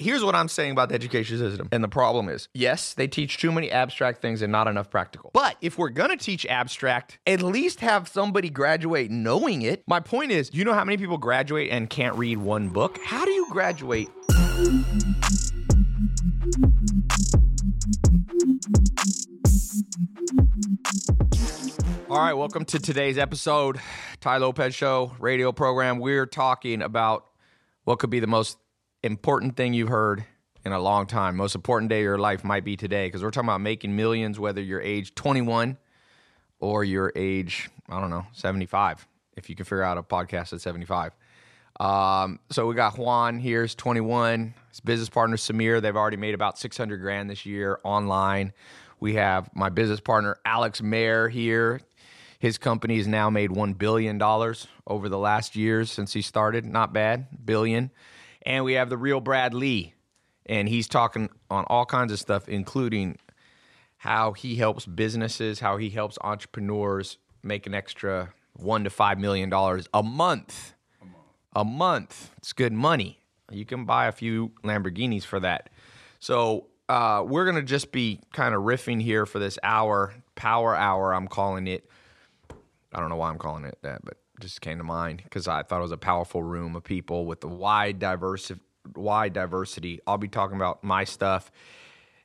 here's what I'm saying about the education system. And the problem is, yes, they teach too many abstract things and not enough practical. But if we're going to teach abstract, at least have somebody graduate knowing it. My point is, you know how many people graduate and can't read one book? How do you graduate? All right, welcome to today's episode, Tai Lopez Show radio program. We're talking about what could be the most important thing you've heard in a long time. Most important day of your life might be today because we're talking about making millions, whether you're age 21 or you're age, I don't know, 75, if you can figure out a podcast at 75. Um, so we got Juan here, he's 21. His business partner Samir, they've already made about 600 grand this year online. We have my business partner Alex Mehr here. His company has now made $1 billion over the last years since he started. Not bad, billion. And we have the real Brad Lea. And he's talking on all kinds of stuff, including how he helps businesses, how he helps entrepreneurs make an extra one to five million dollars a month. A month. It's good money. You can buy a few Lamborghinis for that. So uh, we're gonna just be kind of riffing here for this hour, power hour. I'm calling it. I don't know why I'm calling it that, but just came to mind because I thought it was a powerful room of people with the wide diverse, wide diversity. I'll be talking about my stuff,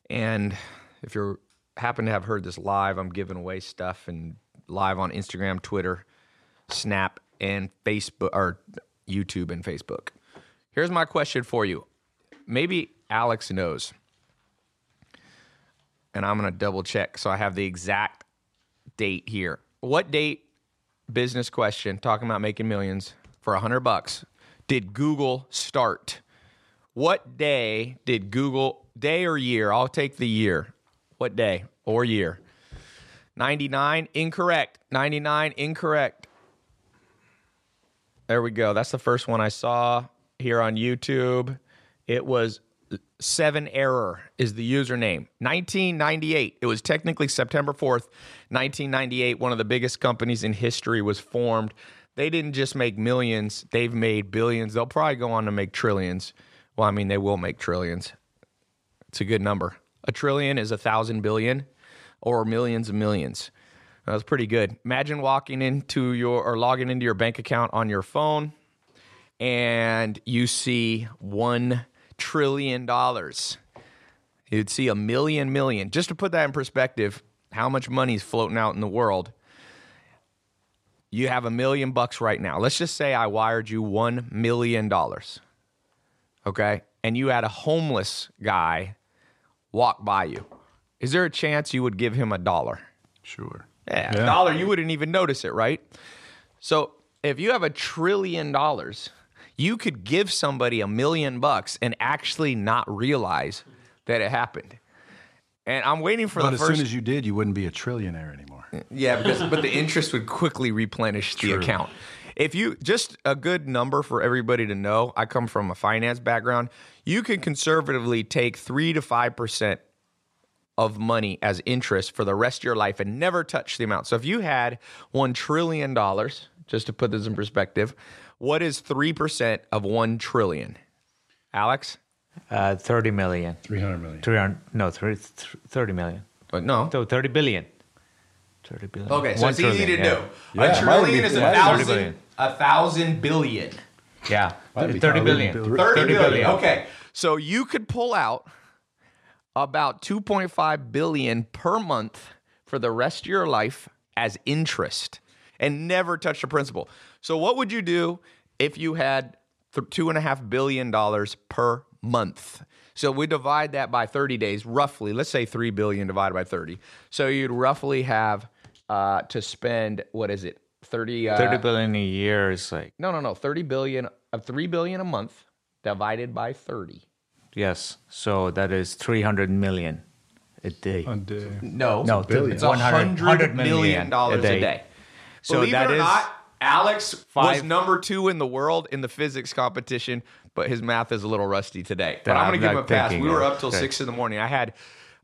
and if you happen to have heard this live, I'm giving away stuff and live on Instagram, Twitter, Snap, and Facebook or YouTube and Facebook. Here's my question for you. Maybe Alex knows and I'm going to double check so I have the exact date here. What date? Business question talking about making millions for a hundred bucks. Did Google start? What day did Google day or year? I'll take the year. What day or year? 99 incorrect. 99 incorrect. There we go. That's the first one I saw here on YouTube. It was seven error is the username. 1998 it was technically september 4th 1998 one of the biggest companies in history was formed. They didn't just make millions they've made billions. They'll probably go on to make trillions. Well i mean they will make trillions. It's a good number. A trillion is a thousand billion or millions of millions. That's pretty good. Imagine walking into your or logging into your bank account on your phone and you see one trillion dollars. You'd see a million million. Just to put that in perspective, how much money is floating out in the world? You have a million bucks right now. Let's just say I wired you one million dollars. Okay? And you had a homeless guy walk by you. Is there a chance you would give him a dollar? Sure. Yeah, a dollar, you wouldn't even notice it, right? So if you have a trillion dollars, you could give somebody a million bucks and actually not realize that it happened. And I'm waiting for But the as soon as you did, you wouldn't be a trillionaire anymore. yeah, because but the interest would quickly replenish the True. account. If you just a good number for everybody to know, I come from a finance background. You can conservatively take three to five percent of money as interest for the rest of your life and never touch the amount. So if you had one trillion dollars, just to put this in perspective, what is three percent of one trillion? Alex? Uh, 30 million. 300 million. 300, no, 30, 30 million. But no. So 30 billion. 30 billion. Okay, so One it's easy to trillion, do. Yeah, A trillion be- is a it might be thousand, a thousand billion. Yeah, Might 30 30 billion. billion. 30 30 billion. billion. Okay. So you could pull out about 2.5 billion per month for the rest of your life as interest and never touch the principal. So what would you do if you had two and a half billion dollars per month? So we divide that by 30 days, roughly. Let's say 3 billion divided by 30. So you'd roughly have uh, to spend, what is it? 30, uh, 30 billion a year is like, no, no, no. 30 billion of 3 billion a month divided by 30. yes. So that is 300 million a day. A day. No, No, billion. it's a 100 hundred million dollars a day. a day. So Believe that it or is not, Alex was number two in the world in the physics competition, but his math is a little rusty today. But I'm going to give him a pass. We were up till okay. six in the morning. I had,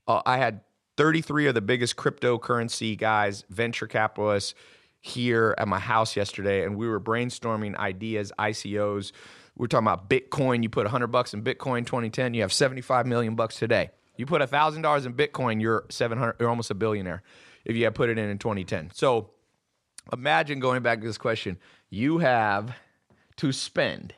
uh, I had 33 of the biggest cryptocurrency guys, venture capitalists here at my house yesterday, and we were brainstorming ideas, ICOs. We're talking about Bitcoin. You put 100 bucks in Bitcoin 2010, you have 75 million bucks today. You put $1,000 in Bitcoin, you're 700 you're almost a billionaire if you had put it in in 2010. So imagine going back to this question. You have to spend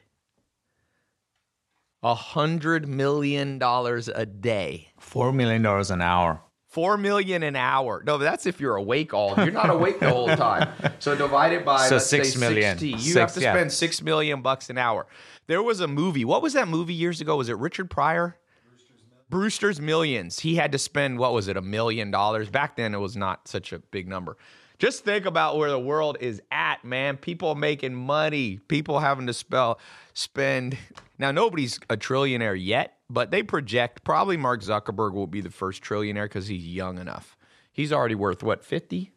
a hundred million dollars a day. Four million dollars an hour. Four million an hour. No, that's if you're awake all. You're not awake the whole time. So divide it by So six million. 60, you Six, have to yeah. spend six million bucks an hour. There was a movie. What was that movie years ago? Was it Richard Pryor? Brewster's Millions. He had to spend what was it, a million dollars? Back then, it was not such a big number. Just think about where the world is at, man. People making money, people having to spell spend. Now nobody's a trillionaire yet, but they project probably Mark Zuckerberg will be the first trillionaire because he's young enough. He's already worth what 50,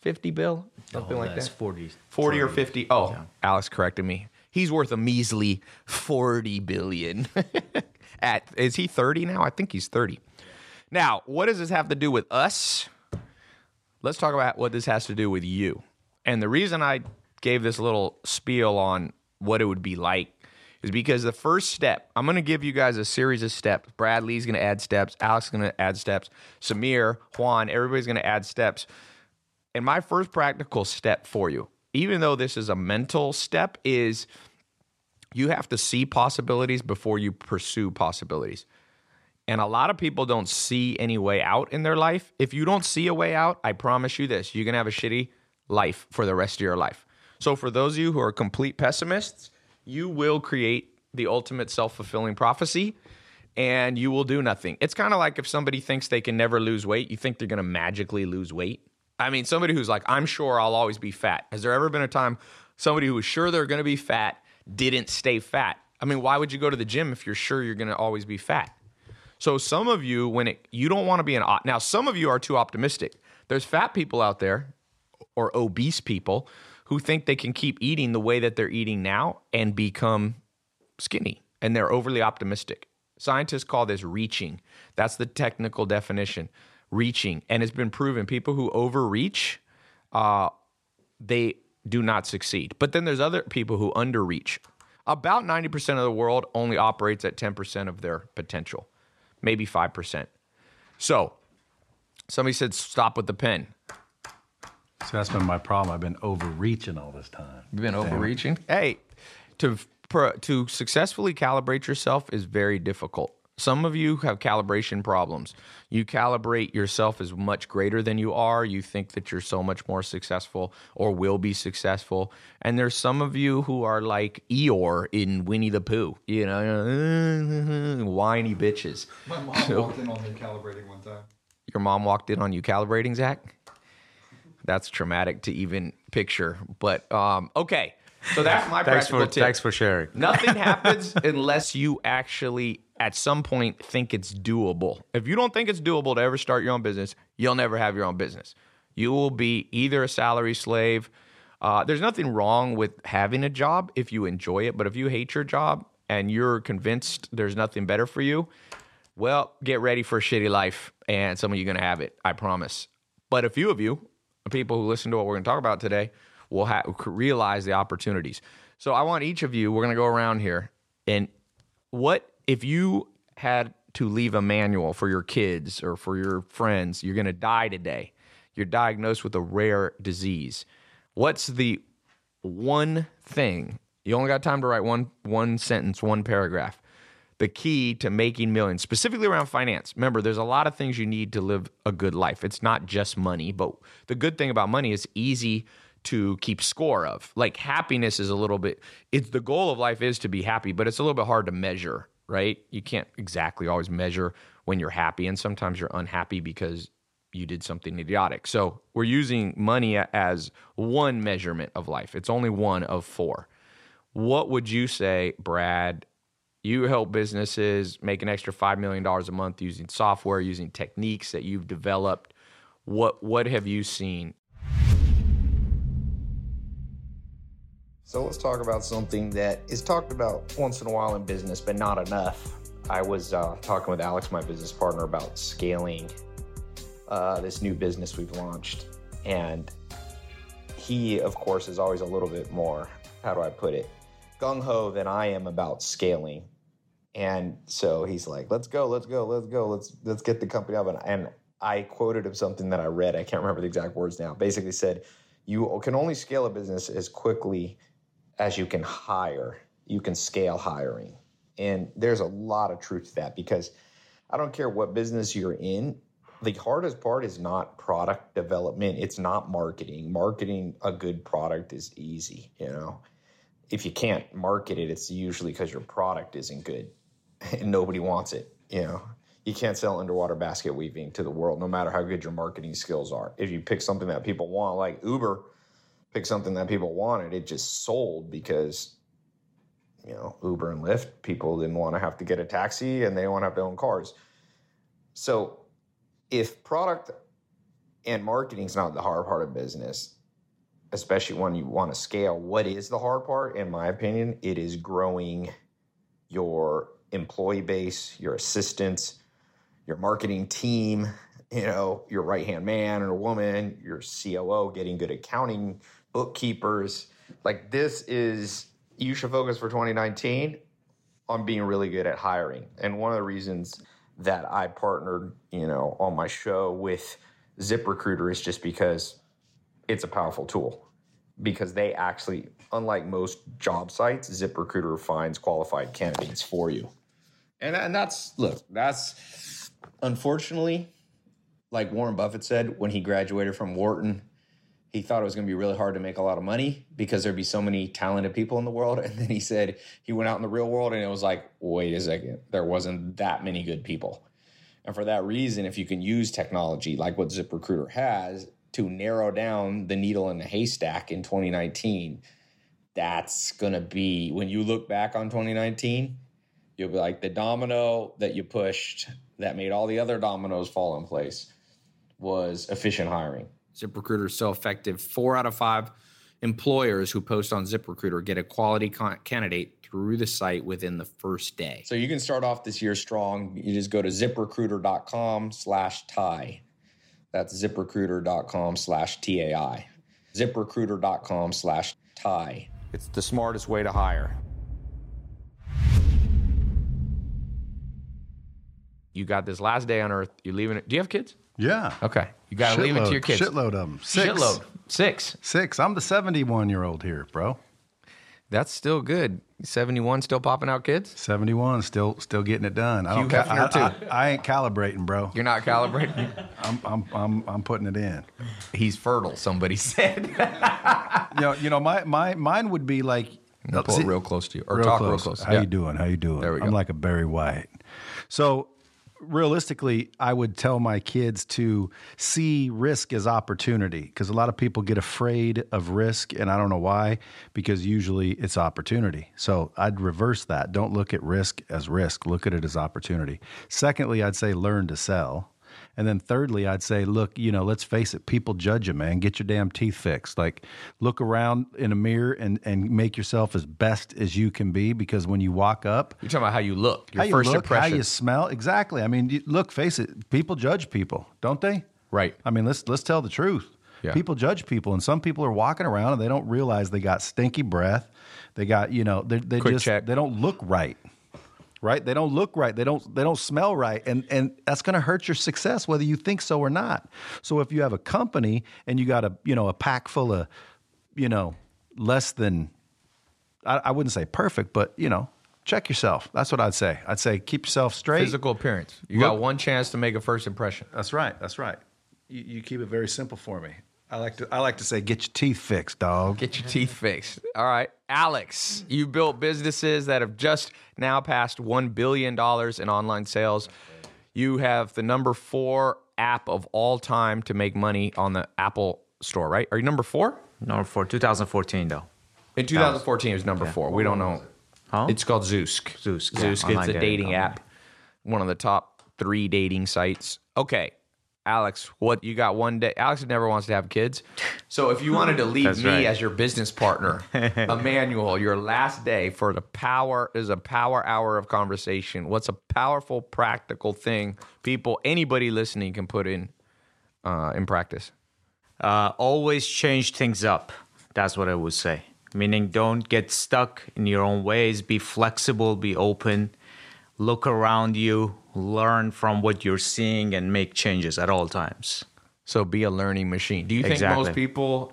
50 bill, something oh, like that. 40. 40 or 50. Oh, Alex corrected me. He's worth a measly 40 billion. At is he 30 now? I think he's 30. Now, what does this have to do with us? Let's talk about what this has to do with you. And the reason I gave this little spiel on what it would be like is because the first step, I'm going to give you guys a series of steps. Bradley's going to add steps, Alex is going to add steps, Samir, Juan, everybody's going to add steps. And my first practical step for you, even though this is a mental step, is you have to see possibilities before you pursue possibilities. And a lot of people don't see any way out in their life. If you don't see a way out, I promise you this you're going to have a shitty life for the rest of your life. So, for those of you who are complete pessimists, you will create the ultimate self fulfilling prophecy and you will do nothing. It's kind of like if somebody thinks they can never lose weight, you think they're going to magically lose weight. I mean, somebody who's like, I'm sure I'll always be fat. Has there ever been a time somebody who was sure they're going to be fat didn't stay fat? I mean, why would you go to the gym if you're sure you're going to always be fat? So some of you, when it, you don't want to be an now, some of you are too optimistic. There's fat people out there or obese people who think they can keep eating the way that they're eating now and become skinny, and they're overly optimistic. Scientists call this reaching. That's the technical definition, reaching, and it's been proven. People who overreach, uh, they do not succeed. But then there's other people who underreach. About 90% of the world only operates at 10% of their potential, maybe 5%. So, somebody said, stop with the pen. So that's been my problem. I've been overreaching all this time. You've been Damn overreaching. Hey, to to successfully calibrate yourself is very difficult. Some of you have calibration problems. You calibrate yourself as much greater than you are. You think that you're so much more successful or will be successful. And there's some of you who are like Eeyore in Winnie the Pooh, you know, whiny bitches. My mom walked in on me calibrating one time. Your mom walked in on you calibrating, Zach? That's traumatic to even picture. But um, okay. So that's my Thanks practical for tip. thanks for sharing. Nothing happens unless you actually, at some point, think it's doable. If you don't think it's doable to ever start your own business, you'll never have your own business. You will be either a salary slave. Uh, there's nothing wrong with having a job if you enjoy it, but if you hate your job and you're convinced there's nothing better for you, well, get ready for a shitty life, and some of you are going to have it. I promise. But a few of you, people who listen to what we're going to talk about today, will ha- realize the opportunities. So I want each of you. We're going to go around here, and what if you had to leave a manual for your kids or for your friends? You're going to die today. You're diagnosed with a rare disease. What's the one thing? You only got time to write one one sentence, one paragraph the key to making millions, specifically around finance. Remember, there's a lot of things you need to live a good life. It's not just money, but the good thing about money is easy to keep score of. Like happiness is a little bit it's the goal of life is to be happy, but it's a little bit hard to measure, right? You can't exactly always measure when you're happy and sometimes you're unhappy because you did something idiotic. So, we're using money as one measurement of life. It's only one of four. What would you say, Brad, you help businesses make an extra $5 million a month using software, using techniques that you've developed. What, what have you seen? So let's talk about something that is talked about once in a while in business, but not enough. I was uh, talking with Alex, my business partner, about scaling uh, this new business we've launched. And he, of course, is always a little bit more, how do I put it? gung ho than I am about scaling. And so he's like, "Let's go, let's go, let's go, let's let's get the company up." And, and I quoted him something that I read. I can't remember the exact words now. Basically said, "You can only scale a business as quickly as you can hire. You can scale hiring." And there's a lot of truth to that because I don't care what business you're in. The hardest part is not product development. It's not marketing. Marketing a good product is easy, you know. If you can't market it, it's usually because your product isn't good and nobody wants it, you know. You can't sell underwater basket weaving to the world no matter how good your marketing skills are. If you pick something that people want like Uber, pick something that people wanted, it just sold because you know, Uber and Lyft, people didn't want to have to get a taxi and they don't want to have their own cars. So if product and marketing is not the hard part of business, especially when you want to scale, what is the hard part? In my opinion, it is growing your employee base, your assistants, your marketing team, you know, your right hand man or woman, your COO, getting good accounting, bookkeepers. Like this is you should focus for 2019 on being really good at hiring. And one of the reasons that I partnered, you know, on my show with ZipRecruiter is just because it's a powerful tool. Because they actually, unlike most job sites, ZipRecruiter finds qualified candidates for you. And, and that's, look, that's unfortunately, like Warren Buffett said when he graduated from Wharton, he thought it was going to be really hard to make a lot of money because there'd be so many talented people in the world. And then he said he went out in the real world and it was like, wait a second, there wasn't that many good people. And for that reason, if you can use technology like what ZipRecruiter has to narrow down the needle in the haystack in 2019, that's going to be when you look back on 2019, you'll be like the domino that you pushed that made all the other dominoes fall in place was efficient hiring. ZipRecruiter is so effective. Four out of five employers who post on ZipRecruiter get a quality con- candidate through the site within the first day. So you can start off this year strong. You just go to ziprecruiter.com slash Tai. That's ziprecruiter.com slash TAI. ZipRecruiter.com slash Tai. It's the smartest way to hire. You got this last day on earth. You're leaving it. Do you have kids? Yeah. Okay. You got to leave it to your kids. Shitload of them. Six. Shitload. Six. Six. I'm the 71 year old here, bro. That's still good. 71 still popping out kids? 71, still still getting it done. I don't. Hefner, I, too. I, I ain't calibrating, bro. You're not calibrating? I'm, I'm I'm I'm putting it in. He's fertile, somebody said. You know, you know, my my mine would be like. pull See- it real close to you. Or real talk close. real close. How Yeah. you doing? How you doing? There we I'm like a Barry White. So realistically, I would tell my kids to see risk as opportunity because a lot of people get afraid of risk, and I don't know why. Because usually it's opportunity. So I'd reverse that. Don't look at risk as risk. Look at it as opportunity. Secondly, I'd say learn to sell. And then thirdly, I'd say, look, you know, let's face it, people judge you, man. Get your damn teeth fixed. Like, look around in a mirror and, and make yourself as best as you can be because when you walk up, You're talking about how you look, your how first look, impression. how you smell, exactly. I mean, you, look, face it, people judge people, don't they? Right. I mean, let's let's tell the truth. Yeah. People judge people, and some people are walking around and they don't realize they got stinky breath. They got, you know, they they Quick just check. they don't look right. Right? They don't look right. They don't they don't smell right. And and that's going to hurt your success whether you think so or not. So if you have a company and you got a, you know, a pack full of, you know, less than I, I wouldn't say perfect, but you know, check yourself. That's what I'd say. I'd say keep yourself straight. Physical appearance. You Look- got one chance to make a first impression. That's right. That's right. You, you keep it very simple for me. I like to I like to say get your teeth fixed, dog. Get your teeth fixed. All right. Alex, you built businesses that have just now passed $1 billion in online sales. You have the number four app of all time to make money on the Apple store, right? Are you number four? Number 4, 2014 though. In 2014, it was number four. We don't know. Huh? It's called Zoosk. Zoosk, yeah, Zoosk. It's a dating dating company. app. One of the top three dating sites. Okay, Alex, what you got one day? Alex never wants to have kids. So if you wanted to leave me right. as your business partner, Emmanuel, your last day for the power is a power hour of conversation. What's a powerful, practical thing people, anybody listening, can put in uh, in practice? Uh, always change things up. That's what I would say. meaning don't get stuck in your own ways. Be flexible, be open, look around you, learn from what you're seeing, and make changes at all times. So be a learning machine. Do you think most people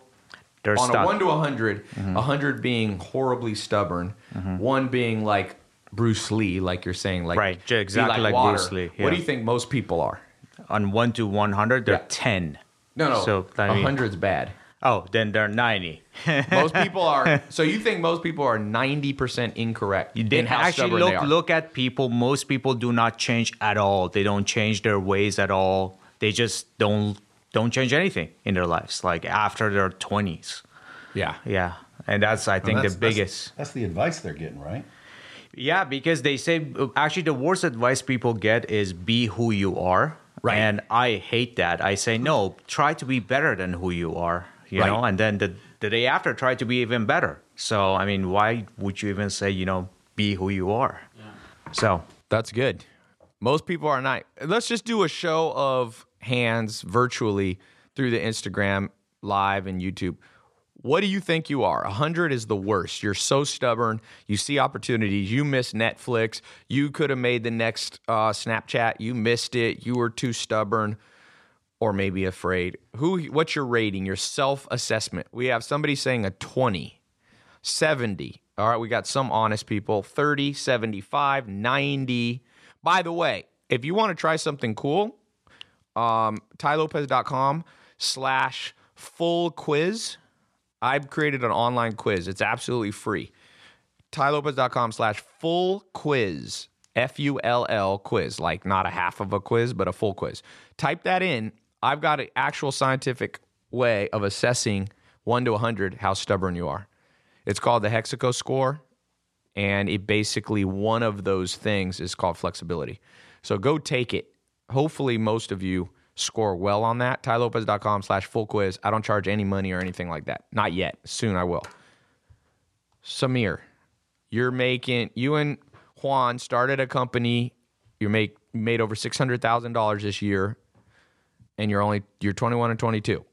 They're on a one to a 100 mm-hmm. a hundred being horribly stubborn, mm-hmm. one being like Bruce Lee, like you're saying, like Right, exactly like water. Bruce Lee, What do you think most people are? On one to one hundred, they're Yeah. ten. No, no, So I a mean, hundred's bad. Oh, then they're ninety. Most people are. So you think most people are ninety percent incorrect They in how actually stubborn look they are? look at people. Most people do not change at all. They don't change their ways at all. They just don't don't change anything in their lives. Like after their twenties, yeah, yeah, and that's I think That's- the that's- biggest. That's, the advice they're getting, right? Yeah, because they say actually the worst advice people get is be who you are. Right. And I hate that. I say no, try to be better than who you are, you Right. know, and then the the day after try to be even better. So, I mean, why would you even say, you know, be who you are? So, That's good. Most people are not. Let's just do a show of hands virtually through the Instagram live and YouTube. What do you think you are? 100 is the worst. You're so stubborn. You see opportunities. You miss Netflix. You could have made the next uh, Snapchat. You missed it. You were too stubborn or maybe afraid. Who? What's your rating? Your self assessment. We have somebody saying a 20. 70. All right, we got some honest people 30, 75, 90. By the way, if you want to try something cool, um, tailopez.com slash full quiz. I've created an online quiz. It's absolutely free. tailopez.com slash full quiz. F U L L quiz, like not a half of a quiz, but a full quiz. Type that in. I've got an actual scientific way of assessing 1 to 100 how stubborn you are. It's called the Hexaco score, and it basically one of those things is called flexibility. So go take it. Hopefully, most of you score well on that. tailopez.com slash full quiz. I don't charge any money or anything like that. Not yet. Soon I will. Samir, you're making you and Juan started a company. You make made over six hundred thousand dollars this year, and you're only you're 21 and 22.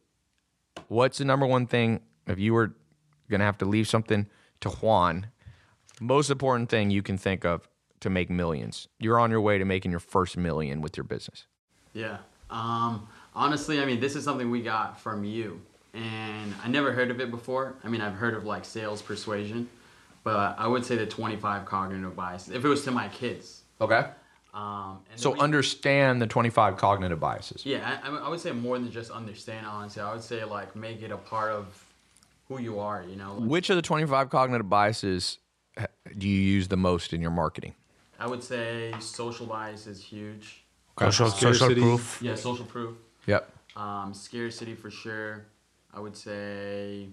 What's the number one thing if you were gonna have to leave something to Juan? Most important thing you can think of to make millions. You're on your way to making your first million with your business. Yeah. Um, honestly, I mean, this is something we got from you, and I never heard of it before. I mean, I've heard of like sales persuasion, but I would say the 25 cognitive biases. If it was to my kids. Okay. Um, and So the understand the 25 cognitive biases. Yeah, I, I would say more than just understand. Honestly, I would say like make it a part of who you are. You know, Like, Which of the 25 cognitive biases uh, do you use the most in your marketing? I would say social bias is huge. social, social proof. Yeah, social proof. Yep. Um, scarcity for sure. I would say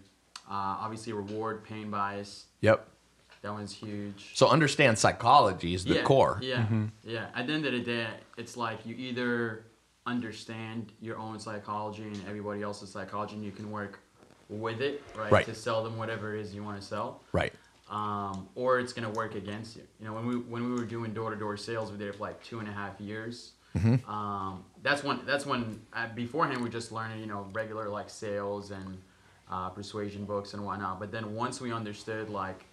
uh, obviously reward pain bias. Yep. That one's huge. So understand psychology is the yeah, core. Yeah, yeah. At the end of the day, it's like you either understand your own psychology and everybody else's psychology, and you can work with it, right? Right. To sell them whatever it is you want to sell. Right. Um, or it's gonna work against you. You know, when we when we were doing door to door sales, we did it for like two and a half years. Mm-hmm. Um, that's when that's when uh, beforehand we just learning, you know, regular like sales and uh, persuasion books and whatnot. But then once we understood like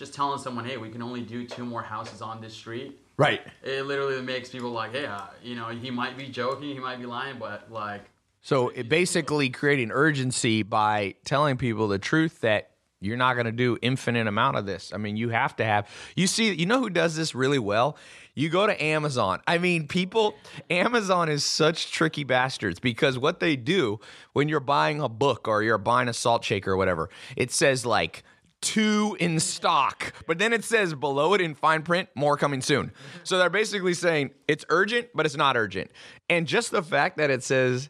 just telling someone, hey, we can only do two more houses on this street. Right. It literally makes people like, hey, uh, you know, he might be joking, he might be lying, but like, So it basically creating urgency by telling people the truth that you're not going to do infinite amount of this. I mean, you have to have. You see, you know who does this really well? You go to Amazon. I mean, people Amazon is such tricky bastards because what they do when you're buying a book or you're buying a salt shaker or whatever, it says like two in stock, but then it says below it in fine print, more coming soon. So they're basically saying it's urgent, but it's not urgent. And just the fact that it says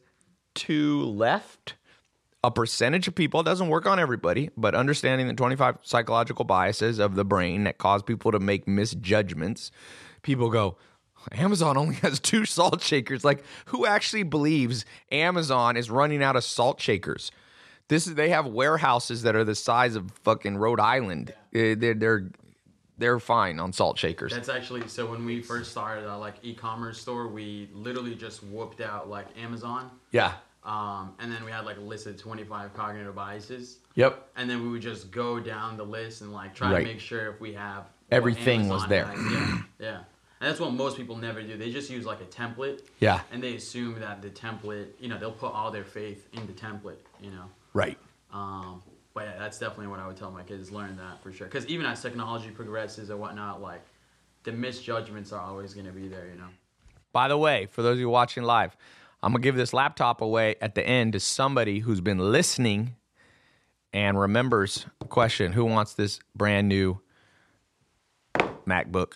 two left, a percentage of people, doesn't work on everybody, but understanding the 25 psychological biases of the brain that cause people to make misjudgments, people go, Amazon only has two salt shakers. Like, who actually believes Amazon is running out of salt shakers? This is they have warehouses that are the size of fucking Rhode Island. Uh, They're they're they're fine on salt shakers. that's actually so when we first started our like e-commerce store, we literally just whooped out like Amazon. yeah. Um, and then we had like a list of 25 cognitive biases. Yep. And then we would just go down the list and like try Right. to make sure if we have Everything was there. Yeah, yeah. And that's what most people never do. They just use like a template. Yeah. And they assume that the template, you know, they'll put all their faith in the template. You know. Right. Um, but yeah, that's definitely what I would tell my kids. Learn that for sure. Because even as technology progresses and whatnot, like the misjudgments are always going to be there. You know. By the way, for those of you watching live, I'm gonna give this laptop away at the end to somebody who's been listening and remembers the question: Who wants this brand new MacBook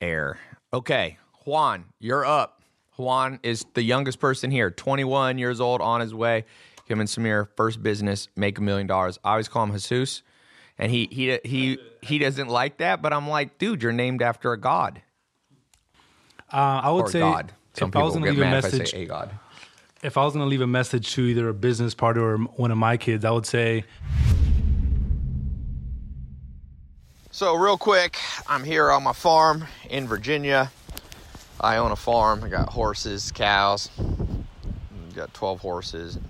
Air? Okay, Juan, you're up. Juan is the youngest person here, 21 years old, on his way. Him and Samir, first business, make a million dollars. I always call him Jesus, and he he he he doesn't like that. But I'm like, dude, you're named after a god Uh, I would or say God. Some if I was going to leave a mad if I message, a god. if I was going to leave a message to either a business partner or one of my kids, I would say So, real quick, I'm here on my farm in Virginia. I own a farm. I got horses, cows. Got 12 horses, a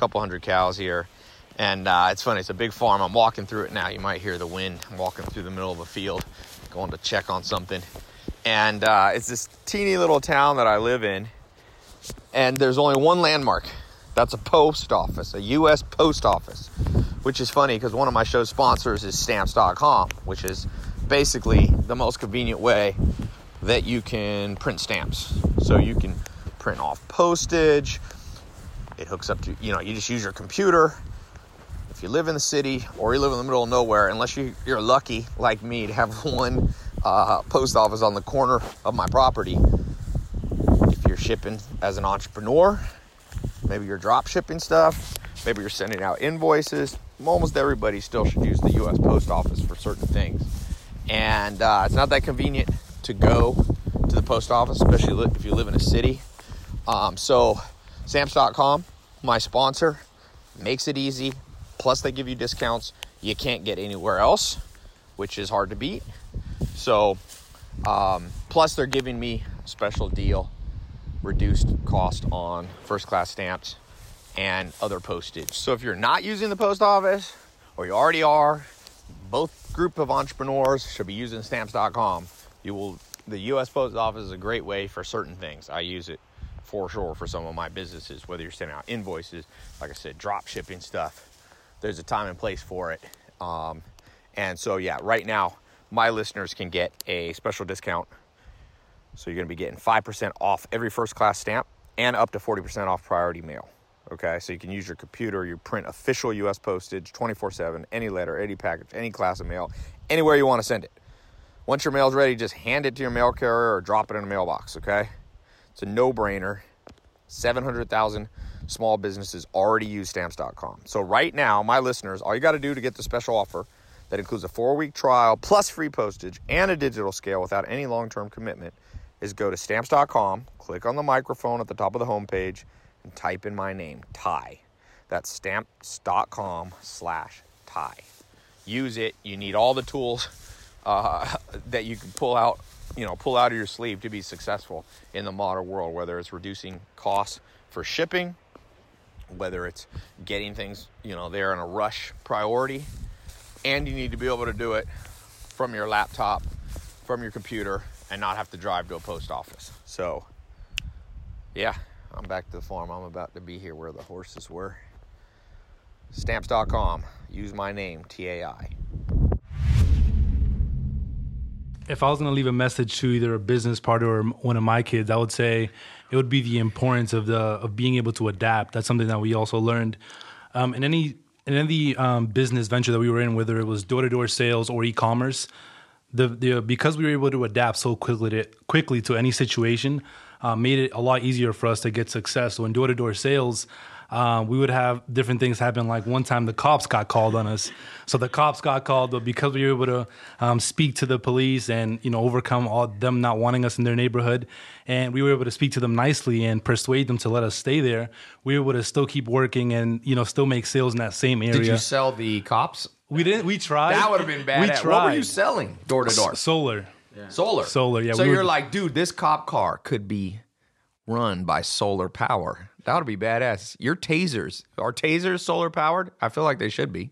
couple hundred cows here. And uh, it's funny, it's a big farm. I'm walking through it now. You might hear the wind. I'm walking through the middle of a field, going to check on something. And uh, it's this teeny little town that I live in. And there's only one landmark that's a post office, a U.S. post office which is funny because one of my show's sponsors is stamps.com, which is basically the most convenient way that you can print stamps. So you can print off postage. It hooks up to, you know, you just use your computer. If you live in the city or you live in the middle of nowhere, unless you, you're lucky like me to have one uh, post office on the corner of my property, if you're shipping as an entrepreneur, maybe you're drop shipping stuff, maybe you're sending out invoices. Almost everybody still should use the U.S. Post Office for certain things, and uh, it's not that convenient to go to the post office, especially if you live in a city. Um, so, Stamps.com, my sponsor, makes it easy. Plus, they give you discounts you can't get anywhere else, which is hard to beat. So, um, plus they're giving me a special deal reduced cost on first class stamps and other postage. So if you're not using the post office or you already are, both group of entrepreneurs should be using stamps.com. You will the US Post Office is a great way for certain things. I use it for sure for some of my businesses, whether you're sending out invoices, like I said, drop shipping stuff. There's a time and place for it. Um, and so yeah, right now my listeners can get a special discount so you're going to be getting 5% off every first class stamp and up to 40% off priority mail. Okay, so you can use your computer, you print official US postage 24 7, any letter, any package, any class of mail, anywhere you want to send it. Once your mail's ready, just hand it to your mail carrier or drop it in a mailbox, okay? It's a no brainer. 700,000 small businesses already use stamps.com. So, right now, my listeners, all you got to do to get the special offer that includes a four week trial plus free postage and a digital scale without any long term commitment is go to stamps.com, click on the microphone at the top of the homepage, and type in my name, Tai. That's stamps.com slash Tai. Use it. You need all the tools uh, that you can pull out, you know, pull out of your sleeve to be successful in the modern world, whether it's reducing costs for shipping, whether it's getting things, you know, there in a rush priority, and you need to be able to do it from your laptop, from your computer, and not have to drive to a post office. So, yeah, I'm back to the farm. I'm about to be here where the horses were. Stamps.com. Use my name, T A I. if I was going to leave a message to either a business partner or one of my kids, I would say it would be the importance of the of being able to adapt. That's something that we also learned um, in any in any um, business venture that we were in, whether it was door to door sales or e commerce. The, the because we were able to adapt so quickly to quickly to any situation, uh, made it a lot easier for us to get success. So in door to door sales, uh, we would have different things happen. Like one time, the cops got called on us. So the cops got called, but because we were able to um, speak to the police and you know overcome all them not wanting us in their neighborhood, and we were able to speak to them nicely and persuade them to let us stay there, we were able to still keep working and you know still make sales in that same area. Did you sell the cops? we didn't. We tried. That would have been bad. We What tried. were you selling door to door? Solar. Solar. Solar, yeah, So we you're were- like, dude, this cop car could be run by solar power. That would be badass. Your tasers are tasers solar powered? I feel like they should be.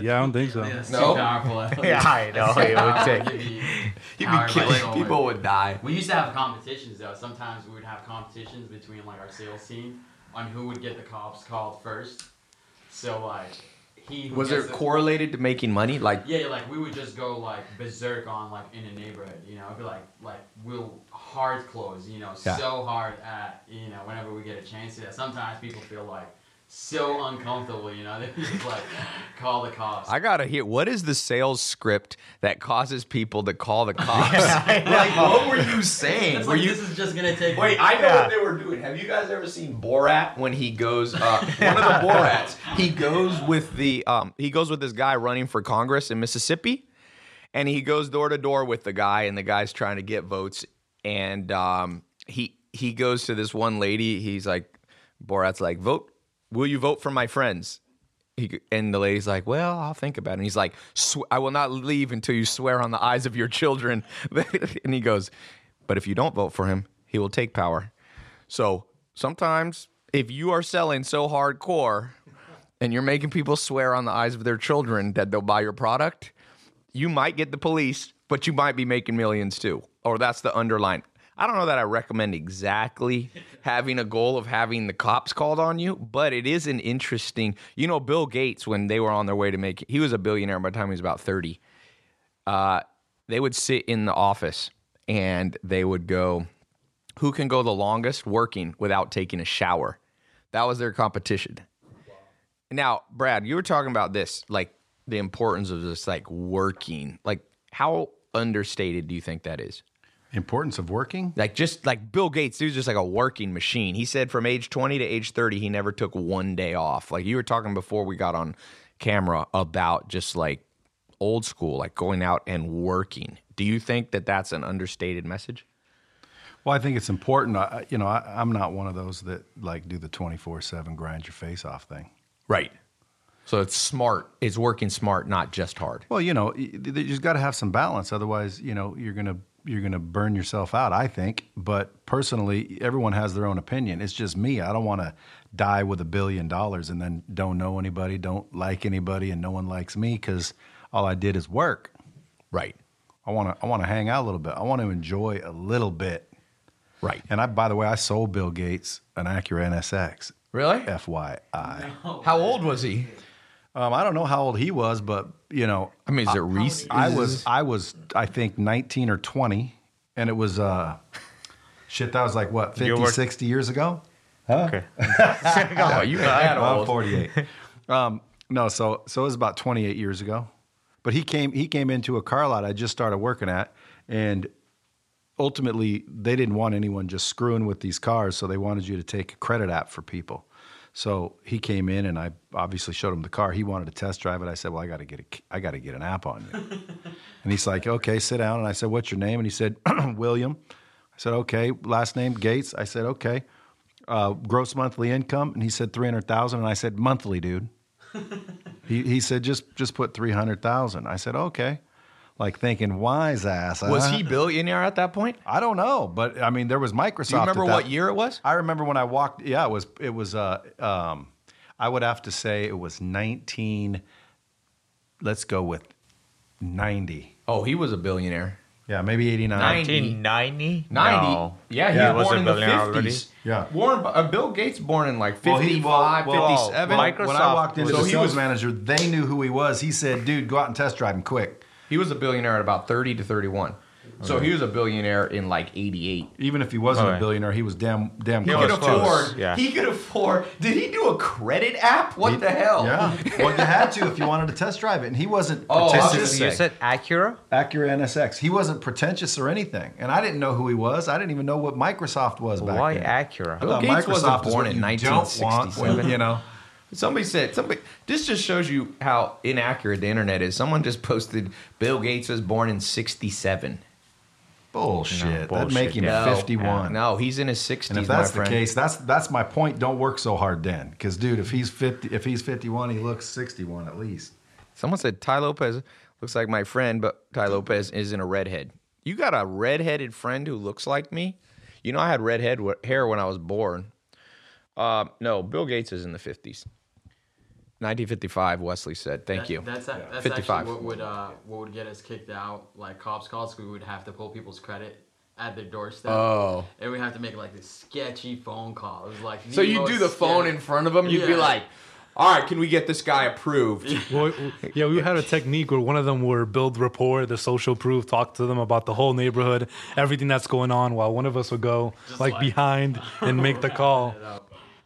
Yeah, I don't think so. It's No. powerful. Yeah, I know. It's too It would take- be You'd powered be killing solar. people would die. We used to have competitions though. Sometimes we would have competitions between like our sales team on who would get the cops called first. So like he Was it the- correlated to making money? Like Yeah, like we would just go like berserk on like in a neighborhood, you know, It'd be like like we'll hard close, you know, Yeah. so hard at you know whenever we get a chance to that. Sometimes people feel like so uncomfortable, you know, they just like call the cops. I gotta hear what is the sales script that causes people to call the cops? like, what were you saying? it's were like you? this is just gonna take. Wait, I know Yeah. what they were doing. Have you guys ever seen Borat when he goes? Uh, one of the Borats. He goes with the. Um, he goes with this guy running for Congress in Mississippi, and he goes door to door with the guy, and the guy's trying to get votes, and um, he he goes to this one lady. He's like, Borat's like, vote. Will you vote for my friends? He, and the lady's like, "Well, I'll think about it." And he's like, "I will not leave until you swear on the eyes of your children." and he goes, "But if you don't vote for him, he will take power." So sometimes, if you are selling so hardcore, and you're making people swear on the eyes of their children that they'll buy your product, you might get the police, but you might be making millions too. Or that's the underline. I don't know that I recommend exactly having a goal of having the cops called on you, but it is an interesting. You know, Bill Gates, when they were on their way to make, he was a billionaire by the time he was about thirty. Uh, they would sit in the office and they would go, "Who can go the longest working without taking a shower?" That was their competition. Now, Brad, you were talking about this, like the importance of just like working. Like, how understated do you think that is? Importance of working? Like, just like Bill Gates, he was just like a working machine. He said from age 20 to age 30, he never took one day off. Like, you were talking before we got on camera about just like old school, like going out and working. Do you think that that's an understated message? Well, I think it's important. I, you know, I, I'm not one of those that like do the 24 7 grind your face off thing. Right. So it's smart. It's working smart, not just hard. Well, you know, you just got to have some balance. Otherwise, you know, you're gonna you're gonna burn yourself out. I think. But personally, everyone has their own opinion. It's just me. I don't want to die with a billion dollars and then don't know anybody, don't like anybody, and no one likes me because all I did is work. Right. I want to I want to hang out a little bit. I want to enjoy a little bit. Right. And I, by the way, I sold Bill Gates an Acura NSX. Really? FYI. How old was he? Um, I don't know how old he was, but you know, I mean, is it recent? I was I was I think 19 or 20 and it was uh shit that was like what 50 You were- 60 years ago? Okay. Oh, you ain't that I'm old. 48. um no, so so it was about 28 years ago. But he came he came into a car lot I just started working at and ultimately they didn't want anyone just screwing with these cars, so they wanted you to take a credit app for people. So he came in and I obviously showed him the car. He wanted to test drive it. I said, "Well, I got to get a, I got to get an app on you." and he's like, "Okay, sit down." And I said, "What's your name?" And he said, "William." I said, "Okay." Last name Gates. I said, "Okay." Uh, gross monthly income, and he said three hundred thousand. And I said, "Monthly, dude." he he said, "Just just put three hundred thousand. I said, "Okay." Like thinking, wise ass. Was huh? he billionaire at that point? I don't know, but I mean, there was Microsoft. Do you remember at that- what year it was? I remember when I walked. Yeah, it was. It was. Uh, um, I would have to say it was nineteen. Let's go with ninety. Oh, he was a billionaire. Yeah, maybe eighty nine. 1990? 90. No. Yeah, he Yeah. was Was born a in the 50s. already? Yeah. Born, uh, Bill Gates born in like 55, Well, he- well, well, 57. well, When I walked into was- the So he sales was- manager, they knew who he was. He said, "Dude, go out and test drive him quick." He was a billionaire at about 30 to 31. So he was a billionaire in like 88. Even if he wasn't Okay. a billionaire, he was damn damn He close. could close. afford. Yeah. He could afford. Did he do a credit app? What He- the hell? Yeah. well, you had to if you wanted to test drive it, and he wasn't Oh, I was pretentious. gonna You say. said Acura? Acura NSX. He wasn't pretentious or anything, and I didn't know who he was. I didn't even know what Microsoft was back Why then. Acura? Bill Uh, Gates wasn't Microsoft born what in you don't want 1967. when, you know. Somebody said somebody. This just shows you how inaccurate the internet is. Someone just posted Bill Gates was born in 67. Bullshit. That'd bullshit, make him. No, 51. No, he's in his 60s. And if that's my the friend. case, that's that's my point. Don't work so hard then, because dude, if he's 50, if he's 51, he looks 61 at least. Someone said Tai Lopez looks like my friend, but Tai Lopez isn't a redhead. You got a redheaded friend who looks like me? You know, I had redhead hair when I was born. Uh, no, Bill Gates is in the 50s. 1955, Wesley said. Thank That- you. That's that's 55. actually what would uh what would get us kicked out. Like cops calls, we would have to pull people's credit at their doorstep. Oh. And we have to make like this sketchy phone call. It was like So you do most the phone sketchy- in front of them. You'd be like, "All right, can we get this guy approved?" Well, yeah, we had a technique where one of them would build rapport, the social proof, talk to them about the whole neighborhood, everything that's going on, while one of us would go like, like- behind and make the call.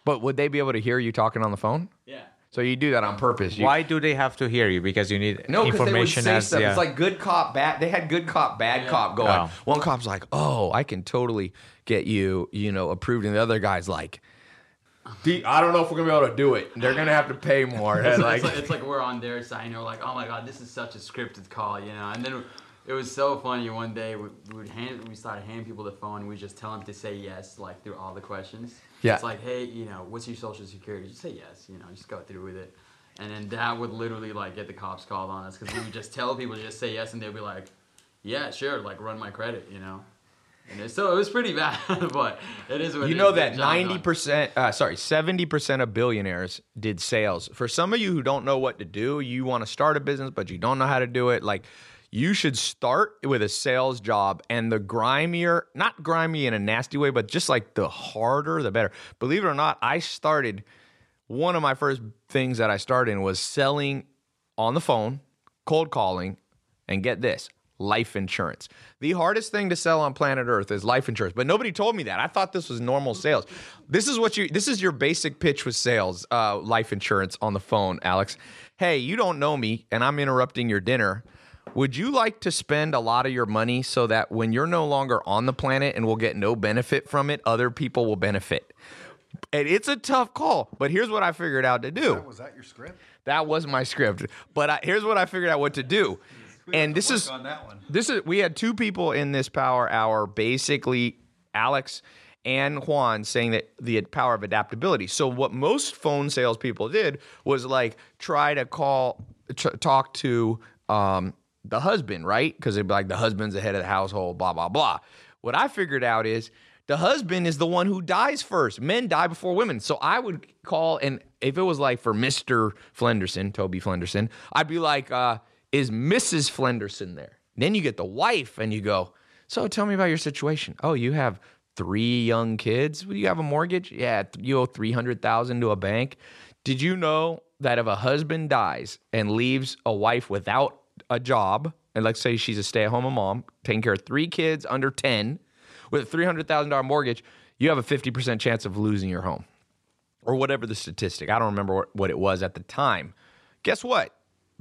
But would they be able to hear you talking on the phone? Yeah. So you do that on purpose. You, Why do they have to hear you? Because you need No, because they would information say as stuff. yeah. It's like good cop, bad. They had good cop, bad cop going. Oh. One cop's like, "Oh, I can totally get you, you know, approved," and the other guy's like, "I don't know if we're gonna be able to do it. They're gonna have to pay more." It's And like, like, it's like we're on their side and we're like, oh my god, this is such a scripted call, you know. And then it was so funny. One day we we would hand we started handing people the phone. and We just tell them to say yes, like through all the questions. Yeah. It's like, hey, you know, what's your social security? Just say yes, you know, just go through with it. And then that would literally like get the cops called on us because we would just tell people to just say yes, and they'd be like, yeah, sure, like run my credit, you know. And so it was pretty bad, but it is what you it know is. that ninety percent, uh, sorry, seventy percent of billionaires did sales. For some of you who don't know what to do, you want to start a business but you don't know how to do it. Like, you should start with a sales job, and the grimier, not grimy in a nasty way, but just like the harder, the better. Believe it or not, I started. One of my first things that I started in was selling on the phone, cold calling, and get this life insurance. The hardest thing to sell on planet Earth is life insurance, but nobody told me that. I thought this was normal sales. This is what you this is your basic pitch with sales, uh, life insurance on the phone, Alex. Hey, you don't know me and I'm interrupting your dinner. Would you like to spend a lot of your money so that when you're no longer on the planet and will get no benefit from it, other people will benefit? And it's a tough call, but here's what I figured out to do. Was that your script? That was my script. But I, here's what I figured out what to do. And this is on that one. this is we had two people in this power hour, basically Alex and Juan saying that the power of adaptability. So what most phone salespeople did was like try to call, tr- talk to um, the husband, right? Because they'd be like the husband's the head of the household, blah blah blah. What I figured out is the husband is the one who dies first. Men die before women. So I would call, and if it was like for Mister Flenderson, Toby Flenderson, I'd be like, uh, "Is Mrs. Flenderson there?" Then you get the wife, and you go, "So tell me about your situation." Oh, you have three young kids. Do you have a mortgage? Yeah, you owe three hundred thousand to a bank. Did you know that if a husband dies and leaves a wife without a job, and let's say she's a stay-at-home mom, taking care of three kids under ten, with a three hundred thousand dollar mortgage, you have a fifty percent chance of losing your home, or whatever the statistic. I don't remember what it was at the time. Guess what?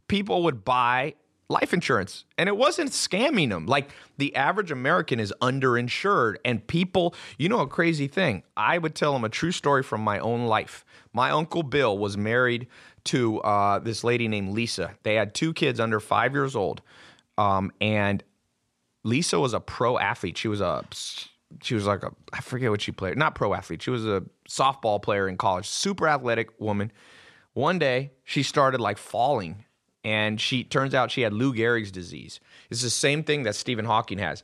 People would buy life insurance, and it wasn't scamming them. Like the average American is underinsured, and people, you know, a crazy thing. I would tell them a true story from my own life. My uncle Bill was married to uh, this lady named Lisa. They had two kids under five years old, um, and Lisa was a pro athlete. She was a she was like a I forget what she played. Not pro athlete. She was a softball player in college. Super athletic woman. One day she started like falling and she turns out she had Lou Gehrig's disease. It's the same thing that Stephen Hawking has.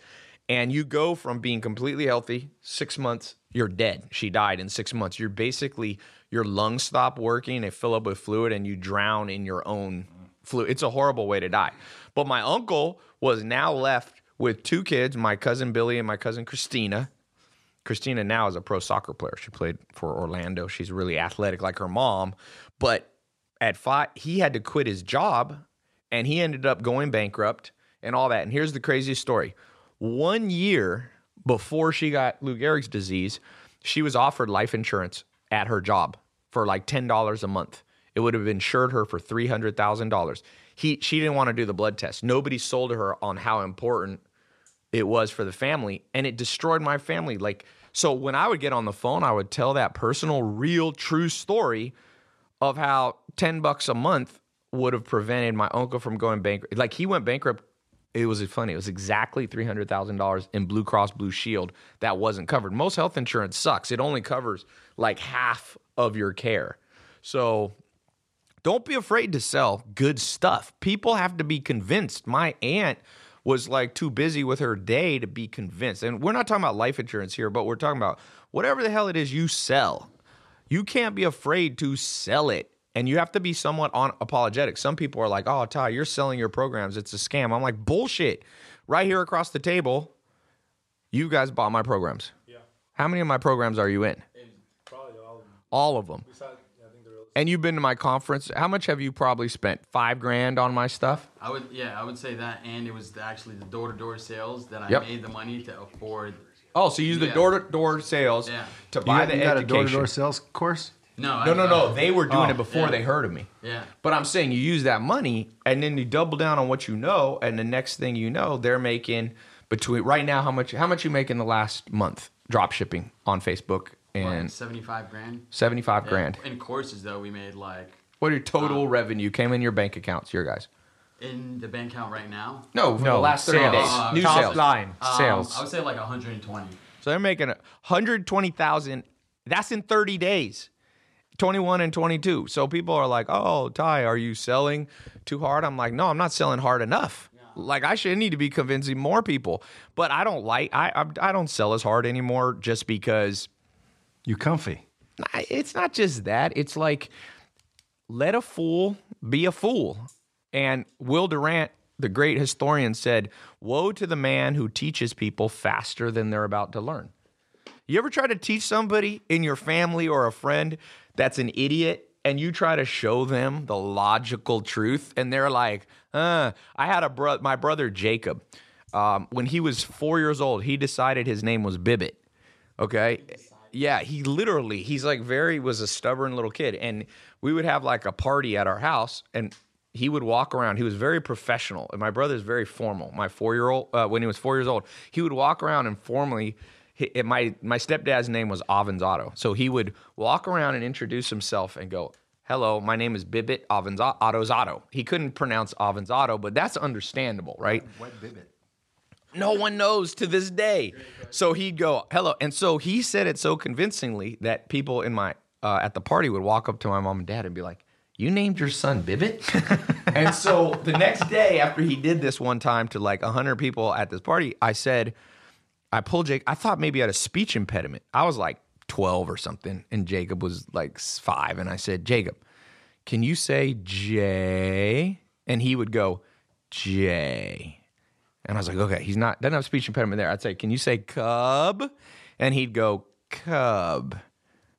And you go from being completely healthy, 6 months you're dead. She died in 6 months. You're basically your lungs stop working, they fill up with fluid and you drown in your own fluid. It's a horrible way to die. But my uncle was now left with two kids, my cousin Billy and my cousin Christina. Christina now is a pro soccer player. She played for Orlando. She's really athletic like her mom. But at five, he had to quit his job and he ended up going bankrupt and all that. And here's the craziest story one year before she got Lou Gehrig's disease, she was offered life insurance at her job for like $10 a month. It would have insured her for $300,000. He, she didn't want to do the blood test. Nobody sold her on how important it was for the family and it destroyed my family like so when i would get on the phone i would tell that personal real true story of how 10 bucks a month would have prevented my uncle from going bankrupt like he went bankrupt it was funny it was exactly $300000 in blue cross blue shield that wasn't covered most health insurance sucks it only covers like half of your care so don't be afraid to sell good stuff. People have to be convinced. My aunt was like too busy with her day to be convinced. And we're not talking about life insurance here, but we're talking about whatever the hell it is you sell. You can't be afraid to sell it. And you have to be somewhat on apologetic. Some people are like, "Oh, Tai, you're selling your programs. It's a scam." I'm like, "Bullshit." Right here across the table, you guys bought my programs. Yeah. How many of my programs are you in? Probably all of them. All of them. Besides, I think they're And you've been to my conference. How much have you probably spent? Five grand on my stuff? I would, yeah, I would say that, and it was actually the door-to-door sales that I Yep. made the money to afford. Oh, so you use the door to door sales Yeah. to buy got, the you got a door to door sales course? No, I, no, no, no. I- They were doing Oh, it before yeah. they heard of me. Yeah. But I'm saying you use that money and then you double down on what you know, and the next thing you know, they're making between right now how much how much you make in the last month drop shipping on Facebook Like and 75 grand. seventy five Yeah. grand. In courses, though, we made like What your total Wow. revenue came in your bank accounts, your guys? in the bank account right now. No, for the No, last thirty sales. days. Uh, New Top sales. line Um, sales. I would say like 120. So they're making 120,000. That's in 30 days. 21 and 22. So people are like, "Oh, Tai, are you selling too hard?" I'm like, "No, I'm not selling hard enough." Like I should need to be convincing more people. But I don't like I I, I don't sell as hard anymore just because You comfy. It's not just that. It's like let a fool be a fool. And Will Durant, the great historian, said, Woe to the man who teaches people faster than they're about to learn. You ever try to teach somebody in your family or a friend that's an idiot and you try to show them the logical truth and they're like, uh, I had a bro- my brother Jacob. Um, when he was four years old, he decided his name was Bibbit. Okay. Yeah, he literally, he's like very, was a stubborn little kid. And we would have like a party at our house and he would walk around. He was very professional. And my brother's very formal. My four year old, uh, when he was four years old, he would walk around and formally, my, my stepdad's name was Avanzato. So he would walk around and introduce himself and go, Hello, my name is Bibbit Avanzato. He couldn't pronounce Avanzato, but that's understandable, right? What bibbit? No one knows to this day. So he'd go, hello. And so he said it so convincingly that people in my, uh, at the party would walk up to my mom and dad and be like, you named your son Bibbit? and so the next day after he did this one time to like 100 people at this party, I said, I pulled Jake. I thought maybe he had a speech impediment. I was like 12 or something, and Jacob was like five. And I said, Jacob, can you say J? And he would go, J. And I was like, okay, he's not doesn't have speech impediment there. I'd say, can you say cub? And he'd go, cub.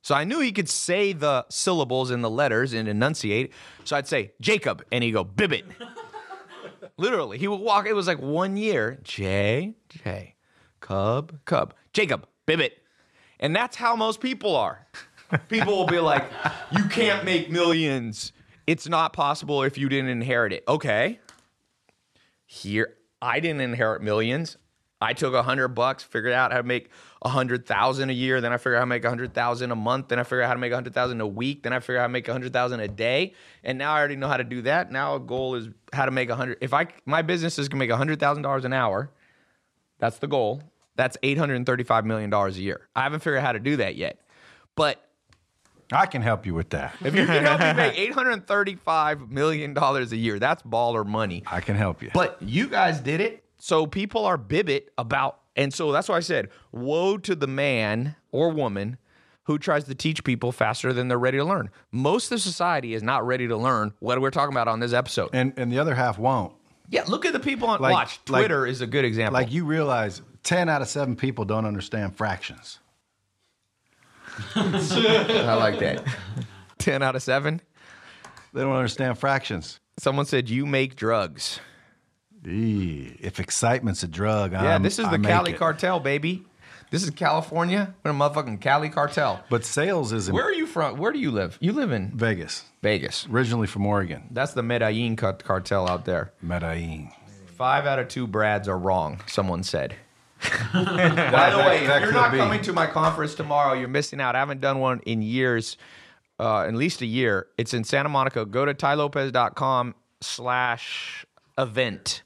So I knew he could say the syllables and the letters and enunciate. So I'd say Jacob, and he'd go Bibbit. Literally, he would walk. It was like one year. J J, cub cub, Jacob Bibbit, and that's how most people are. People will be like, you can't make millions. It's not possible if you didn't inherit it. Okay, here I didn't inherit millions. I took a hundred bucks, figured out how to make a hundred thousand a year. Then I figured out how to make a hundred thousand a month. Then I figured out how to make a hundred thousand a week. Then I figured out how to make a hundred thousand a day. And now I already know how to do that. Now a goal is how to make a hundred. If I my business is gonna make a hundred thousand dollars an hour, that's the goal. That's eight hundred and thirty-five million dollars a year. I haven't figured out how to do that yet, but I can help you with that. if you can help me make eight hundred thirty-five million dollars a year, that's baller money. I can help you. But you guys did it. So people are bibbit about, and so that's why I said, woe to the man or woman who tries to teach people faster than they're ready to learn. Most of society is not ready to learn what we're talking about on this episode. and and the other half won't. yeah, look at the people on Like- watch. like- Twitter is a good example. Like you realize, ten out of seven people don't understand fractions. I like that. Ten out of seven. They don't understand fractions. Someone said you make drugs. Eee, If excitement's a drug, Yeah, I'm- this is I the make Cali it. cartel, baby. This is California. We're a motherfucking Cali cartel. But sales is in Where are you from? Where do you live? You live in Vegas. Vegas. Originally from Oregon, That's the Medellin car- cartel out there. Medellin. Five out of two Brads are wrong, someone said. By the way, if you're not be. coming to my conference tomorrow, you're missing out. I haven't done one in years, uh, at least a year. It's in Santa Monica. Go to tailopez.com slash event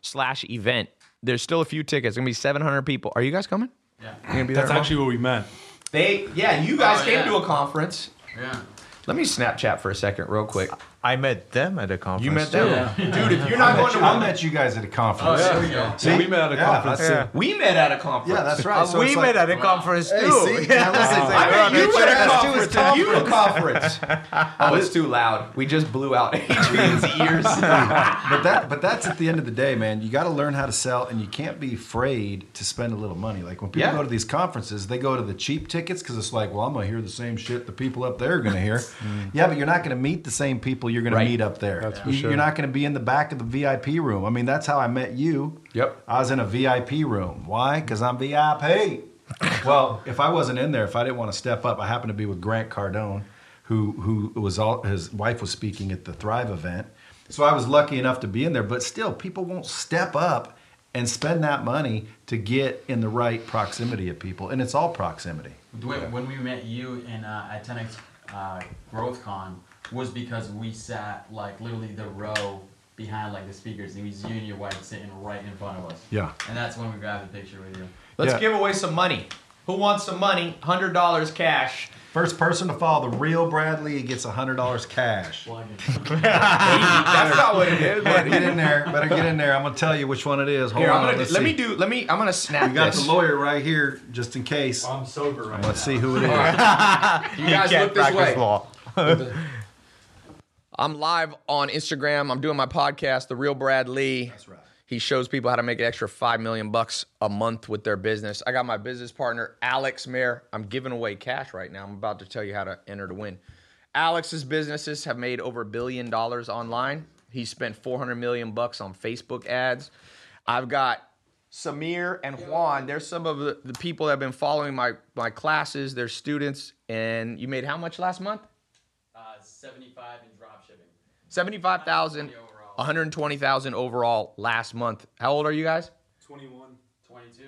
slash event. There's still a few tickets. It's gonna be 700 people. Are you guys coming? Yeah. You gonna be That's there? actually what we meant. they. Yeah, you guys Oh, came yeah. to a conference. Yeah. Let me Snapchat for a second, real quick. I met them at a conference. You met too. them, dude. If you're not going to I met you guys at a conference. there we go. See, we met at a Yeah, conference. Yeah. we met at a conference. Yeah, that's right. Uh, So we met like- at a conference Hey, too. see? Now listen, I met We're you on at a the conference. You at a conference. oh, it's too loud. We just blew out Adrian's ears. but that but that's at the end of the day, man. You got to learn how to sell, and you can't be afraid to spend a little money. Like when people Yeah. go to these conferences, they go to the cheap tickets because it's like, well, I'm gonna hear the same shit the people up there are gonna hear. yeah, but you're not gonna meet the same people you're gonna meet up there. That's for You- sure. You're not gonna be in the back of the VIP room. I mean, that's how I met you. Yep. I was in a VIP room. Why? Because I'm VIP. well, if I wasn't in there, if I didn't want to step up, I happened to be with Grant Cardone, who who was all his wife was speaking at the Thrive event. So I was lucky enough to be in there, but still, people won't step up and spend that money to get in the right proximity of people, and it's all proximity. When, when we met you in uh, at 10x uh, GrowthCon was because we sat like literally the row behind like the speakers. It was you and your wife sitting right in front of us. Yeah. And that's when we grabbed the picture with you. Let's Yeah. give away some money. Who wants some money? Hundred dollars cash. First person to follow the real Brad Lea gets hundred dollars cash. That's not what it is. Better get in there. Better get in there. I'm gonna tell you which one it is. Hold Here, I'm on. gonna let's let see. me do. Let me. I'm gonna snap We got this. the lawyer right here, just in case. I'm sober right Let's see who it is. You guys can't look this practice way. law. I'm live on Instagram. I'm doing my podcast, The Real Brad Lea. That's right. He shows people how to make an extra five million bucks a month with their business. I got my business partner, Alex Mehr. I'm giving away cash right now. I'm about to tell you how to enter to win. Alex's businesses have made over a billion dollars online. He spent 400 million bucks on Facebook ads. I've got Samir and Juan. They're some of the, the people that have been following my, my classes. They're students. And you made how much last month? Uh, 75 in drop shipping. 75,000, 120,000 overall last month. How old are you guys? 21. 22.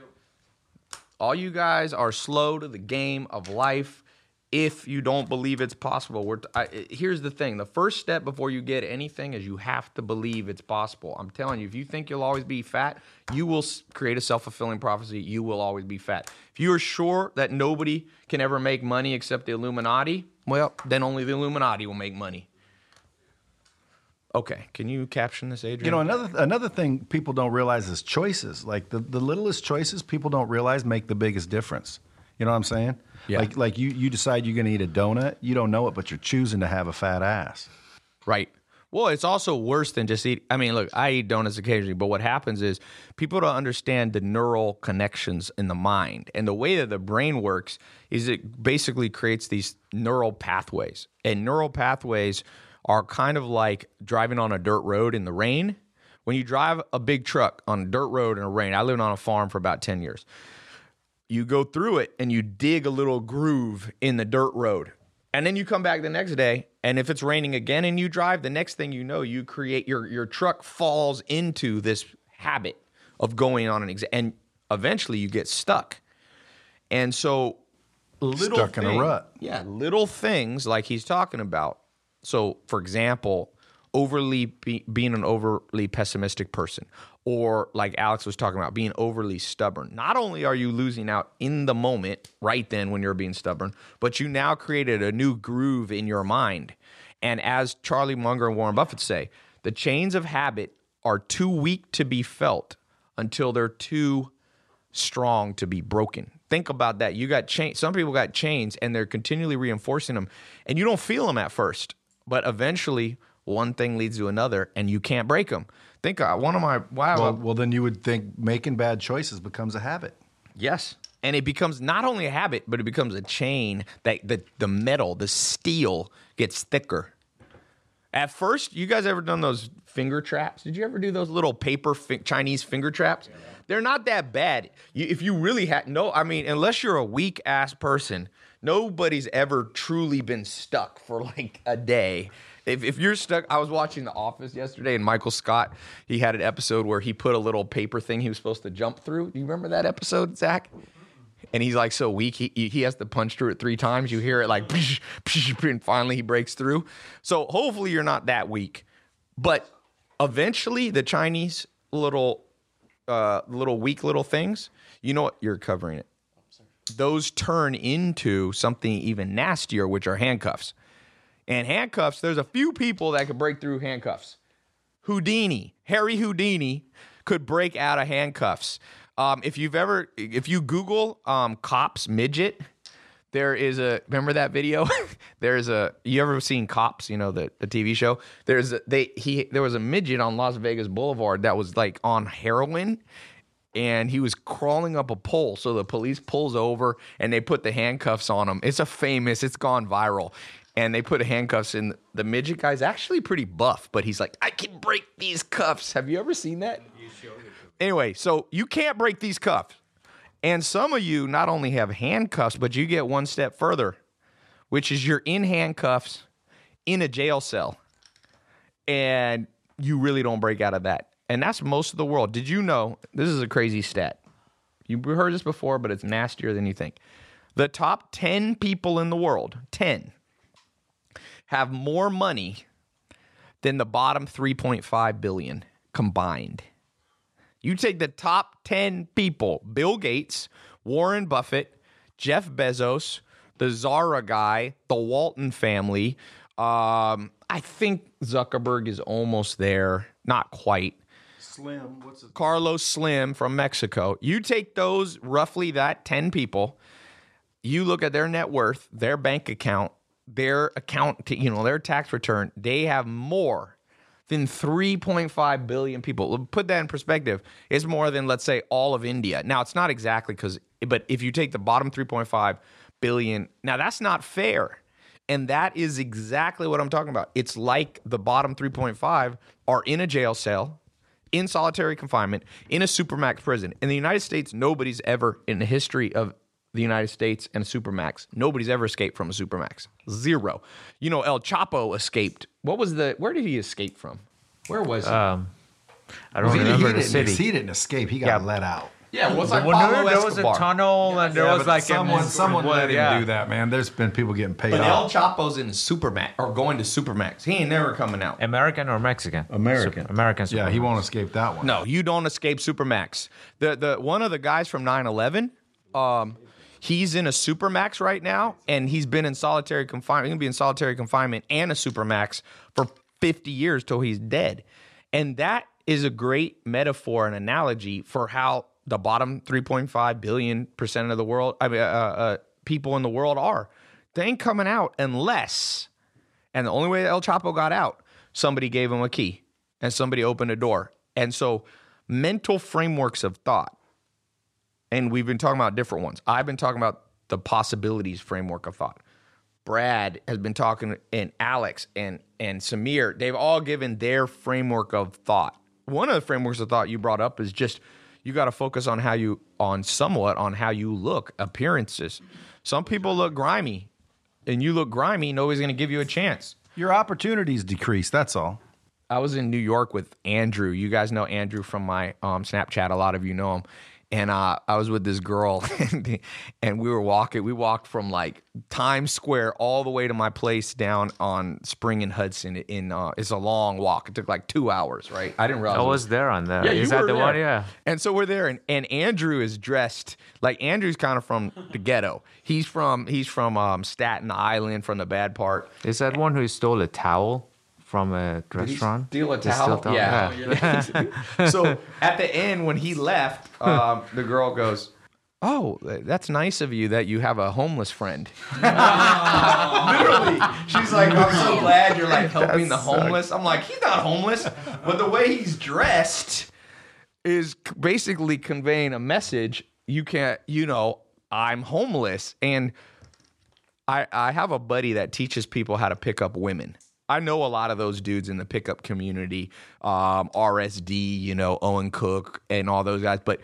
All you guys are slow to the game of life if you don't believe it's possible. We're I, here's the thing. The first step before you get anything is you have to believe it's possible. I'm telling you, if you think you'll always be fat, you will s- create a self-fulfilling prophecy. You will always be fat. If you are sure that nobody can ever make money except the Illuminati, well, then only the Illuminati will make money. Okay, can you caption this, Adrian? You know, another another thing people don't realize is choices. Like the, the littlest choices people don't realize make the biggest difference. You know what I'm saying? Yeah. Like like you you decide you're gonna eat a donut, you don't know it, but you're choosing to have a fat ass. Right. Well, it's also worse than just eat. I mean, look, I eat donuts occasionally, but what happens is people don't understand the neural connections in the mind. And the way that the brain works is it basically creates these neural pathways. And neural pathways are kind of like driving on a dirt road in the rain. When you drive a big truck on a dirt road in the rain, I lived on a farm for about 10 years you go through it and you dig a little groove in the dirt road. And then you come back the next day, and if it's raining again and you drive, the next thing you know, you create your your truck falls into this habit of going on an exam, and eventually you get stuck. And so, little Stuck in a rut. Yeah, little things like he's talking about. So, for example, overly be, being an overly pessimistic person, or like Alex was talking about, being overly stubborn. Not only are you losing out in the moment, right then when you're being stubborn, but you now created a new groove in your mind. And as Charlie Munger and Warren Buffett say, the chains of habit are too weak to be felt until they're too strong to be broken. Think about that. You got chains. Some people got chains and they're continually reinforcing them and you don't feel them at first, but eventually one thing leads to another and you can't break them. Think uh, one of my wow. Well, well, then you would think making bad choices becomes a habit. Yes. And it becomes not only a habit, but it becomes a chain that the, the metal, the steel gets thicker. At first, you guys ever done those finger traps? Did you ever do those little paper fi- Chinese finger traps? They're not that bad. You, if you really had no, I mean, unless you're a weak ass person, nobody's ever truly been stuck for like a day. If, if you're stuck, I was watching The Office yesterday, and Michael Scott, he had an episode where he put a little paper thing he was supposed to jump through. Do you remember that episode, Zach? and he's like so weak he, he has to punch through it three times you hear it like psh, psh, and finally he breaks through so hopefully you're not that weak but eventually the chinese little uh, little weak little things you know what you're covering it those turn into something even nastier which are handcuffs And handcuffs, there's a few people that could break through handcuffs. Houdini, Harry Houdini, could break out of handcuffs. Um, if you've ever, if you Google um, cops midget, there is a remember that video. There's a you ever seen Cops? You know the the TV show. There's a, they he there was a midget on Las Vegas Boulevard that was like on heroin. And he was crawling up a pole, so the police pulls over and they put the handcuffs on him. It's a famous, it's gone viral and they put handcuffs in. The midget guy's actually pretty buff, but he's like, I can break these cuffs. Have you ever seen that? Anyway, so you can't break these cuffs. And some of you not only have handcuffs, but you get one step further, which is you're in handcuffs in a jail cell. And you really don't break out of that. And that's most of the world. Did you know? This is a crazy stat. You've heard this before, but it's nastier than you think. The top 10 people in the world, 10, have more money than the bottom 3.5 billion combined. You take the top 10 people Bill Gates, Warren Buffett, Jeff Bezos, the Zara guy, the Walton family. Um, I think Zuckerberg is almost there. Not quite. Slim, what's it? Carlos Slim from Mexico. You take those roughly that 10 people, you look at their net worth, their bank account, their account, to, you know, their tax return, they have more than 3.5 billion people. Put that in perspective. It's more than let's say all of India. Now, it's not exactly cuz but if you take the bottom 3.5 billion, now that's not fair. And that is exactly what I'm talking about. It's like the bottom 3.5 are in a jail cell, in solitary confinement, in a supermax prison. In the United States, nobody's ever in the history of the United States and a supermax, nobody's ever escaped from a supermax. Zero. You know, El Chapo escaped. What was the? Where did he escape from? Where was he? Um, I don't He, remember he the didn't, city. he didn't escape. He got Yeah. let out. Yeah, what's like Well, no, Pablo there was a Escobar. tunnel and there Yeah, was like someone, a, someone let him yeah. do that, man. There's been people getting paid But El off. Chapo's in supermax or going to supermax. He ain't never coming out. American or Mexican? American. Sup- American. Yeah, he won't escape that one. No, you don't escape Supermax. The the one of the guys from 9/11, um, he's in a Supermax right now, and he's been in solitary confinement. He's gonna be in solitary confinement and a Supermax for 50 years till he's dead, and that is a great metaphor and analogy for how the bottom 3.5 billion percent of the world, I mean, uh, uh, people in the world are. They ain't coming out unless and the only way El Chapo got out, somebody gave him a key and somebody opened a door. And so, mental frameworks of thought, and we've been talking about different ones. I've been talking about the possibilities framework of thought. Brad has been talking, and Alex and and Samir, they've all given their framework of thought. One of the frameworks of thought you brought up is just you got to focus on how you on somewhat on how you look, appearances. Some people look grimy, and you look grimy, nobody's going to give you a chance. Your opportunities decrease. That's all. I was in New York with Andrew. You guys know Andrew from my um, Snapchat. A lot of you know him. And uh, I was with this girl, and, and we were walking. We walked from like Times Square all the way to my place down on Spring and Hudson. In uh, it's a long walk. It took like two hours. Right? I didn't realize. I was there on that. yeah, Is you that the there. one? Yeah. And so we're there, and, and Andrew is dressed like Andrew's kind of from the ghetto. He's from he's from um, Staten Island, from the bad part. Is that one who stole a towel from a restaurant? Steal a He stole towel? Yeah. so at the end, when he left, um, the girl goes, "Oh, that's nice of you that you have a homeless friend." Literally, she's like, "I'm so glad you're like helping the homeless." I'm like, "He's not homeless, but the way he's dressed is basically conveying a message. You can't, you know, I'm homeless and." I, I have a buddy that teaches people how to pick up women. I know a lot of those dudes in the pickup community, um, RSD, you know, Owen Cook, and all those guys. But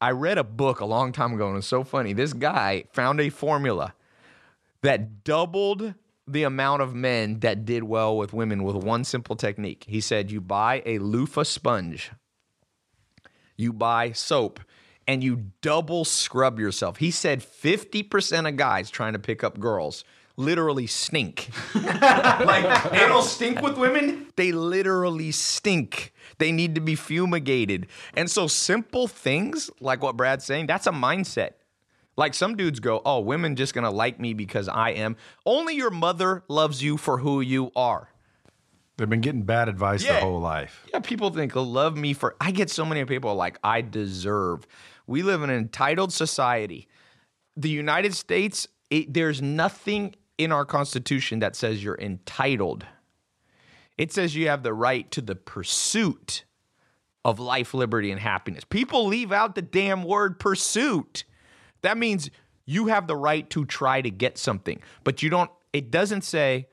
I read a book a long time ago, and it's so funny. This guy found a formula that doubled the amount of men that did well with women with one simple technique. He said, You buy a loofah sponge, you buy soap, and you double scrub yourself. He said 50% of guys trying to pick up girls literally stink. like they don't stink with women, they literally stink. They need to be fumigated. And so simple things like what Brad's saying, that's a mindset. Like some dudes go, "Oh, women just gonna like me because I am." Only your mother loves you for who you are. They've been getting bad advice Yeah. their whole life. Yeah, people think oh, love me for. I get so many people like I deserve. We live in an entitled society. The United States, it, there's nothing in our Constitution that says you're entitled. It says you have the right to the pursuit of life, liberty, and happiness. People leave out the damn word pursuit. That means you have the right to try to get something, but you don't. It doesn't say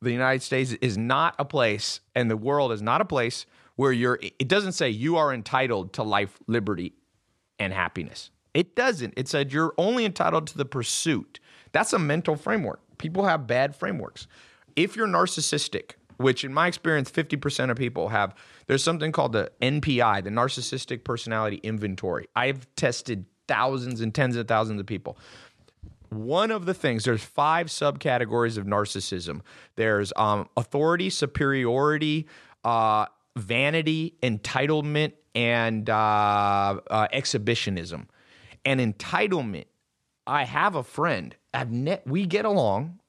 the United States is not a place and the world is not a place where you're it doesn't say you are entitled to life, liberty and happiness. It doesn't. It said you're only entitled to the pursuit. That's a mental framework. People have bad frameworks. If you're narcissistic, which in my experience 50% of people have, there's something called the NPI, the narcissistic personality inventory. I've tested thousands and tens of thousands of people one of the things there's five subcategories of narcissism there's um, authority superiority uh, vanity entitlement and uh, uh, exhibitionism and entitlement i have a friend I've we get along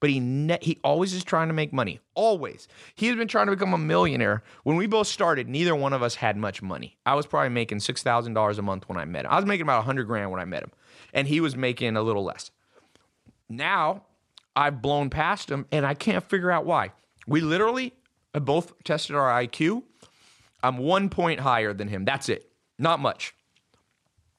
but he ne- he always is trying to make money always he has been trying to become a millionaire when we both started neither one of us had much money i was probably making $6000 a month when i met him i was making about a 100 grand when i met him and he was making a little less now I've blown past him and I can't figure out why. We literally uh, both tested our IQ. I'm one point higher than him. That's it. Not much.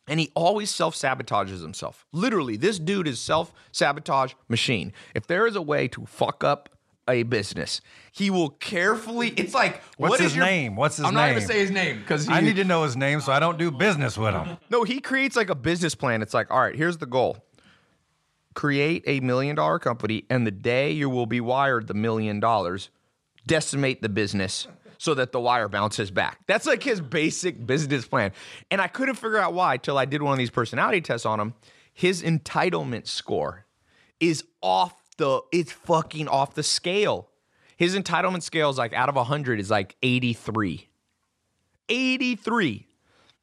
And he always self sabotages himself. Literally, this dude is self sabotage machine. If there is a way to fuck up a business, he will carefully. It's like What's what is his your- name? What's his name? I'm not gonna say his name because I need to know his name so I don't do business with him. no, he creates like a business plan. It's like, all right, here's the goal. Create a million dollar company, and the day you will be wired the million dollars, decimate the business so that the wire bounces back. That's like his basic business plan. And I couldn't figure out why till I did one of these personality tests on him. His entitlement score is off the it's fucking off the scale. His entitlement scale is like out of 100 is like 83. 83.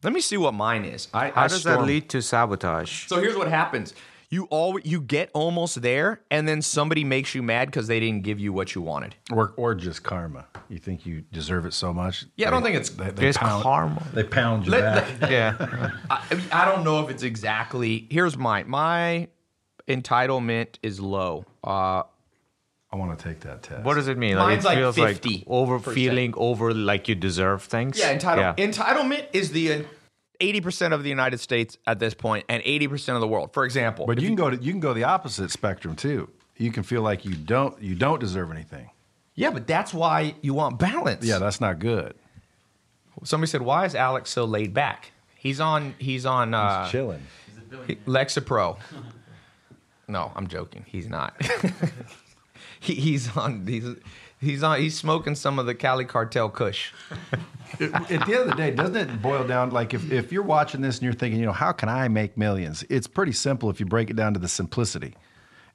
Let me see what mine is. I, How I does that lead to sabotage? So here's what happens. You always you get almost there, and then somebody makes you mad because they didn't give you what you wanted. Or, or just karma. You think you deserve it so much? Yeah, I don't think it's- they, they There's pound, karma. They pound you Let- back. Yeah. I, I don't know if it's exactly. Here's my My entitlement is low. Uh, I want to take that test. What does it mean? Mine's like it feels 50%. like over feeling over like you deserve things. yeah, entitle, entitlement is the eighty percent of the United States at this point, and eighty percent of the world. For example, But you can go to you can go the opposite spectrum too. You can feel like you don't you don't deserve anything. yeah, but that's why you want balance. Yeah, that's not good. Somebody said, "Why is Alex so laid back?" He's on. He's on. Uh, Chilling. He- Lexapro. No, I'm joking. He's not. he, he's on. He's he's on. He's smoking some of the Cali Cartel Kush. At the end of the day, doesn't it boil down like if, if you're watching this and you're thinking, you know, how can I make millions? It's pretty simple if you break it down to the simplicity.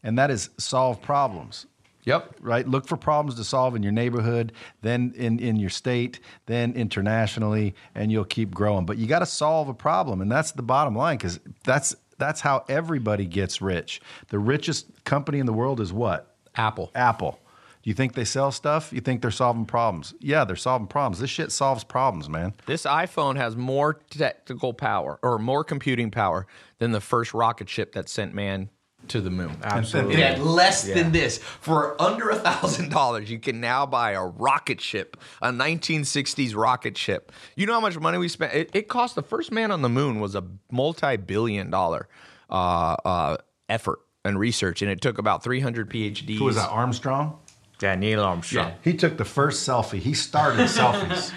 And that is solve problems. Yep. right? Look for problems to solve in your neighborhood, then in, in your state, then internationally, and you'll keep growing. But you got to solve a problem, and that's the bottom line because that's that's how everybody gets rich. The richest company in the world is what? Apple. Apple. Do you think they sell stuff? You think they're solving problems? Yeah, they're solving problems. This shit solves problems, man. This iPhone has more technical power or more computing power than the first rocket ship that sent man to the moon. Absolutely. It had less than this. For under a thousand dollars, you can now buy a rocket ship, a 1960s rocket ship. You know how much money we spent? It, it cost the first man on the moon was a multi-billion dollar uh, uh, effort and research, and it took about 300 PhDs. Who was that? Armstrong. Yeah, Neil Armstrong. Yeah. He took the first selfie. He started selfies.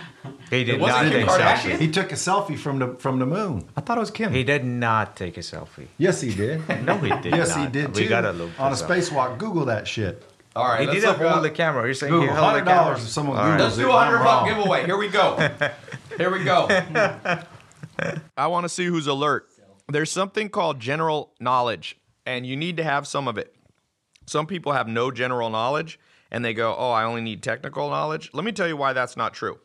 He did wasn't not Kim take Kardashian? selfie. he took a selfie from the from the moon. I thought it was Kim. He did not take a selfie. Yes, he did. No, he did yes, not. he did We too. gotta look on a this spacewalk. Google that shit. All right, He let's did look hold the camera. You're saying Google he held hundred the camera. dollars if someone All right. Let's do a I'm hundred buck giveaway. Here we go. Here we go. I want to see who's alert. There's something called general knowledge, and you need to have some of it. Some people have no general knowledge, and they go, "Oh, I only need technical knowledge." Let me tell you why that's not true.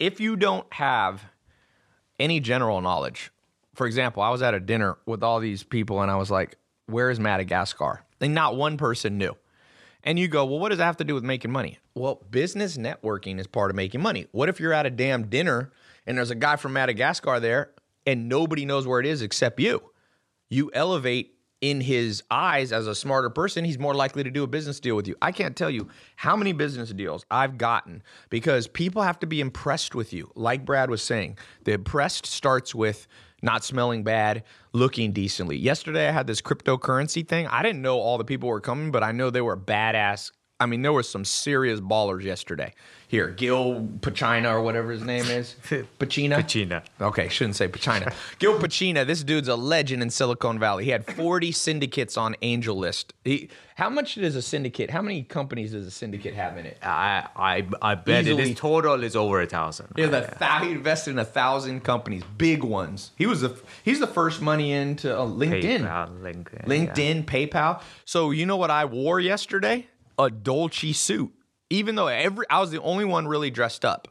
If you don't have any general knowledge, for example, I was at a dinner with all these people and I was like, where is Madagascar? And not one person knew. And you go, well, what does that have to do with making money? Well, business networking is part of making money. What if you're at a damn dinner and there's a guy from Madagascar there and nobody knows where it is except you? You elevate in his eyes as a smarter person, he's more likely to do a business deal with you. I can't tell you how many business deals I've gotten because people have to be impressed with you. Like Brad was saying, the impressed starts with not smelling bad, looking decently. Yesterday, I had this cryptocurrency thing. I didn't know all the people were coming, but I know they were badass. I mean, there were some serious ballers yesterday. Here, Gil Pachina or whatever his name is. Pachina? Pachina. Okay, shouldn't say Pachina. Gil Pachina, this dude's a legend in Silicon Valley. He had 40 syndicates on AngelList. He, how much does a syndicate, how many companies does a syndicate have in it? I I I bet it Easily- is total is over a thousand. Yeah, the thou- he invested in a thousand companies, big ones. He was the he's the first money into uh, LinkedIn, PayPal, LinkedIn, LinkedIn, PayPal. So you know what I wore yesterday? A Dolce suit. Even though every I was the only one really dressed up.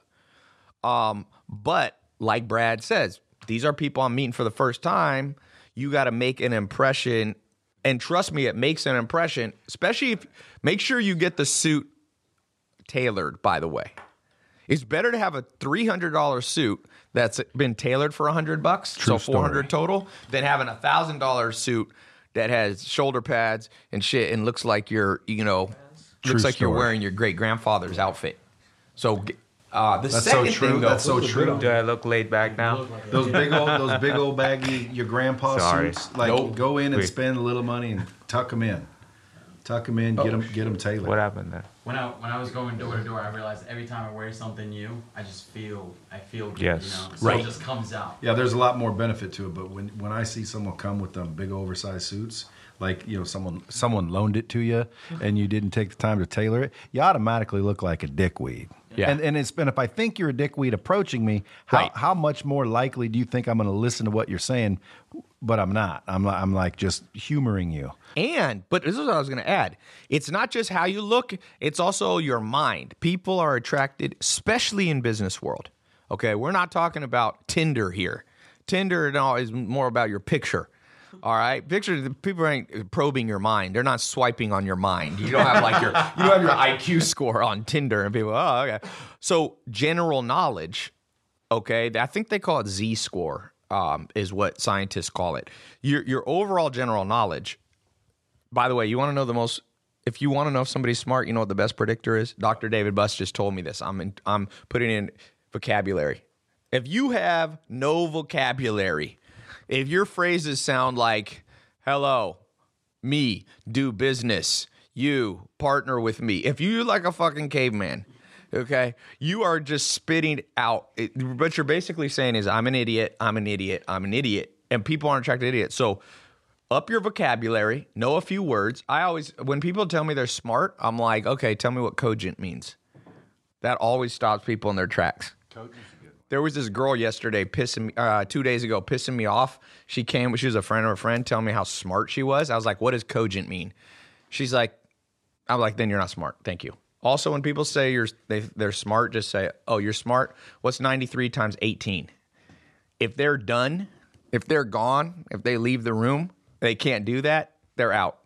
Um, but like Brad says, these are people I'm meeting for the first time. You got to make an impression, and trust me, it makes an impression. Especially if make sure you get the suit tailored. By the way, it's better to have a three hundred dollar suit that's been tailored for a hundred bucks, so four hundred total, than having a thousand dollar suit that has shoulder pads and shit and looks like you're, you know, looks True like you're wearing your great grandfather's outfit. So uh, the That's second so true. thing, though, That's so true. Do I look laid back now? Those big old, those big old baggy your grandpa Sorry. suits. Like Nope. go in and Wait. spend a little money and tuck them in, tuck them in, get them, get them tailored. What happened there? When I when I was going door to door, I realized every time I wear something new, I just feel I feel good, Yes. you know. So Right. it just comes out. Yeah, there's a lot more benefit to it, but when when I see someone come with them big oversized suits, like you know someone someone loaned it to you and you didn't take the time to tailor it, you automatically look like a dickweed. Yeah. And and it's been if I think you're a dickweed approaching me, how Right. how much more likely do you think I'm going to listen to what you're saying? But I'm not. I'm li- I'm like just humoring you. And, but this is what I was going to add. It's not just how you look, it's also your mind. People are attracted, especially in business world. Okay, we're not talking about Tinder here. Tinder no, is more about your picture. All right, picture the people ain't probing your mind. They're not swiping on your mind. You don't have like your you don't have your IQ score on Tinder, and people. Oh, okay. So general knowledge okay i think they call it z score um, is what scientists call it your, your overall general knowledge by the way you want to know the most if you want to know if somebody's smart you know what the best predictor is dr david buss just told me this i'm in, i'm putting in vocabulary if you have no vocabulary if your phrases sound like hello me do business you partner with me if you like a fucking caveman okay you are just spitting out it, what you're basically saying is i'm an idiot i'm an idiot i'm an idiot and people aren't attracted to idiots. So up your vocabulary know a few words. I always when people tell me they're smart i'm like okay tell me what cogent means. That always stops people in their tracks there was this girl yesterday pissing me uh, two days ago pissing me off. She came she was a friend of a friend telling me how smart she was. I was like what does cogent mean? She's like i'm like then you're not smart. Thank you. Also when people say you're they, they're smart just say oh you're smart. What's 93 times 18 if they're done if they're gone if they leave the room they can't do that they're out.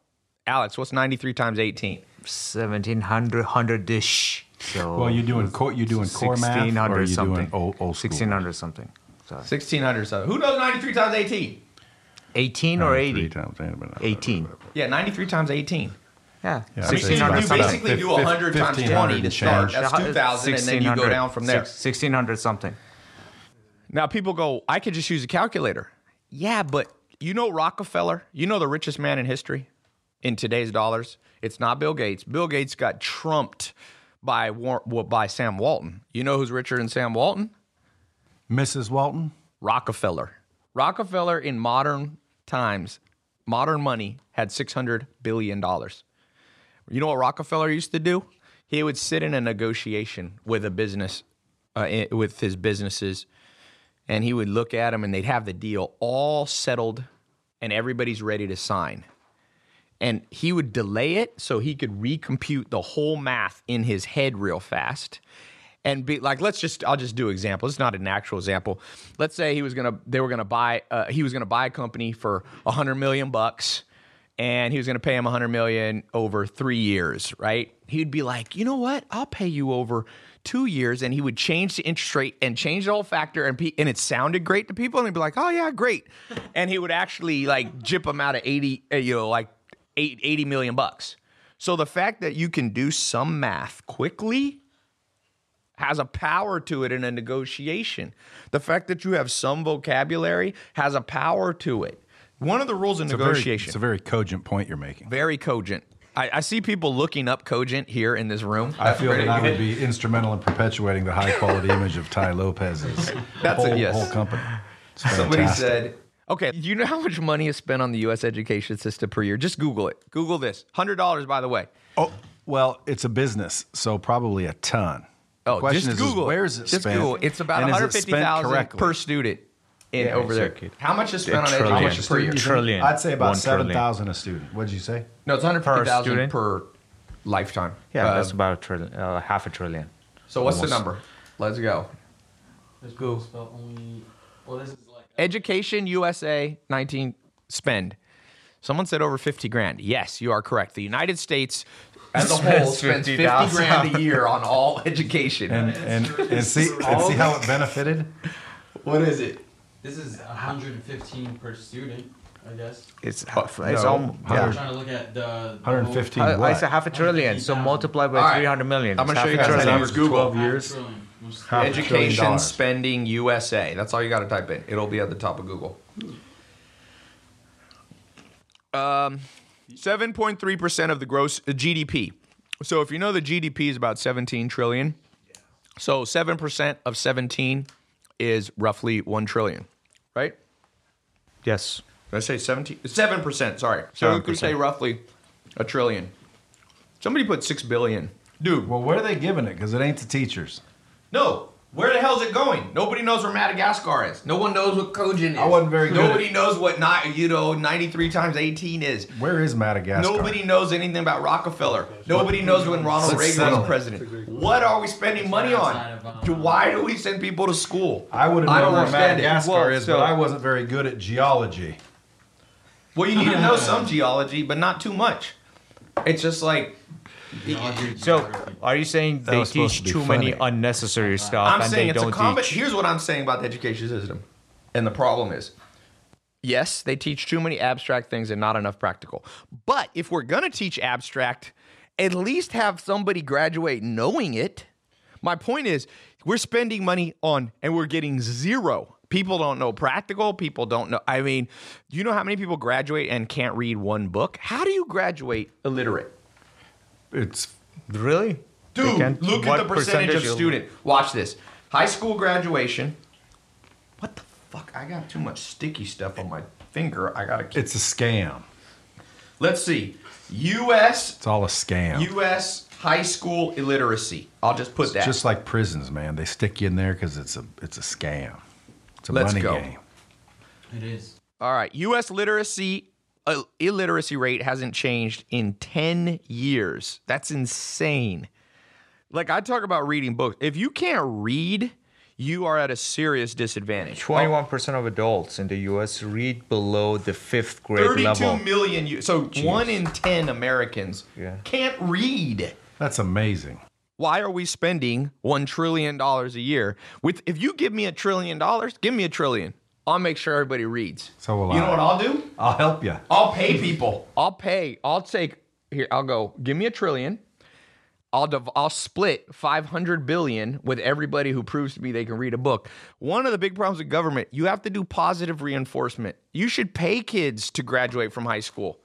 Alex what's 93 times 18 Seventeen hundred hundred dish. So Well, you're doing core, you doing core math, or 1600 you something. doing old, old school? Sixteen hundred something. So 1600 so who knows 93 times 18 eighteen or 80? Eighteen. yeah 93 times 18 Yeah. Yeah, I'd say So it's you, about you something. basically do Fif- 100 times 20 to and start. change. That's 2,000, and then you go down from there. Sixteen hundred something. Now, people go, I could just use a calculator. Yeah, but you know Rockefeller? You know the richest man in history in today's dollars? It's not Bill Gates. Bill Gates got trumped by, War- by Sam Walton. You know who's richer than Sam Walton? Mrs. Walton. Rockefeller. Rockefeller in modern times, modern money, had $600 billion. You know what Rockefeller used to do? He would sit in a negotiation with a business, uh, i- with his businesses, and he would look at them and they'd have the deal all settled and everybody's ready to sign. And he would delay it so he could recompute the whole math in his head real fast. and be like, let's just, I'll just do example. It's not an actual example. Let's say he was gonna, they were gonna buy, uh, he was gonna buy a company for a hundred million bucks, and he was gonna pay him a hundred million over three years, right? He'd be like, you know what? I'll pay you over two years, and he would change the interest rate and change the whole factor, and pe- and it sounded great to people, and they'd be like, oh yeah, great, and he would actually like jip him out of eighty, uh, you know, like 80 million bucks. So the fact that you can do some math quickly has a power to it in a negotiation. The fact that you have some vocabulary has a power to it. One of the rules in It's a very- negotiation, it's a very cogent point you're making. very cogent. I, I see people looking up cogent here in this room. I feel that I would be instrumental in perpetuating the high quality image of Tai Lopez's That's a whole, yes. whole company. Somebody said, okay, do you know how much money is spent on the U.S. education system per year? Just Google it. Google this. $100, by the way. Oh, well, it's a business, so probably a ton. The Oh, question just is, is Google. it. where is it just spent? Google. It's about And one is it hundred fifty spent thousand correctly? per student in Yeah, over there. exactly. How much is spent on trillion. education per year? Trillion. I'd say about One seven trillion. thousand a student. What did you say? No, it's one hundred fifty thousand student? per lifetime. Yeah, Uh, that's about a trillion, uh, half a trillion. so. What's the number? Let's go. This Google spell only. Well, this is like. Education USA nineteen spend. Someone said over fifty grand. Yes, you are correct. The United States as a whole Spends spends fifty 50,000. grand a year on all education. And and, and see and see how it benefited. what is it? This is 115 per student, I guess. It's half, it's no, almost, I'm yeah. trying to look at the. the Hundred. I, I said half a trillion, so multiply by All right. 300 million. I'm gonna show you half a guys trillion. numbers. Google. Twelve years. trillion. Was- Half Education spending USA. That's all you got to type in. It'll be at the top of Google. Um, seven point three percent of the gross uh, GDP. So if you know the GDP is about seventeen trillion, so seven percent of seventeen is roughly one trillion, right? Yes. Did I say seventeen? Seven percent. Sorry. So we could say 7%. roughly a trillion. Somebody put six billion, dude. Well, where are they giving it? Because it ain't the teachers. No. Where the hell's it going? Nobody knows where Madagascar is. No one knows what cogent is. I wasn't very good Nobody at- knows what not you know ninety three times eighteen is. Where is Madagascar? Nobody knows anything about Rockefeller. Nobody knows when Ronald Let's Reagan settle was it. president. What are we spending money on? of, um, Why do we send people to school? I would have I known don't know where understand it. Madagascar Well, is, so- but I wasn't very good at geology. Well, you need to know some geology, but not too much. It's just like Geology, So, are you saying That they was supposed teach to be too many funny. unnecessary stuff I'm and saying they it's a don't combi- teach? Here's what I'm saying about the education system, and the problem is, yes, they teach too many abstract things and not enough practical. But if we're gonna teach abstract, at least have somebody graduate knowing it. My point is, we're spending money on and we're getting zero. People don't know practical. People don't know. I mean, do you know how many people graduate and can't read one book? How do you graduate illiterate? It's Really? Dude, can't- look what at the percentage, of you'll- student. Watch this. High school graduation. What the fuck? I got too much sticky stuff on my finger. I gotta keep. it's a scam. Let's see. U.S. It's all a scam. U.S. high school illiteracy. I'll just put It's that. just like prisons, man. They stick you in there because it's a it's a scam. It's a Let's money go. game. It is. All right. U.S. literacy Uh, illiteracy rate hasn't changed in 10 years. That's insane. Like I talk about reading books. If you can't read, you are at a serious disadvantage. 21% of adults in the US read below the fifth grade 32 level. million. u- So one in 10 Americans Yeah. can't read. That's amazing. Why are we spending $1 trillion a year? With If you give me a trillion dollars, give me a trillion. I'll make sure everybody reads. So will you know what I'll do? I'll help you. I'll pay people. I'll pay. I'll take here. I'll go. Give me a trillion. I'll div- I'll split 500 billion with everybody who proves to me they can read a book. One of the big problems with government, you have to do positive reinforcement. You should pay kids to graduate from high school.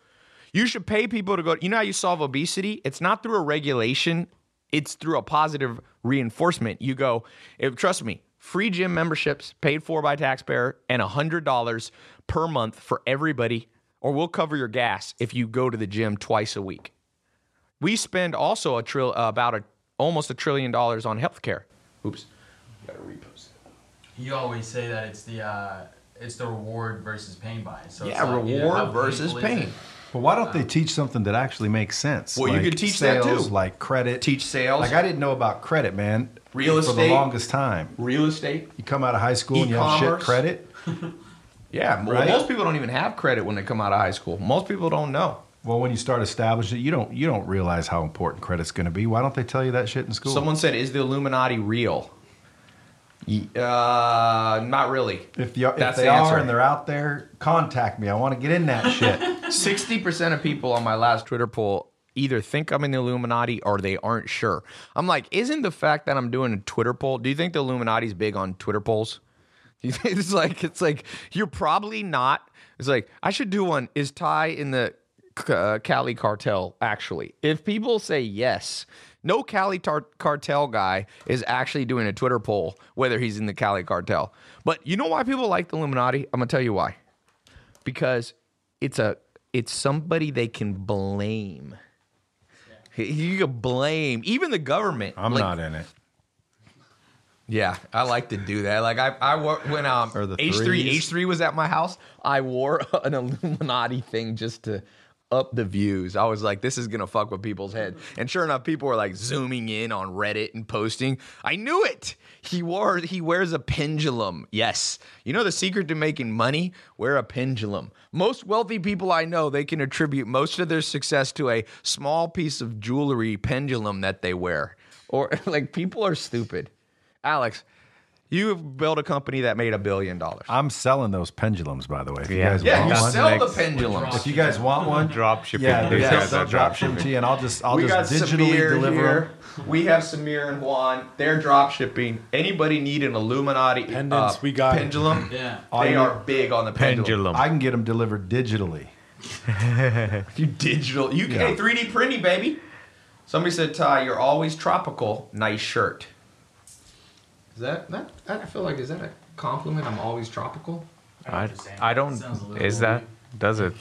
You should pay people to go. You know how you solve obesity? It's not through a regulation. It's through a positive reinforcement. You go, if, trust me, free gym memberships paid for by taxpayer and $100 per month for everybody, or we'll cover your gas if you go to the gym twice a week. We spend also a trill uh, about a almost a trillion dollars on healthcare. Oops, gotta repost. You always say that it's the uh, it's the reward versus pain bias. So it's Yeah, like, you know, reward versus pain. It? But why don't they teach something that actually makes sense? Well, you Like could teach that sales, too. Like credit. Teach sales. Like I didn't know about credit, man. Real for estate. For the longest time. Real estate. You come out of high school and you have shit credit. Yeah, well, Right. most people don't even have credit when they come out of high school. Most people don't know. Well, when you start establishing it, you don't you don't realize how important credit's going to be. Why don't they tell you that shit in school? Someone said, "Is the Illuminati real?" Ye- Uh, not really. if, you, if they the are and they're out there, contact me. I want to get in that shit. Sixty percent of people on my last Twitter poll either think I'm in the Illuminati or they aren't sure. I'm like, isn't the fact that I'm doing a Twitter poll? Do you think the Illuminati's big on Twitter polls? It's like it's like you're probably not. It's like I should do one. Is Tai in the uh, Cali cartel? Actually, if people say yes, no Cali tar- cartel guy is actually doing a Twitter poll whether he's in the Cali cartel. But you know why people like the Illuminati? I'm gonna tell you why because it's a it's somebody they can blame. You can blame even the government. I'm Like, not in it. Yeah, I like to do that. Like I, I wore when um H three H three was at my house. I wore an Illuminati thing just to up the views. I was like, this is gonna fuck with people's head. Mm-hmm. And sure enough, people were like zooming in on Reddit and posting. I knew it. He wore he wears a pendulum. Yes, you know the secret to making money: wear a pendulum. Most wealthy people I know they can attribute most of their success to a small piece of jewelry pendulum that they wear. Or like people are stupid. Alex, you've built a company that made a billion dollars. I'm selling those pendulums, by the way. If you Yeah. guys Yeah, want you one, sell the pendulums. if you guys want one, Drop shipping. yeah, These yeah, guys are drop drop ship to you, and I'll just I'll we got just digitally Samir deliver here. them. We have Samir and Juan. They're drop shipping. Anybody need an Illuminati Pendants, uh, we got it. pendulum? Yeah. They are big on the pendulum. Pendulum. I can get them delivered digitally. You digital. You can Yeah. 3D printing, baby. Somebody said, Tai, you're always tropical. Nice shirt. Is that that? I feel like is that a compliment? I'm always tropical. I, I don't. Sounds a Is that? Does it?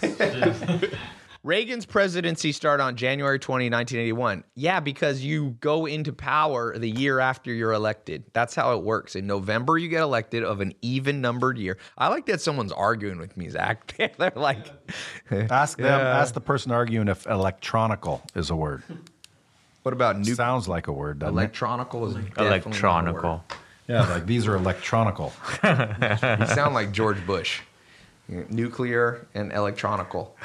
Reagan's presidency started on January 20, 1981. Yeah, because you go into power the year after you're elected. That's how it works. In November, you get elected of an even numbered year. I like that someone's arguing with me, Zach. They're like, Ask them. Ask the person arguing if electronical is a word. What about new Sounds like a word, doesn't electronical? Is definitely not a Electronical. Yeah, like these are electronical. You sound like George Bush. Nuclear and electronical.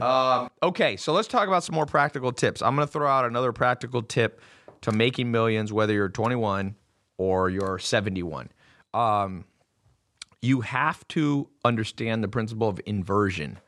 um, okay, so let's talk about some more practical tips. I'm going to throw out another practical tip to making millions, whether you're 21 or you're 71. Um, you have to understand the principle of inversion.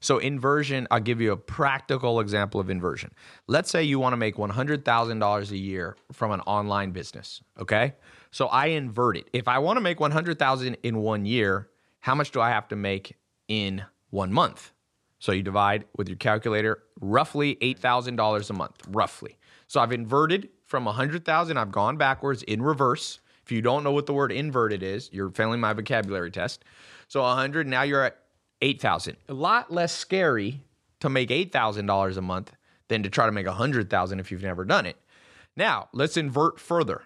So, inversion, I'll give you a practical example of inversion. Let's say you want to make $100,000 a year from an online business, okay? So, I invert it. If I want to make 100,000 in one year, how much do I have to make in one month? So, you divide with your calculator, roughly $8,000 a month, roughly. So, I've inverted from 100,000, I've gone backwards in reverse. If you don't know what the word inverted is, you're failing my vocabulary test. So 100, now you're at 8,000. A lot less scary to make $8,000 a month than to try to make 100,000 if you've never done it. Now, let's invert further.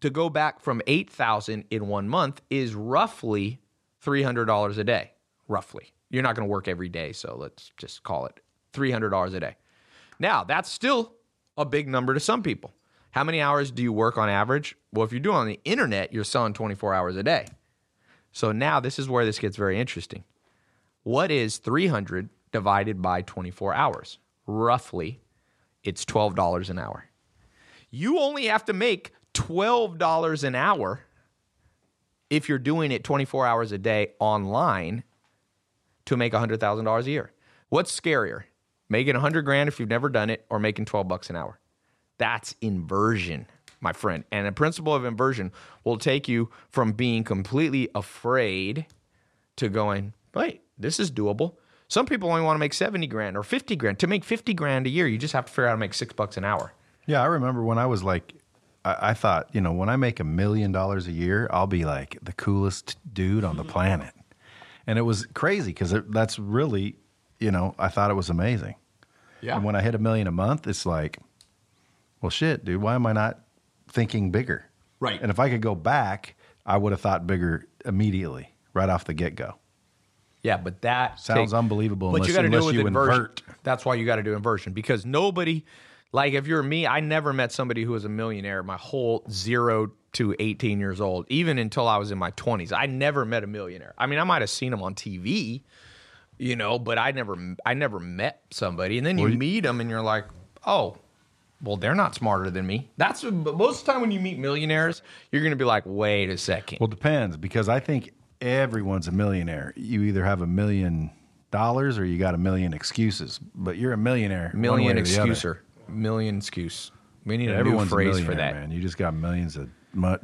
To go back from 8,000 in one month is roughly $300 a day, roughly. You're not going to work every day, so let's just call it $300 a day. Now, that's still a big number to some people. How many hours do you work on average? Well, if you're doing on the internet, you're selling 24 hours a day. So now this is where this gets very interesting. What is 300 divided by 24 hours? Roughly, it's $12 an hour. You only have to make $12 an hour if you're doing it 24 hours a day online to make $100,000 a year. What's scarier? Making 100 grand if you've never done it or making 12 bucks an hour? That's inversion, my friend. And a principle of inversion will take you from being completely afraid to going, wait, this is doable. Some people only want to make 70 grand or 50 grand. To make 50 grand a year, you just have to figure out how to make six bucks an hour. Yeah, I remember when I was like, I, I thought, you know, when I make a million dollars a year, I'll be like the coolest dude on the mm-hmm. planet. And it was crazy because that's really, you know, I thought it was amazing. Yeah. And when I hit a million a month, it's like, well, shit, dude, why am I not thinking bigger? Right. And if I could go back, I would have thought bigger immediately, right off the get go. Yeah, but that Sounds unbelievable But unless- you got to do it with inversion. invert. That's why you got to do inversion because nobody, like if you're me, I never met somebody who was a millionaire my whole zero to 18 years old, even until I was in my 20s. I never met a millionaire. I mean, I might have seen them on TV, you know, but I never, I never met somebody. And then you meet them, and you're like, oh. Well, they're not smarter than me. That's most of the time when you meet millionaires, you're going to be like, "Wait a second. Well, depends because I think everyone's a millionaire. You either have a million dollars or you got a million excuses, but you're a millionaire. million way or the other. excuser, million excuse. We need a Everyone's new a phrase for that. man. You just got millions of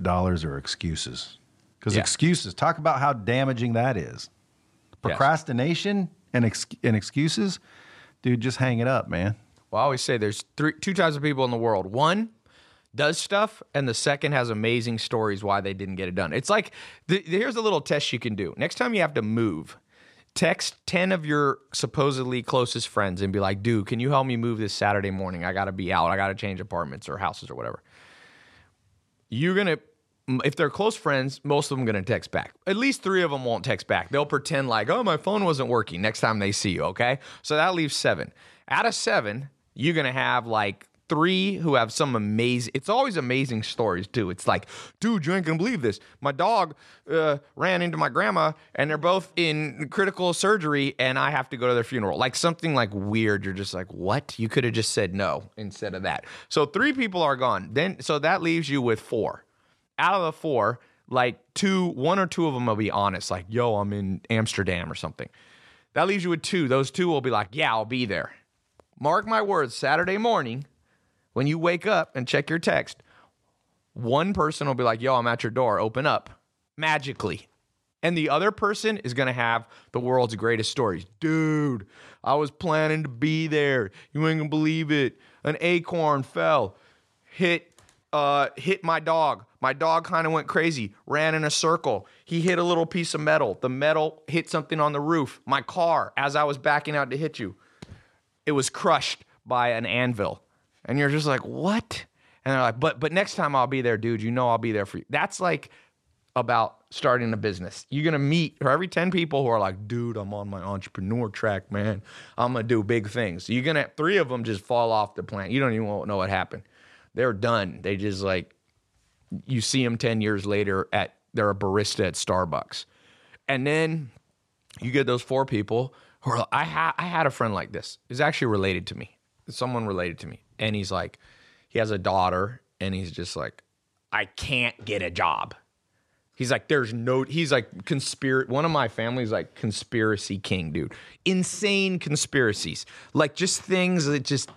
dollars or excuses. Because Yeah. excuses, talk about how damaging that is. Procrastination and ex- and excuses, dude. Just hang it up, man. Well, I always say there's three, two types of people in the world. One does stuff, and the second has amazing stories why they didn't get it done. It's like the, here's a little test you can do. Next time you have to move, text 10 of your supposedly closest friends and be like, dude, can you help me move this Saturday morning? I got to be out. I got to change apartments or houses or whatever. You're going to, if they're close friends, most of them going to text back. At least three of them won't text back. They'll pretend like, oh, my phone wasn't working next time they see you, okay? So that leaves seven. Out of seven, you're going to have like three who have some amazing it's always amazing stories too. It's like dude you ain't gonna believe this. My dog uh, ran into my grandma and they're both in critical surgery and i have to go to their funeral. Like something like weird. You're just like what? You could have just said no instead of that. So three people are gone. Then so that leaves you with four. Out of the four like two one or two of them will be honest like yo i'm in amsterdam or something. That leaves you with two. Those two will be like yeah i'll be there. Mark my words saturday morning when you wake up and check your text, one person will be like, Yo, I'm at your door, open up magically. And the other person is going to have the world's greatest stories. Dude, I was planning to be there. You ain't going to believe it. An acorn fell, hit uh, hit my dog. My dog kind of went crazy, ran in a circle. He hit a little piece of metal. The metal hit something on the roof. My car, as I was backing out to hit you, it was crushed by an anvil. And you're just like, what? And they're like, but but next time I'll be there, dude. You know I'll be there for you. That's like about starting a business. You're gonna meet for every 10 people who are like, dude, I'm on my entrepreneur track, man. I'm gonna do big things. You're gonna three of them just fall off the plant. You don't even know what happened. They're done. They just like you see them 10 years later at they're a barista at Starbucks. And then you get those four people who are I had I had a friend like this. He's actually related to me. Someone related to me. And he's like, he has a daughter, and he's just like, I can't get a job. He's like, there's no he's like conspiracy one of my family's like conspiracy king, dude. Insane conspiracies. Like just things that just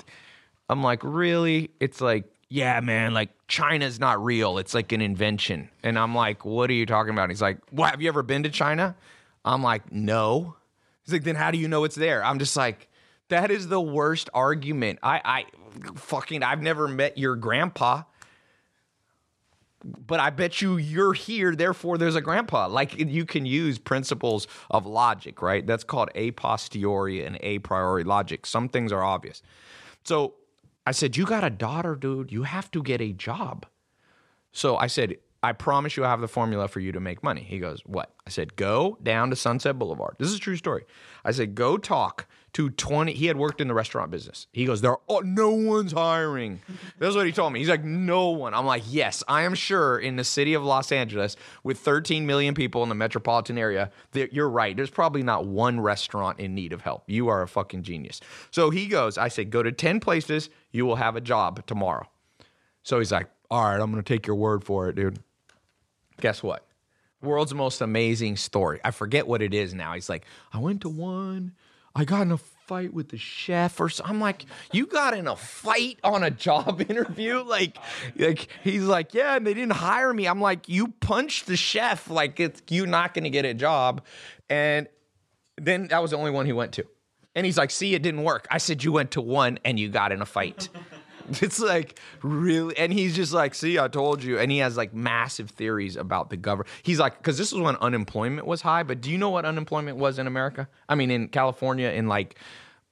I'm like, really? It's like, yeah, man, like China's not real. It's like an invention. And I'm like, what are you talking about? He's like, what, have you ever been to China? I'm like, no. He's like, then how do you know it's there? I'm just like, that is the worst argument. I, I fucking, I've never met your grandpa, but I bet you you're here, therefore there's a grandpa. Like you can use principles of logic, right? That's called a posteriori and a priori logic. Some things are obvious. So I said, You got a daughter, dude. You have to get a job. So I said, I promise you I have the formula for you to make money. He goes, What? I said, Go down to Sunset Boulevard. This is a true story. I said, Go talk to 20. He had worked in the restaurant business. He goes, There oh, no one's hiring. That's what he told me. He's like, No one. I'm like, Yes, I am sure in the city of Los Angeles with 13 million people in the metropolitan area, that you're right. There's probably not one restaurant in need of help. You are a fucking genius. So he goes, I said, Go to 10 places. You will have a job tomorrow. So he's like, All right, I'm to take your word for it, dude guess what? World's most amazing story. I forget what it is now. He's like, I went to one. I got in a fight with the chef or so. I'm like, you got in a fight on a job interview? Like, like he's like, yeah, and they didn't hire me. I'm like, you punched the chef. Like, it's you not going to get a job. And then that was the only one he went to. And he's like, see, it didn't work. I said, you went to one and you got in a fight. It's like really, and he's just like, "See, I told you." And he has like massive theories about the government. He's like, because this was when unemployment was high. But do you know what unemployment was in America? I mean, in California, in like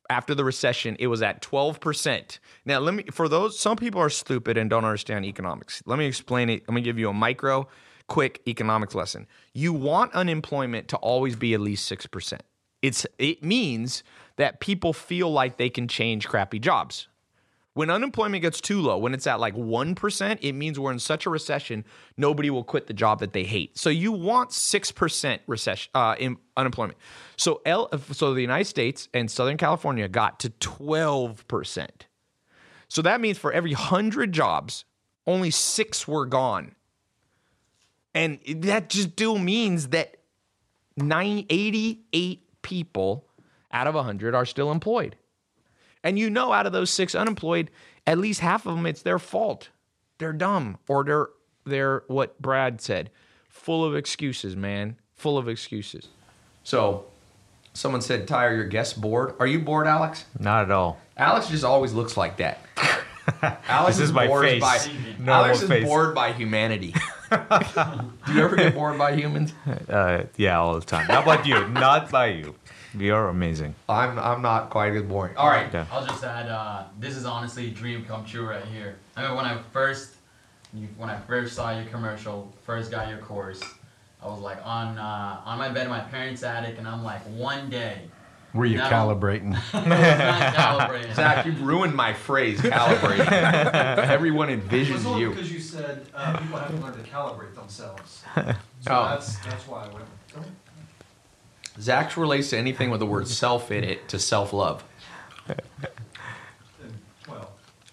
after the recession, it was at twelve percent. Now, let me for those some people are stupid and don't understand economics. Let me explain it. Let me give you a micro, quick economics lesson. You want unemployment to always be at least six percent. It's it means that people feel like they can change crappy jobs. When unemployment gets too low, when it's at like 1%, it means we're in such a recession, nobody will quit the job that they hate. So you want 6% recession uh, in unemployment. So L, so the United States and Southern California got to 12%. So that means for every 100 jobs, only 6 were gone. And that just still means that 988 people out of 100 are still employed. And you know, out of those six unemployed, at least half of them, it's their fault. They're dumb or they're, they're what Brad said, full of excuses, man. Full of excuses. So someone said, Tyre, your guests bored. Are you bored, Alex? Not at all. Alex just always looks like that. Alex This is my bored face. By, Normal Alex is face. bored by humanity. Do you ever get bored by humans? Uh, yeah, all the time. Not by you. Not by you. You're amazing. I'm I'm not quite as boring. All right. Yeah. I'll just add, uh, this is honestly a dream come true right here. I mean, when I first, you, when I first saw your commercial, first got your course, I was like on uh, on my bed in my parents' attic, and I'm like, one day, Were you No. calibrating? I was not calibrating. Zach, you've ruined my phrase, calibrating. Everyone It was envisions only you. because you said uh, people have to learn to calibrate themselves. So Oh. that's that's why I went. Go ahead. Zach relates to anything with the word self in it to self love. And, well,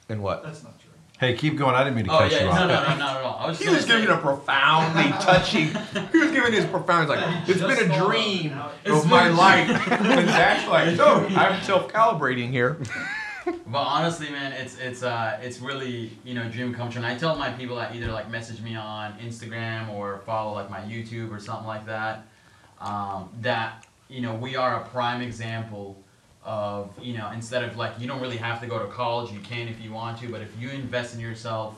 And what? that's not true. hey, keep going. I didn't mean to Oh cut yeah, you no, off. no, no, no, not at all. I was He was say- giving a profoundly touching. He was giving his profound. Like it's Just been a thought dream out. of my life. And Zach's like, no, I'm self calibrating here. But honestly, man, it's it's uh it's really you know dream come true. And I tell my people that either like message me on Instagram or follow like my YouTube or something like that. Um, that you know we are a prime example of you know instead of like you don't really have to go to college. You can if you want to, but if you invest in yourself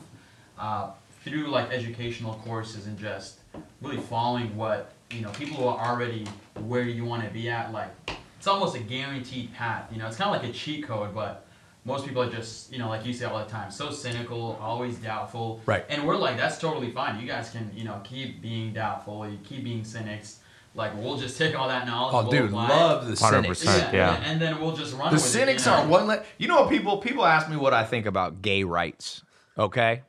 uh, through like educational courses and just really following what you know people who are already where you want to be at like it's almost a guaranteed path you know it's kind of like a cheat code but most people are just you know like you say all the time so cynical always doubtful Right. and we're like that's totally fine you guys can you know keep being doubtful you keep being cynics like we'll just take all that knowledge Oh, we'll dude, apply it. love the 100%. cynics. yeah, yeah. and, and then we'll just run The with cynics it, you know? are one. Le- you know what people people ask me what I think about gay rights. Okay,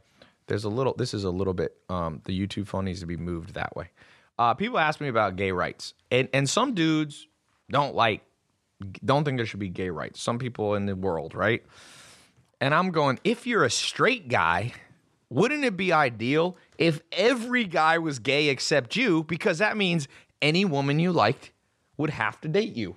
there's a little. This is a little bit. Um, the YouTube phone needs to be moved that way. Uh, people ask me about gay rights, and and some dudes don't like, don't think there should be gay rights. Some people in the world, right? And I'm going, if you're a straight guy, wouldn't it be ideal if every guy was gay except you? Because that means any woman you liked would have to date you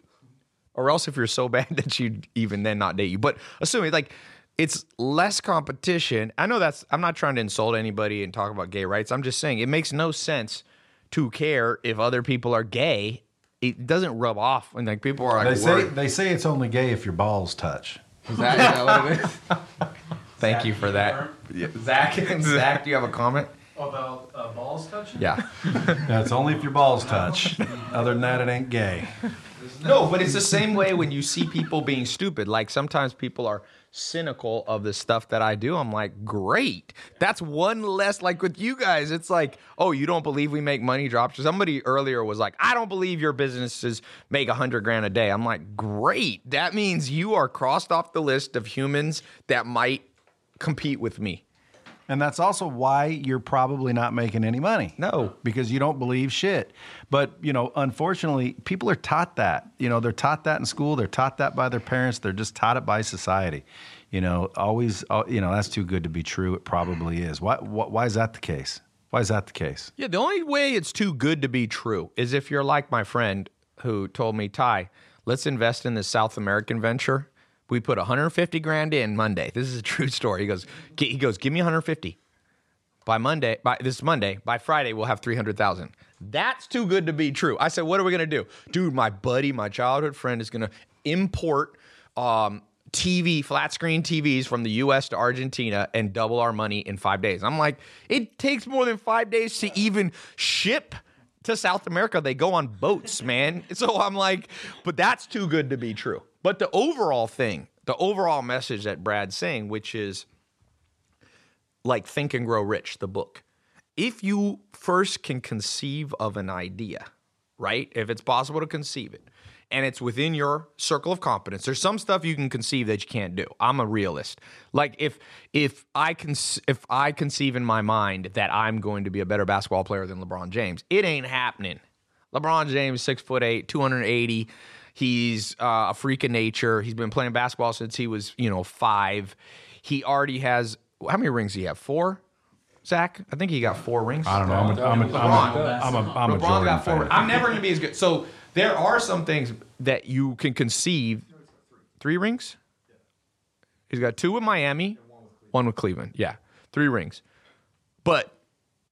or else if you're so bad that you'd even then not date you. But assuming like it's less competition. I know that's I'm not trying to insult anybody and talk about gay rights. I'm just saying it makes no sense to care if other people are gay. It doesn't rub off and like people are like They say worried. they say it's only gay if your balls touch. Is that, is that what it is? Thank you for that. Yeah. Zach, Zach, do you have a comment? About uh, balls touching? Yeah. That's only if your balls touch. Other than that, it ain't gay. No, but it's the same way when you see people being stupid. Like sometimes people are cynical of the stuff that I do. I'm like, great. That's one less. Like with you guys, it's like, oh, you don't believe we make money drops. Somebody earlier was like, I don't believe your businesses make a hundred grand a day. I'm like, great. That means you are crossed off the list of humans that might compete with me. And that's also why you're probably not making any money. No. Because you don't believe shit. But, you know, unfortunately, people are taught that. You know, they're taught that in school, they're taught that by their parents, they're just taught it by society. You know, always, you know, that's too good to be true. It probably is. Why, why, why is that the case? Why is that the case? Yeah, the only way it's too good to be true is if you're like my friend who told me, Tai, let's invest in this South American venture. We put 150 grand in Monday. This is a true story. He goes, he goes, give me 150 by Monday. By this Monday, by Friday, we'll have 300,000. That's too good to be true. I said, what are we gonna do, dude? My buddy, my childhood friend, is gonna import um, TV, flat screen TVs from the US to Argentina and double our money in five days. I'm like, it takes more than five days to even ship to South America. They go on boats, man. So I'm like, but that's too good to be true. But the overall thing, the overall message that Brad's saying, which is like Think and Grow Rich, the book. If you first can conceive of an idea, right? If it's possible to conceive it, and it's within your circle of competence. There's some stuff you can conceive that you can't do. I'm a realist. Like if if I can if I conceive in my mind that I'm going to be a better basketball player than LeBron James, it ain't happening. LeBron James, six foot eight, 280. He's uh, a freak of nature. He's been playing basketball since he was, you know, five. He already has how many rings do you have? Four, Zach? I think he got four rings. I don't know. I'm a, I'm a, I'm a, I'm a, I'm a LeBron Jordan got four. fan. I'm never going to be as good. So there are some things that you can conceive. Three rings. He's got two with Miami, one with Cleveland. Yeah, three rings. But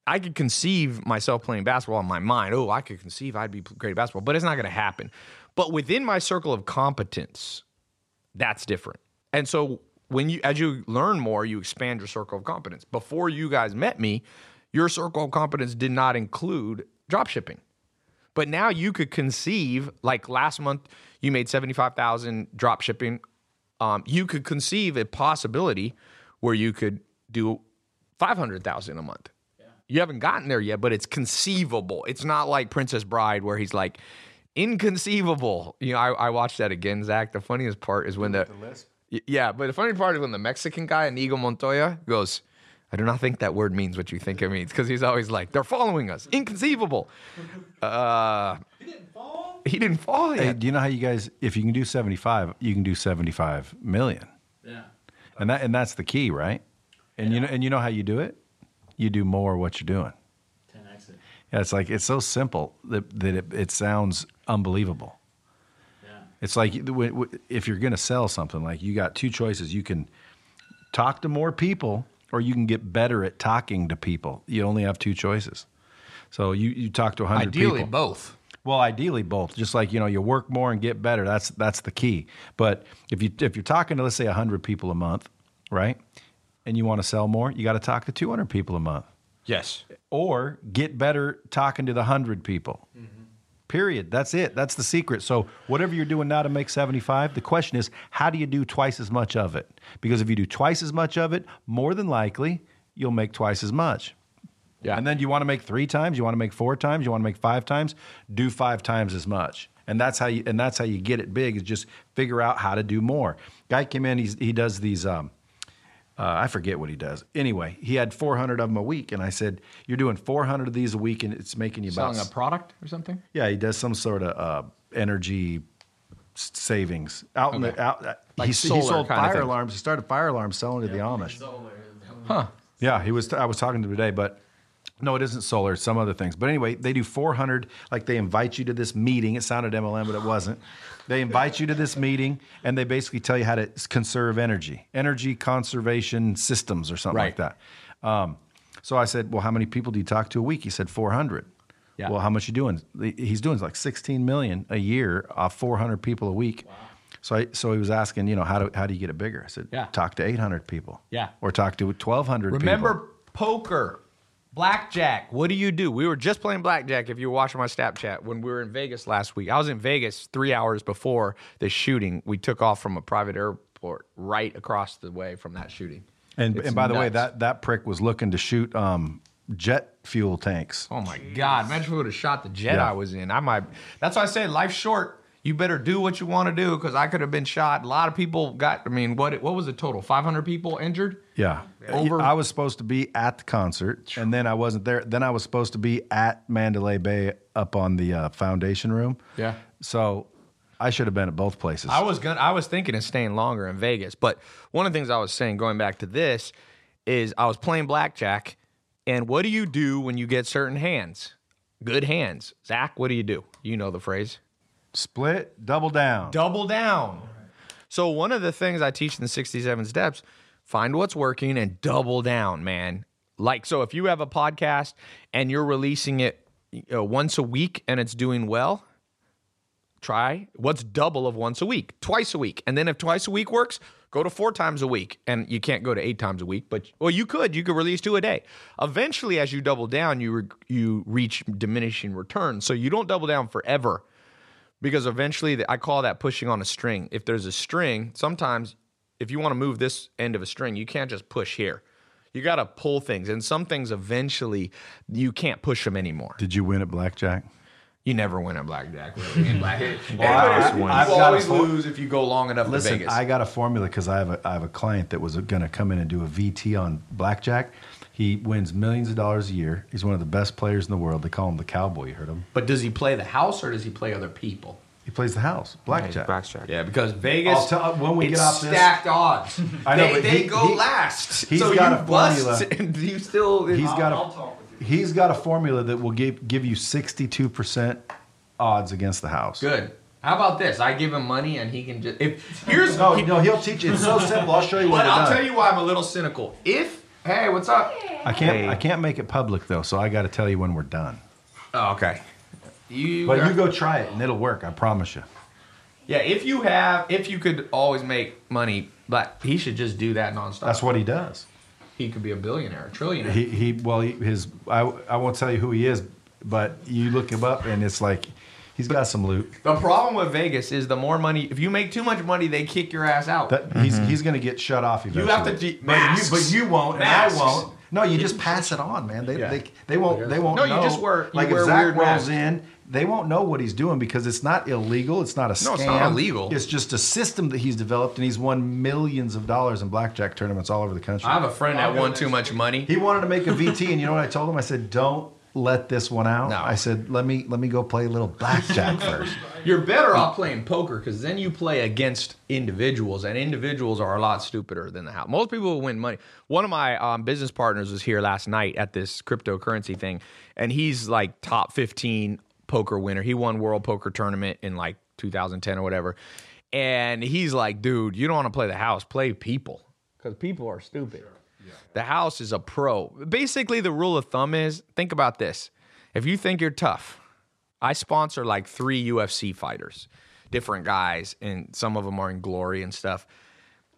I could conceive myself playing basketball in my mind. Oh, I could conceive I'd be great at basketball, but it's not going to happen. But within my circle of competence, that's different. And so when you as you learn more, you expand your circle of competence. Before you guys met me, your circle of competence did not include drop shipping. But now you could conceive, like last month, you made seventy five thousand drop shipping. Um, you could conceive a possibility where you could do five hundred thousand a month. You haven't gotten there yet, but it's conceivable. It's not like Princess Bride where he's like inconceivable. You know, I, I watched that again, Zach. The funniest part is when the, Y- yeah, but the funny part is when the Mexican guy Inigo Montoya goes, I do not think that word means what you think it means because he's always like, they're following us. Inconceivable. Uh, he didn't fall. He didn't fall Hey, yet. do you know how you guys, if you can do 75, you can do 75 million. Yeah. And that and that's the key, right? And you know and you know how you do it? You do more what you're doing. 10x it. Yeah, it's like it's so simple that, that it, it sounds unbelievable. Yeah. It's like if you're going to sell something, like you got two choices. You can talk to more people, or you can get better at talking to people. You only have two choices. So you, you talk to 100 Ideally, people. both. Well, ideally both. Just like you know, you work more and get better. That's that's the key. But if you if you're talking to let's say hundred people a month, right, and you want to sell more, you got to talk to two hundred people a month, Yes. Or get better talking to the hundred people. Period. That's it. That's the secret. So whatever you're doing now to make seventy five, the question is, how do you do twice as much of it? Because if you do twice as much of it, more than likely you'll make twice as much. Yeah. And then you want to make three times, you want to make four times, you want to make five times, do five times as much. And that's how you and that's how you get it big is just figure out how to do more. Guy came in, he's, he does these um uh, I forget what he does. Anyway, he had 400 of them a week, and I said, "You're doing 400 of these a week, and it's making you about Selling a product or something? yeah." He does some sort of uh, energy s- savings out in the out. uh, Like he, solar he sold kind of fire thing. alarms. He started fire alarms selling to the Amish. Huh. Yeah, he was. I was talking to him today, but no, it isn't solar. It's some other things. But anyway, they do 400. Like they invite you to this meeting. It sounded MLM, but it wasn't. They invite you to this meeting, and they basically tell you how to conserve energy, energy conservation systems, or something like that. Um, so I said, "Well, how many people do you talk to a week?" He said, 400. Yeah. Well, how much you doing? He's doing like 16 million a year off 400 people a week. Wow. So, I, so he was asking, you know, how do how do you get it bigger? I said, Yeah. talk to 800 people. Yeah. Or talk to 1,200 people. Remember poker, blackjack. What do you do? We were just playing blackjack. If you were watching my Snapchat when we were in Vegas last week, I was in Vegas three hours before the shooting. We took off from a private airport right across the way from that shooting. And, It's and by the way, that, that prick was looking to shoot um, jet fuel tanks. Oh my God! Imagine if we would have shot the jet Yeah. I was in. I might. That's why I say life's short. You better do what you want to do because I could have been shot. A lot of people got. I mean, what what was the total? Five hundred people injured. Yeah. Over- I was supposed to be at the concert, and then I wasn't there. Then I was supposed to be at Mandalay Bay up on the uh, foundation room. Yeah. So I should have been at both places. I was gonna. I was thinking of staying longer in Vegas, but one of the things I was saying, going back to this, is I was playing blackjack, and what do you do when you get certain hands? Good hands, Zach. What do you do? You know the phrase. Split, double down. Double down. So one of the things I teach in the 67 steps, find what's working and double down, man. Like so if you have a podcast and you're releasing it uh, once a week and it's doing well, try what's double of once a week, twice a week. And then if twice a week works, go to four times a week. And you can't go to eight times a week, but well, you could. You could release two a day. Eventually, as you double down, you re- you reach diminishing returns. So you don't double down forever because eventually the- I call that pushing on a string. If there's a string, sometimes if you want to move this end of a string, you can't just push here. You got to pull things, and some things eventually you can't push them anymore. Did you win at blackjack? You never win at blackjack. Really, in black. I- Everybody- you I've got a always fo- lose if you go long enough Listen, to Vegas. I got a formula because I have a I have a client that was going to come in and do a VT on blackjack. He wins millions of dollars a year. He's one of the best players in the world. They call him the cowboy. You heard him? but does he play the house or does he play other people? He plays the house blackjack. Blackjack. Yeah, because Vegas. I'll tell- uh, when we it's get off this- stacked odds. I know, they, but they he- go he- last. he's so got you a bust, formula. and you still. He's got I'll a talk with you. he's got a formula that will give give you sixty two percent odds against the house. good. How about this? I give him money and he can just. If here's No, no, he'll teach you. It's so simple. I'll show you what But I'll done. tell you why I'm a little cynical. If hey, what's up? I can't Hey. I can't make it public though, so I got to tell you when we're done. Oh, okay. You. But you go try it and it'll work. I promise you. Yeah, if you have, if you could always make money, but he should just do that nonstop. That's what he does. he could be a billionaire, a trillionaire. He he well he, his I I won't tell you who he is, but you look him up and it's like he's got some loot. the problem with Vegas is the more money, if you make too much money, they kick your ass out. That he's mm-hmm. he's going to get shut off eventually. You have to de- but you but you won't Masks. and I won't. No, you just pass it on, man. They Yeah. they, they won't they won't No, you know. just wear- you like wear if Zach weird rolls masks. in, they won't know what he's doing because it's not illegal. It's not a scam. No, it's not illegal. It's just a system that he's developed, and he's won millions of dollars in blackjack tournaments all over the country. I have a friend I'll that won too much money. He wanted to make a VT, and you know what I told him? I said, "Don't let this one out." No. I said, "Let me let me go play a little blackjack first. You're better off playing poker because then you play against individuals, and individuals are a lot stupider than the house. Most people will win money. One of my um, business partners was here last night at this cryptocurrency thing, and he's like top 15 poker winner. He won World Poker Tournament in like 2010 or whatever. And he's like, dude, you don't want to play the house, play people because people are stupid. The house is a pro. Basically, the rule of thumb is think about this. If you think you're tough, I sponsor like three UFC fighters, different guys, and some of them are in glory and stuff.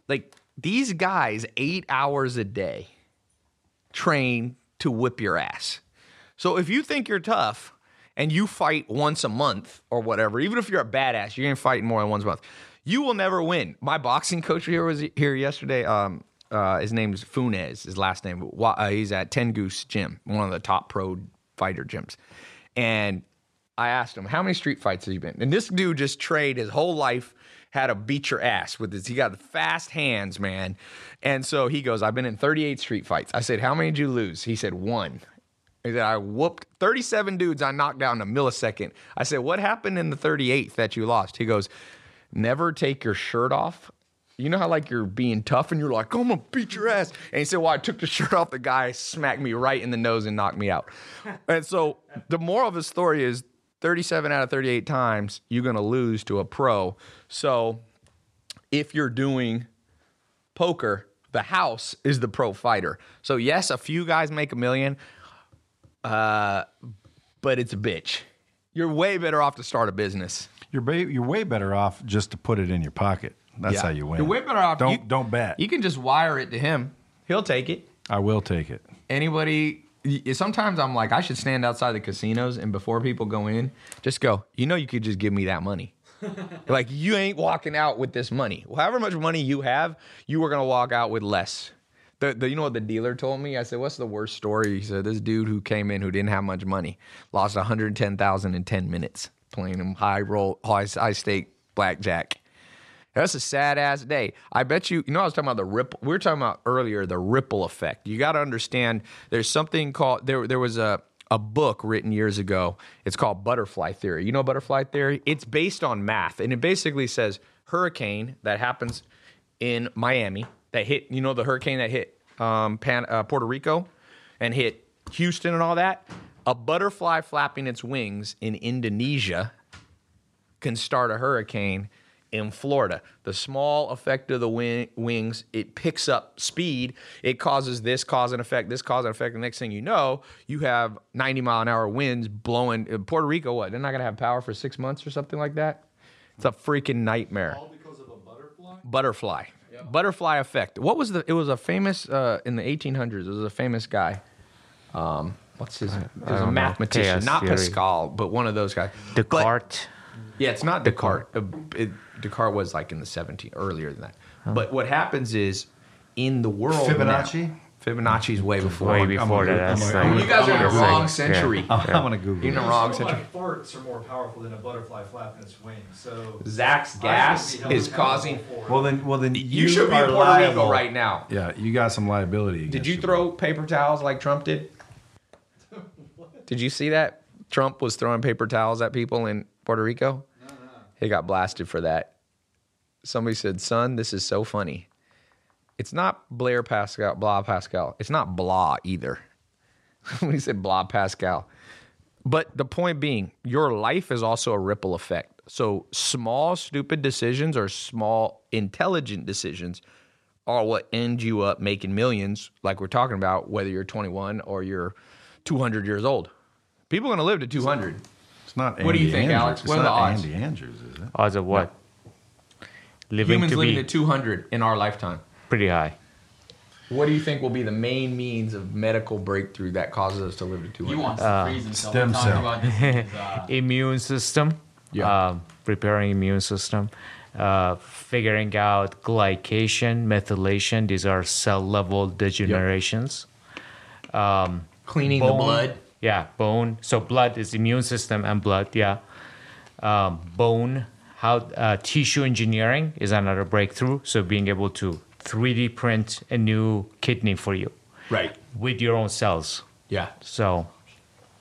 Like these guys, eight hours a day, train to whip your ass. So if you think you're tough and you fight once a month or whatever, even if you're a badass, you're gonna fight more than once a month. You will never win. My boxing coach here was here yesterday. Um, uh, his name's Funes. His last name. Uh, he's at Ten Goose Gym, one of the top pro fighter gyms. And I asked him how many street fights have you been. And this dude just trained his whole life had to beat your ass with this. He got fast hands, man. And so he goes, I've been in 38 street fights. I said, How many did you lose? He said, One. He said, I whooped 37 dudes I knocked down in a millisecond. I said, What happened in the 38th that you lost? He goes, Never take your shirt off. You know how like you're being tough and you're like, I'm gonna beat your ass. And he said, Well, I took the shirt off. The guy smacked me right in the nose and knocked me out. and so the moral of the story is 37 out of 38 times you're gonna lose to a pro. So if you're doing poker, the house is the pro fighter. So yes, a few guys make a million, uh, but it's a bitch. You're way better off to start a business. You're ba- you're way better off just to put it in your pocket. That's Yeah. how you win. You're way better off. Don't you- don't bet. You can just wire it to him. He'll take it. I will take it. Anybody. Sometimes I'm like, I should stand outside the casinos and before people go in, just go. You know, you could just give me that money. like you ain't walking out with this money. Well, however much money you have, you are gonna walk out with less. The, the, you know what the dealer told me? I said, "What's the worst story?" He said, "This dude who came in who didn't have much money lost one hundred ten thousand in ten minutes playing him high roll, high, high stake blackjack." That's a sad ass day. I bet you, you know, I was talking about the ripple. We were talking about earlier the ripple effect. You got to understand there's something called, there, there was a, a book written years ago. It's called Butterfly Theory. You know Butterfly Theory? It's based on math. And it basically says hurricane that happens in Miami that hit, you know, the hurricane that hit um, Pan, uh, Puerto Rico and hit Houston and all that. A butterfly flapping its wings in Indonesia can start a hurricane in Florida. The small effect of the wing, wings, it picks up speed. It causes this cause and effect, this cause and effect. The next thing you know, you have 90 mile an hour winds blowing. in Puerto Rico, what? They're not going to have power for six months or something like that? It's a freaking nightmare. All because of a butterfly? Butterfly. Butterfly effect. What was the? It was a famous uh, in the 1800s. It was a famous guy. Um, what's his? It was a mathematician, not. Pascal, but one of those guys. But- Descartes. yeah, it's not Descartes. Uh, it, Descartes was like in the 17 earlier than that. But what happens is in the world now- Fibonacci. Fibonacci's way before. Way I'm before that. I'm That's gonna- You guys are in the wrong like- century. yeah. I'm gonna Google. You're in the wrong Why century. farts are more powerful than a butterfly flapping its wings. So Zach's gas is causing. Well then, well then, You, should be in are Puerto Rico liable. right now. Yeah, you got some liability. Did you throw paper towels like Trump did? Did you see that? Trump was throwing paper towels at people in Puerto Rico. He got blasted for that. Somebody said, "Son, this is so funny." It's not Blair Pascal, blah Pascal. It's not blah either. when he said blah Pascal. But the point being, your life is also a ripple effect. So small, stupid decisions or small, intelligent decisions are what end you up making millions, like we're talking about, whether you're 21 or you're 200 years old. People are going to live to 200. It's not. What do you think, Andrews. Alex? It's What are the not odds? Andy Andrews, is it? Odds of what? Living Humans to living be to 200 in our lifetime. pretty high. What do you think will be the main means of medical breakthrough that causes us to live to 200? You want to freeze himself. stem cell. about this is, uh, Immune system. Yeah. Um, preparing immune system. Uh, figuring out glycation, methylation. These are cell level degenerations. Cleaning the blood. Yeah, bone. So blood is immune system and blood. Yeah. Um, bone. How uh, tissue engineering is another breakthrough. So being able to 3D print a new kidney for you Right. with your own cells. Yeah. So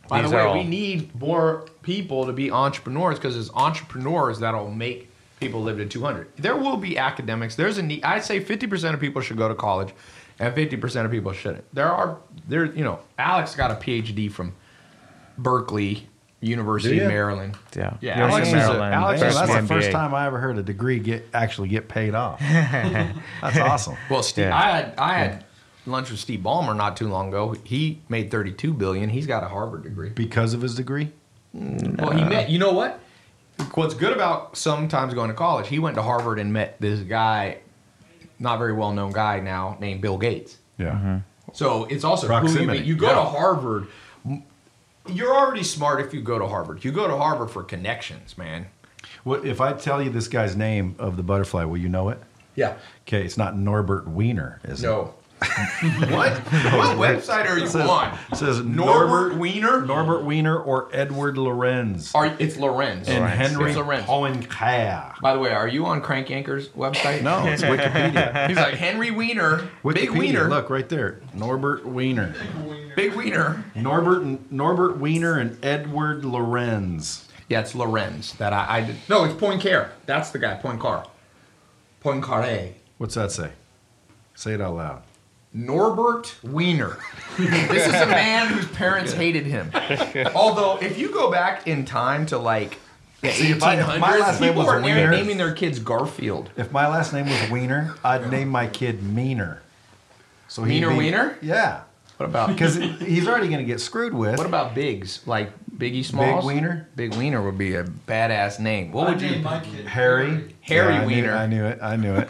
By the way, all- we need more people to be entrepreneurs because it's entrepreneurs that'll make people live to 200. There will be academics. There's a need. I'd say 50% of people should go to college and 50% of people shouldn't. There are, there, you know, Alex got a PhD from Berkeley University Do of? Maryland. yeah. Yeah, Yours Alex in is a- Maryland, Alex is that's the MBA. first time I ever heard a degree get actually get paid off. that's awesome. Well, Steve, Yeah. I had I had lunch with Steve Ballmer not too long ago. He made 32 billion. He's got a Harvard degree. Because of his degree. Mm, well, he met. You know what? What's good about sometimes going to college? He went to Harvard and met this guy, not very well known guy now named Bill Gates. Yeah. Mm-hmm. So it's also who you Proximity. You go yeah. to Harvard. You're already smart if you go to Harvard. You go to Harvard for connections, man. What if I tell you this guy's name of the butterfly? Will you know it? Yeah. Okay, it's not Norbert Wiener, is it? No. what? What website are you It says, on? it says Norbert Norbert Wiener. Norbert Wiener or Edward Lorenz Are it's Lorenz and Henry It's Lorenz. Poincaré. By the way, are you on Crank Anchor's website? No, it's Wikipedia. He's like Henry Wiener, Big Wikipedia, Wiener, Look right there. Norbert Wiener. Big Wiener. Norbert Norbert Wiener and Edward Lorenz. Yeah, it's Lorenz that I, I did. No, it's Poincaré. That's the guy, Poincaré. Poincaré. What's that say? Say it out loud. Norbert Wiener. this is a man whose parents hated him. Although, if you go back in time to like the See, if I- if 1800s, my last name people was are Wiener- naming their kids Garfield. If my last name was Wiener, I'd name my kid Meaner. So he'd Meaner be- Wiener? Yeah, What about because he's already going to get screwed with. what about Biggs? Like Biggie Smalls? Big Wiener? Big Wiener would be a badass name. What I would you? named my kid Harry? Harry Yeah, I knew- Wiener. I knew it. I knew it.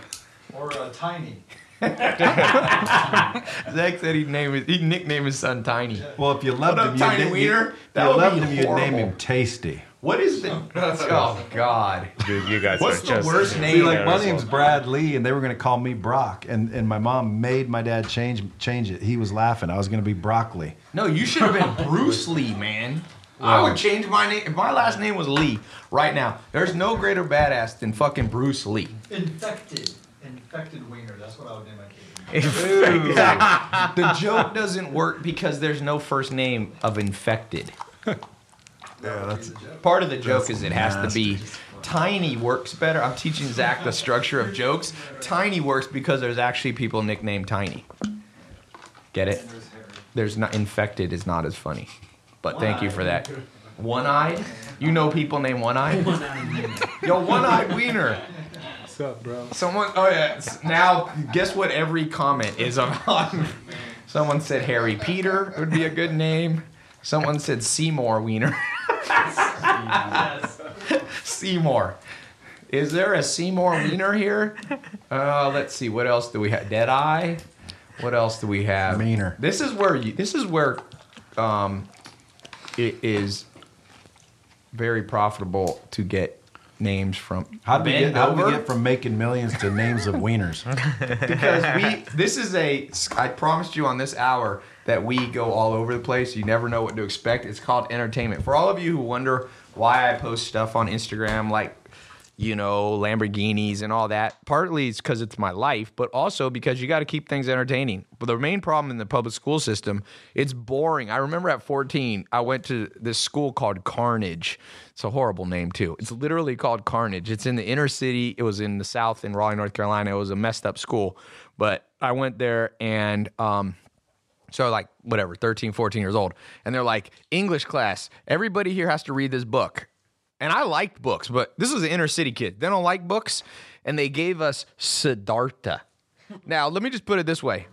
or uh, Tiny. Zach said he'd name his, he'd nickname his son Tiny. Well, if you loved up, him, you'd, Tiny na- Wiener? If That you would loved be him, you'd name horrible. him Tasty. What is the? oh God! Dude, you guys What's are the just worst name? See, like my name's Brad Lea, and they were going to call me Brock, and, and my mom made my dad change change it. He was laughing. I was going to be Broccoli. No, you should have been Bruce Lee, man. I would change my name if my last name was Lee right now. There's no greater badass than fucking Bruce Lee. Infected. Infected wiener. That's what I would name my kid. the joke doesn't work because there's no first name of infected. Yeah, that's Part of the joke is it has to be tiny works better. I'm teaching Zach the structure of jokes. Tiny works because there's actually people nicknamed Tiny. Get it? There's not infected is not as funny. But thank you for that. One eyed? You know people named One Eyed? Yo, One Eyed Wiener. What's up, bro? Someone, oh yeah. Now, guess what every comment is about? Someone said Harry Peter would be a good name. Someone said Seymour Wiener. Seymour. Is there a Seymour Wiener here? Uh, let's see. What else do we have? Deadeye. What else do we have? Meaner. This is where you. This is where, um, it is very profitable to get names from. How do we get, how do we get from making millions to names of wieners? because we this is a I promised you on this hour that we go all over the place. You never know what to expect. It's called entertainment. For all of you who wonder why I post stuff on Instagram like you know Lamborghinis and all that, partly it's because it's my life, but also because you got to keep things entertaining. But the main problem in the public school system, it's boring. I remember at 14, I went to this school called Carnage. It's a horrible name too. It's literally called Carnage. It's in the inner city. It was in the South in Raleigh, North Carolina. It was a messed up school, but I went there and um, so like whatever 13 14 years old and they're like english class everybody here has to read this book and i liked books but this was an inner city kid they don't like books and they gave us siddhartha now let me just put it this way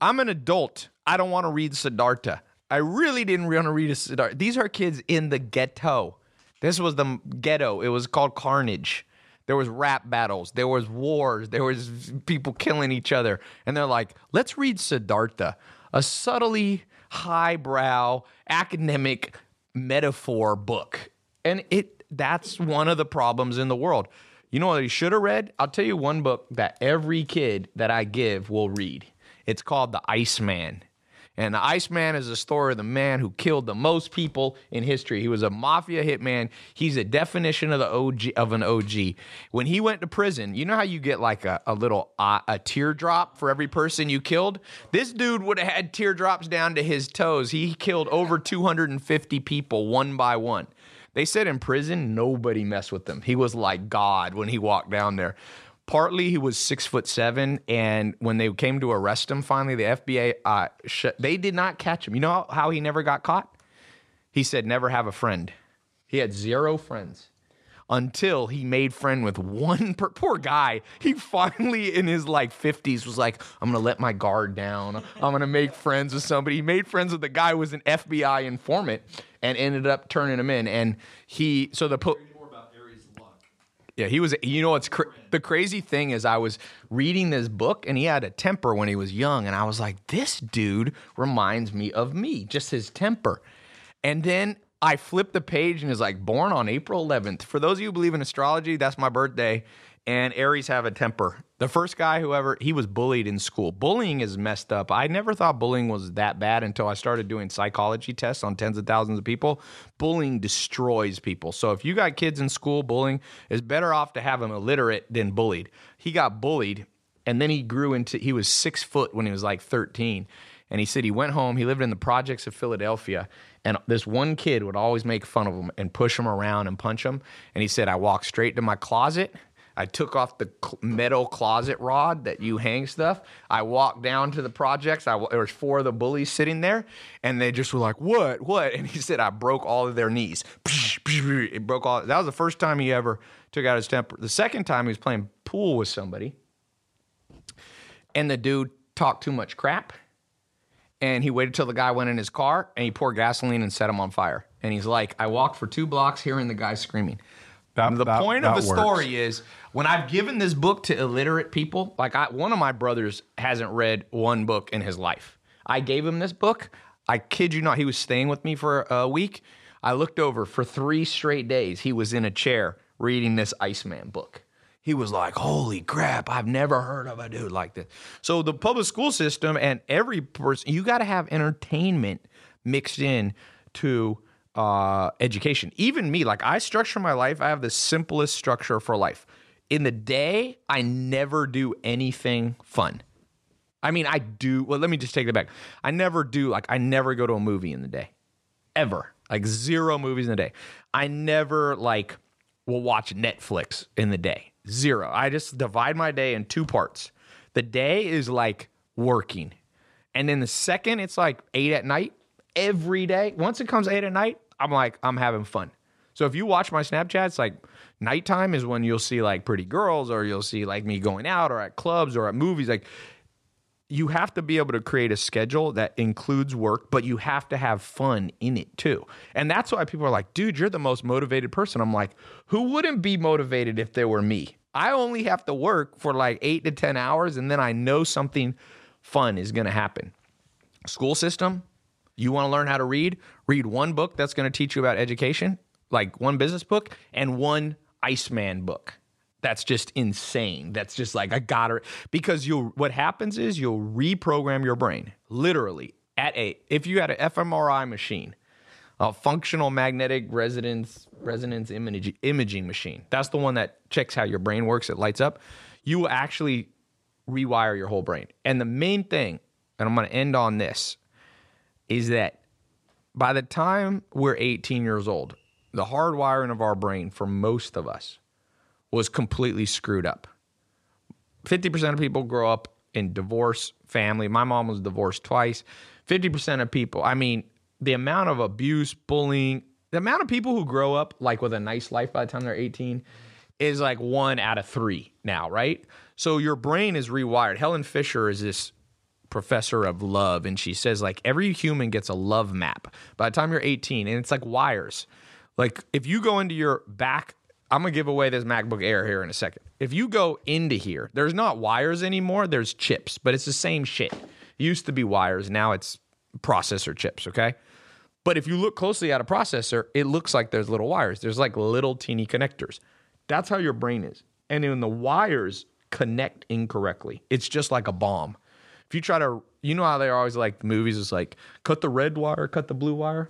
i'm an adult i don't want to read siddhartha i really didn't want to read a siddhartha these are kids in the ghetto this was the ghetto it was called carnage there was rap battles. There was wars. There was people killing each other. And they're like, let's read Siddhartha, a subtly highbrow academic metaphor book. And it that's one of the problems in the world. You know what he should have read? I'll tell you one book that every kid that I give will read. It's called The Iceman. And the Iceman is the story of the man who killed the most people in history. He was a mafia hitman. He's a definition of the OG of an OG. When he went to prison, you know how you get like a, a little uh, a teardrop for every person you killed? This dude would have had teardrops down to his toes. He killed over 250 people one by one. They said in prison nobody messed with him. He was like God when he walked down there. Partly he was six foot seven, and when they came to arrest him, finally the FBI uh, sh- they did not catch him. You know how, he never got caught? He said never have a friend. He had zero friends until he made friend with one per- poor guy. He finally in his like 50s was like, I'm to let my guard down. I'm to make friends with somebody. He made friends with the guy who was an FBI informant and ended up turning him in and he so the po- yeah, he was. You know what's cra- the crazy thing is, I was reading this book and he had a temper when he was young, and I was like, this dude reminds me of me, just his temper. And then I flipped the page and it's like born on April 11th. For those of you who believe in astrology, that's my birthday. And Aries have a temper. The first guy, whoever, he was bullied in school. Bullying is messed up. I never thought bullying was that bad until I started doing psychology tests on tens of thousands of people. Bullying destroys people. So if you got kids in school, bullying is better off to have them illiterate than bullied. He got bullied and then he grew into, he was six foot when he was like 13. And he said he went home, he lived in the projects of Philadelphia. And this one kid would always make fun of him and push him around and punch him. And he said, I walked straight to my closet. I took off the metal closet rod that you hang stuff. I walked down to the projects. I, there was four of the bullies sitting there, and they just were like, "What? What?" And he said, "I broke all of their knees. It broke all." That was the first time he ever took out his temper. The second time he was playing pool with somebody, and the dude talked too much crap, and he waited till the guy went in his car, and he poured gasoline and set him on fire. And he's like, "I walked for two blocks hearing the guy screaming." That- the that- point of the works. story is when I've given this book to illiterate people, like I, one of my brothers hasn't read one book in his life. I gave him this book. I kid you not, he was staying with me for a week. I looked over for three straight days. He was in a chair reading this Iceman book. He was like, "Holy crap! I've never heard of a dude like this." So the public school system and every person, you got to have entertainment mixed in to uh, education. Even me, like I structure my life. I have the simplest structure for life. In the day, I never do anything fun. I mean, I do. Well, let me just take it back. I never do. Like, I never go to a movie in the day, ever. Like zero movies in the day. I never like will watch Netflix in the day. Zero. I just divide my day in two parts. The day is like working, and then the second it's like eight at night every day. Once it comes eight at night, I'm like I'm having fun. So if you watch my Snapchats, like nighttime is when you'll see like pretty girls, or you'll see like me going out, or at clubs, or at movies. Like you have to be able to create a schedule that includes work, but you have to have fun in it too. And that's why people are like, dude, you're the most motivated person. I'm like, who wouldn't be motivated if they were me? I only have to work for like eight to 10 hours, and then I know something fun is going to happen. School system, you want to learn how to read? Read one book that's going to teach you about education, like one business book, and one Iceman book. That's just insane. That's just like I got it because you'll. what happens is you'll reprogram your brain literally at a if you had an fMRI machine, a functional magnetic resonance resonance imaging imaging machine. That's the one that checks how your brain works. It lights up. You will actually rewire your whole brain. And the main thing, and I'm going to end on this, is that by the time we're 18 years old, the hardwiring of our brain for most of us was completely screwed up. 50% of people grow up in divorce family. My mom was divorced twice. 50% of people, I mean, the amount of abuse, bullying, the amount of people who grow up like with a nice life by the time they're 18 is like one out of three now, right? So your brain is rewired. Helen Fisher is this professor of love, and she says like every human gets a love map by the time you're 18, and it's like wires. Like if you go into your back, I'm gonna give away this MacBook Air here in a second. If you go into here, there's not wires anymore, there's chips, but it's the same shit. It used to be wires, now it's processor chips, okay? But if you look closely at a processor, it looks like there's little wires. There's like little teeny connectors. That's how your brain is. And then the wires connect incorrectly. It's just like a bomb. If you try to, you know how they're always like movies, is like cut the red wire, cut the blue wire.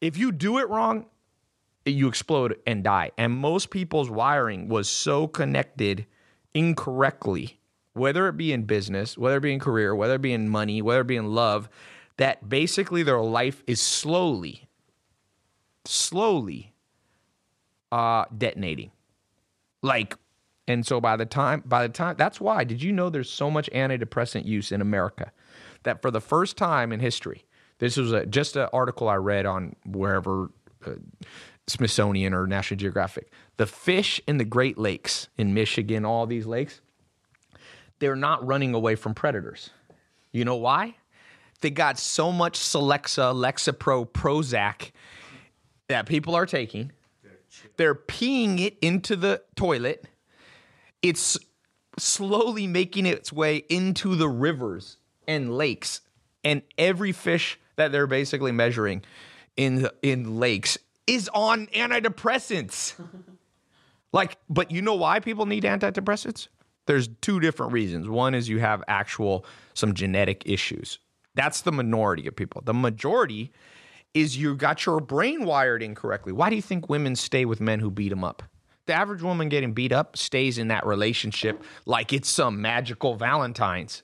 If you do it wrong, you explode and die. And most people's wiring was so connected incorrectly, whether it be in business, whether it be in career, whether it be in money, whether it be in love, that basically their life is slowly, slowly uh, detonating. Like, and so by the time, by the time, that's why. Did you know there's so much antidepressant use in America that for the first time in history, this was a, just an article I read on wherever uh, Smithsonian or National Geographic. The fish in the Great Lakes in Michigan, all these lakes, they're not running away from predators. You know why? They got so much Celexa, Lexapro, Prozac that people are taking. They're peeing it into the toilet. It's slowly making its way into the rivers and lakes. And every fish that they're basically measuring in in lakes is on antidepressants. like, but you know why people need antidepressants? There's two different reasons. One is you have actual some genetic issues. That's the minority of people. The majority is you got your brain wired incorrectly. Why do you think women stay with men who beat them up? The average woman getting beat up stays in that relationship like it's some magical Valentine's.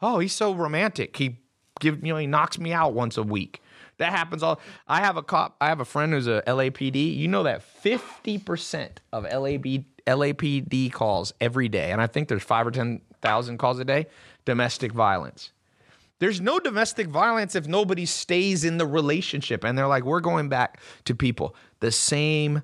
Oh, he's so romantic. He give you know he knocks me out once a week. That happens all. I have a cop. I have a friend who's a LAPD. You know that fifty percent of LAB, LAPD calls every day, and I think there's five or ten thousand calls a day, domestic violence. There's no domestic violence if nobody stays in the relationship. And they're like, we're going back to people, the same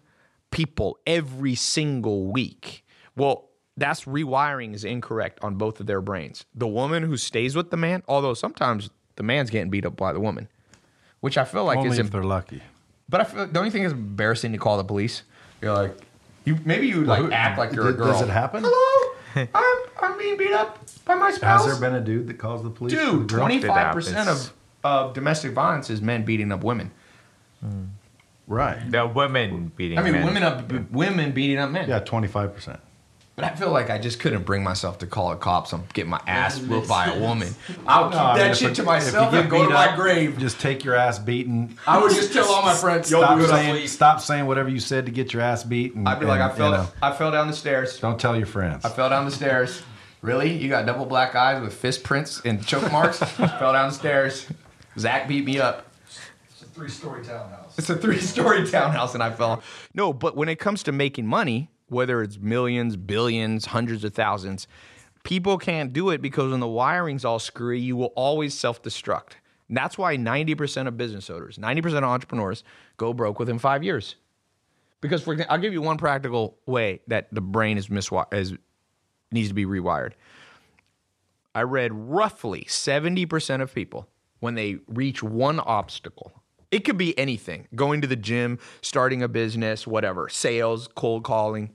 people every single week. Well, that's rewiring is incorrect on both of their brains. The woman who stays with the man, although sometimes the man's getting beat up by the woman, which I feel like Only is. if they're lucky. but I feel, don't you think it's embarrassing to call the police? You're like, you maybe you like act like you're a girl. Does it happen? Hello, I'm, I'm being beat up by my spouse. Has there been a dude that calls the police? to the Dude, girl? twenty five percent of of domestic violence is men beating up women. Right. The women beating I mean, men. women up women beating up men. Yeah, twenty five percent. But I feel like I just couldn't bring myself to call the cops. I'm getting my ass Doesn't whooped by a woman. I'll keep that shit to myself and go to my grave. Just take your ass beaten. I would just tell all my friends, "Yo, Stop do it, I'll saying, leave." stop saying whatever you said to get your ass beat. And, I'd be like, and, I fell, you know, I fell down the stairs. don't tell your friends. I fell down the stairs. Really? You got double black eyes with fist prints and choke marks? fell down the stairs. Zach beat me up. It's a three-story townhouse. It's a three-story townhouse, and I fell. No, but when it comes to making money, whether it's millions, billions, hundreds of thousands, people can't do it because when the wiring's all screwy, you will always self-destruct. That's why 90% of business owners, 90% of entrepreneurs go broke within five years. Because for I'll give you one practical way that the brain is miswired, is needs to be rewired. I read roughly 70% of people when they reach one obstacle. It could be anything going to the gym, starting a business, whatever, sales, cold calling.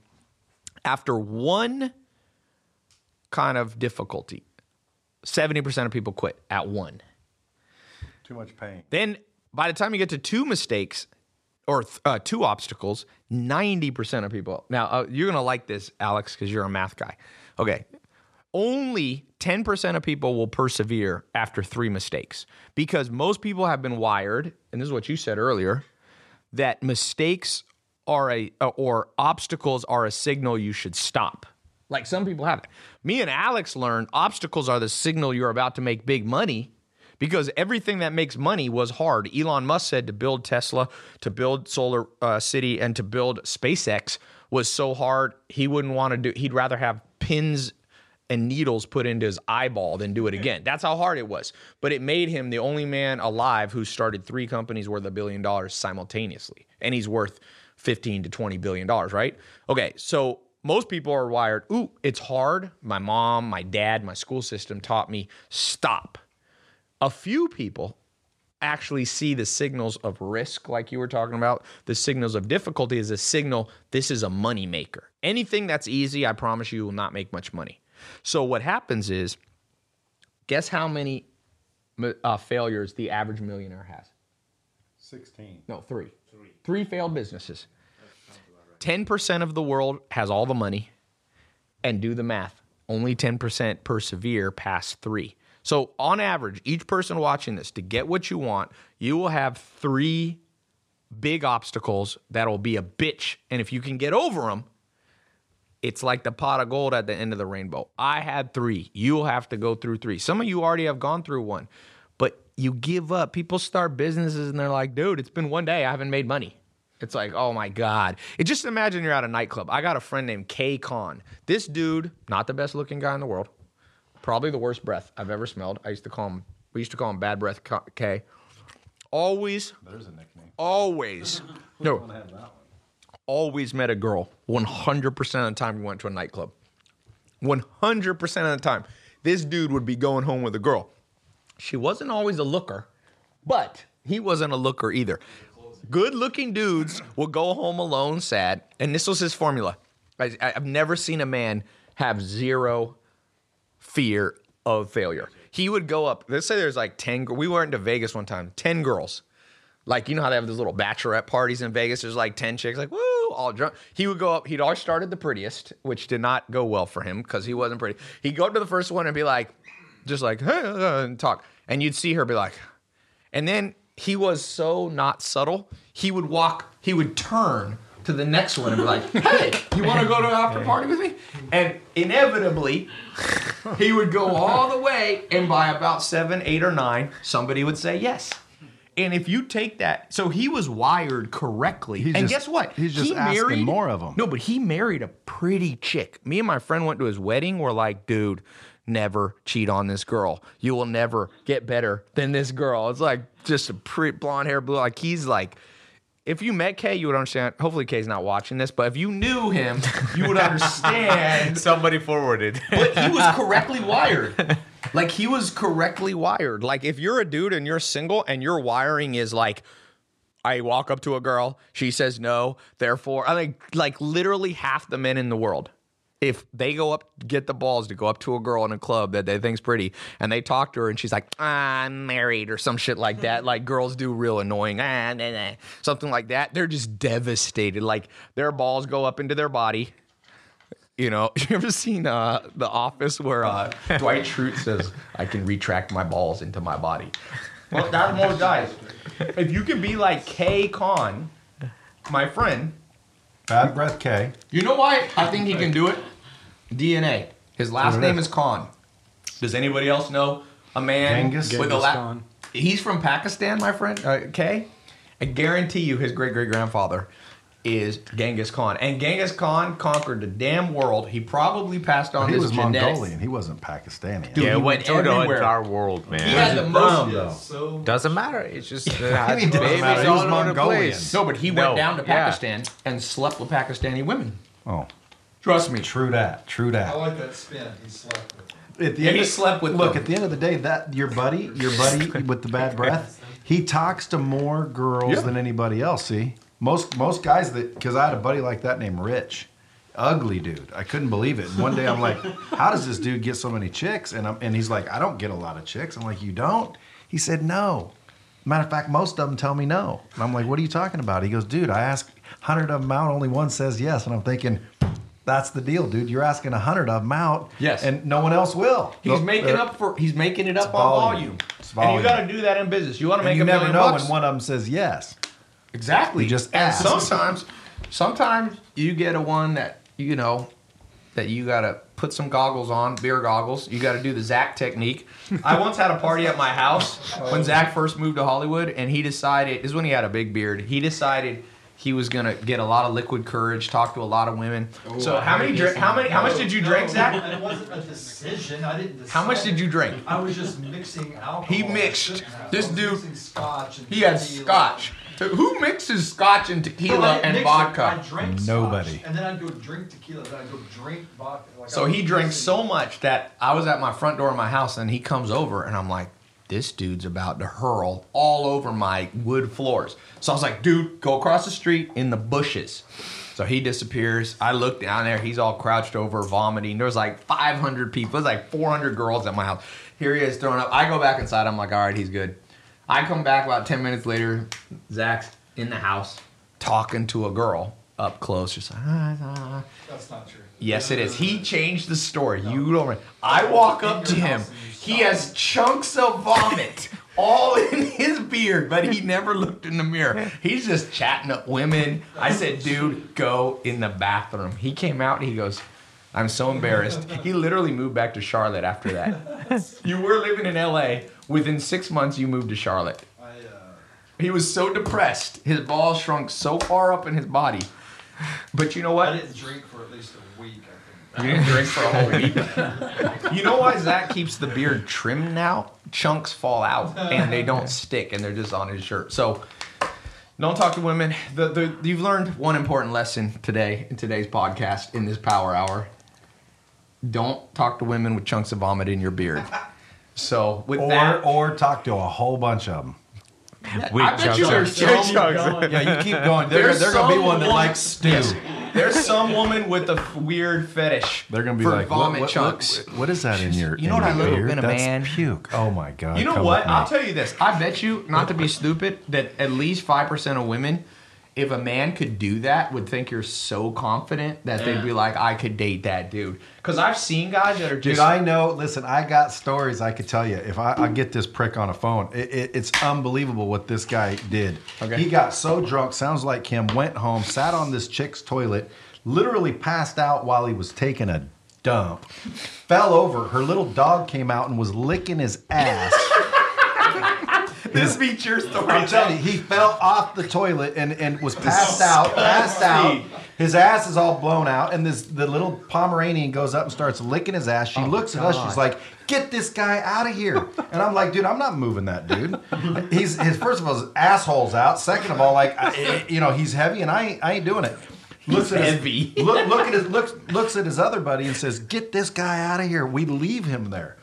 After one kind of difficulty, 70% of people quit at one. Too much pain. Then by the time you get to two mistakes, or th- uh, two obstacles, 90% of people. Now, uh, you're going to like this, Alex, because you're a math guy. Okay. Only 10% of people will persevere after three mistakes because most people have been wired, and this is what you said earlier, that mistakes are a, uh, or obstacles are a signal you should stop. Like some people have it. Me and Alex learned obstacles are the signal you're about to make big money because everything that makes money was hard. Elon Musk said to build Tesla, to build Solar uh, City, and to build SpaceX was so hard he wouldn't want to do. He'd rather have pins and needles put into his eyeball than do it again. That's how hard it was. But it made him the only man alive who started three companies worth a billion dollars simultaneously, and he's worth 15 to 20 billion dollars, right? Okay, so most people are wired, ooh, it's hard. My mom, my dad, my school system taught me stop. A few people actually see the signals of risk, like you were talking about, the signals of difficulty is a signal this is a money maker. Anything that's easy, I promise you, will not make much money. So what happens is, guess how many uh, failures the average millionaire has? 16. No, three. Three. Three failed businesses. 10% of the world has all the money. And do the math. Only 10% persevere past three. So, on average, each person watching this, to get what you want, you will have three big obstacles that'll be a bitch. And if you can get over them, it's like the pot of gold at the end of the rainbow. I had three. You'll have to go through three. Some of you already have gone through one, but you give up. People start businesses and they're like, dude, it's been one day. I haven't made money. It's like, oh my God. It just imagine you're at a nightclub. I got a friend named K. Khan. This dude, not the best looking guy in the world, probably the worst breath I've ever smelled. I used to call him, we used to call him Bad Breath K. Always, There's a nickname. always, no, always met a girl 100% of the time we went to a nightclub. 100% of the time. This dude would be going home with a girl. She wasn't always a looker, but he wasn't a looker either. Good looking dudes would go home alone sad. And this was his formula. I, I've never seen a man have zero fear of failure. He would go up, let's say there's like 10, gr- we went to Vegas one time, 10 girls. Like, you know how they have those little bachelorette parties in Vegas? There's like 10 chicks, like, woo, all drunk. He would go up, he'd always started the prettiest, which did not go well for him because he wasn't pretty. He'd go up to the first one and be like, just like, hey, uh, and talk. And you'd see her be like, and then he was so not subtle, he would walk, he would turn to the next one and be like, hey, you want to go to an after party with me? And inevitably, he would go all the way, and by about seven, eight, or nine, somebody would say yes. And if you take that, so he was wired correctly. He's and just- guess what? he's just he asking more of 'em. No, but he married a pretty chick. Me and my friend went to his wedding. We're like, dude, never cheat on this girl. You will never get better than this girl. It's like just a pretty blonde hair, blue. Like he's like, if you met Kay, you would understand. Hopefully, Kay's not watching this, but if you knew him, you would understand. Somebody forwarded. but he was correctly wired. Like he was correctly wired. Like if you're a dude and you're single and your wiring is like, I walk up to a girl, she says no, therefore, I think like literally half the men in the world. If they go up, get the balls to go up to a girl in a club that they think's pretty, and they talk to her, and she's like, "I'm married" or some shit like that, like girls do, real annoying, ah, nah, nah, something like that. They're just devastated. Like their balls go up into their body, you know, you ever seen uh, The Office where uh, Dwight Schrute says, "I can retract my balls into my body"? Well, that's most guys. If you can be like K Khan, my friend, Bad Breath K. you know why I think he can do it? DNA. His last name is. is Khan. Does anybody else know a man Genghis? with a Genghis la- Khan. He's from Pakistan, my friend. Uh, Kay, I guarantee you, his great great grandfather is Genghis Khan, and Genghis Khan conquered the damn world. He probably passed on He his was genetics. Mongolian. He wasn't Pakistani. Dude, yeah, he it went went through the everywhere. entire world, man. He had the most. though. So Doesn't matter. It's just uh, had mean, doesn't babies matter. He all was over the Mongolian. place. No, but he No, went down to yeah. Pakistan and slept with Pakistani women. Oh, Trust me. true that. True that. I that. like that spin. He slept with. At the And end he of- slept with Look, them. at the end of the day, that your buddy, your buddy with the bad breath, he talks to more girls Yeah. than anybody else. See, most most guys that because I had a buddy like that named Rich, ugly dude. I couldn't believe it. And one day I'm like, how does this dude get so many chicks? And I'm, and he's like, I don't get a lot of chicks. I'm like, you don't? He said, no. Matter of fact, most of them tell me no. And I'm like, what are you talking about? He goes, dude, I asked 100 of them out, only one says yes. And I'm thinking, that's the deal, dude. You're asking 100 of them out, Yes. and no one else will. He's Look, making up for he's making it up on volume. volume. And you got to do that in business. You want to make you a never million know bucks. when one of them says yes. Exactly. You just ask. sometimes, sometimes you get a one that you know that you gotta put some goggles on, beer goggles. You got to do the Zach technique. I once had a party at my house when Zach first moved to Hollywood, and he decided this is when he had a big beard. He decided he was gonna get a lot of liquid courage, talk to a lot of women. so how many heard drink? How many? How much did you drink, Zach? It wasn't a decision. I didn't decide. How much did you drink? I was just mixing alcohol. He mixed. This dude- scotch and He had tequila. scotch. Who mixes scotch and tequila I and mixed it. vodka? I drank scotch, Nobody. and then I'd go drink tequila. Then I'd go drink vodka. Like, So I was he drank mixing- so much that I was at my front door of my house and he comes over and I'm like, this dude's about to hurl all over my wood floors. So I was like, dude, go across the street in the bushes. So he disappears. I look down there. He's all crouched over, vomiting. There was like 500 people. There's like 400 girls at my house. Here he is throwing up. I go back inside. I'm like, all right, he's good. I come back about 10 minutes later. Zach's in the house talking to a girl up close. Just like, ah, ah. That's not true. Yes, it is. He changed the story. You don't. I walk up to him. He has chunks of vomit all in his beard, but he never looked in the mirror. He's just chatting up women. I said, dude, go in the bathroom. He came out and he goes, I'm so embarrassed. He literally moved back to Charlotte after that. You were living in LA. Within six months, you moved to Charlotte. I, uh, He was so depressed. His balls shrunk so far up in his body. But you know what? I didn't drink for at least a week. I think. You didn't drink for a whole week. you know why Zach keeps the beard trimmed now? Chunks fall out and they don't stick and they're just on his shirt. So don't talk to women. The, the, you've learned one important lesson today in today's podcast in this power hour. Don't talk to women with chunks of vomit in your beard. So with Or, that, or talk to a whole bunch of them. I bet you there's some, Yeah, you keep going. They're, There's going to be one that likes stew. Yes. There's some woman with a f- weird fetish. They're going to be for like, vomit what, chunks. What, what is that in your? You know what I your love in a That's man? Puke. Oh my god. You know come what? I'll tell you this. I bet you, not to be stupid, that at least five percent of women, if a man could do that, would think you're so confident that they'd be like, "I could date that dude." Because I've seen guys that are just. Dude. I know. Listen, I got stories I could tell you. If I, I get this prick on a phone, it, it, it's unbelievable what this guy did. Okay. He got so drunk, sounds like him, went home, sat on this chick's toilet, literally passed out while he was taking a dump, fell over. Her little dog came out and was licking his ass. this beats your story. I'm telling you, he fell off the toilet and, and was passed out, passed out. His ass is all blown out, and this the little Pomeranian goes up and starts licking his ass. She oh, looks at us, she's like, "Get this guy out of here!" And I'm like, "Dude, I'm not moving that dude. He's his first of all, his asshole's out. Second of all, like, I, eh, you know, he's heavy, and I ain't, I ain't doing it." Looks at heavy. His, look, look at his looks looks at his other buddy and says, "Get this guy out of here." We leave him there.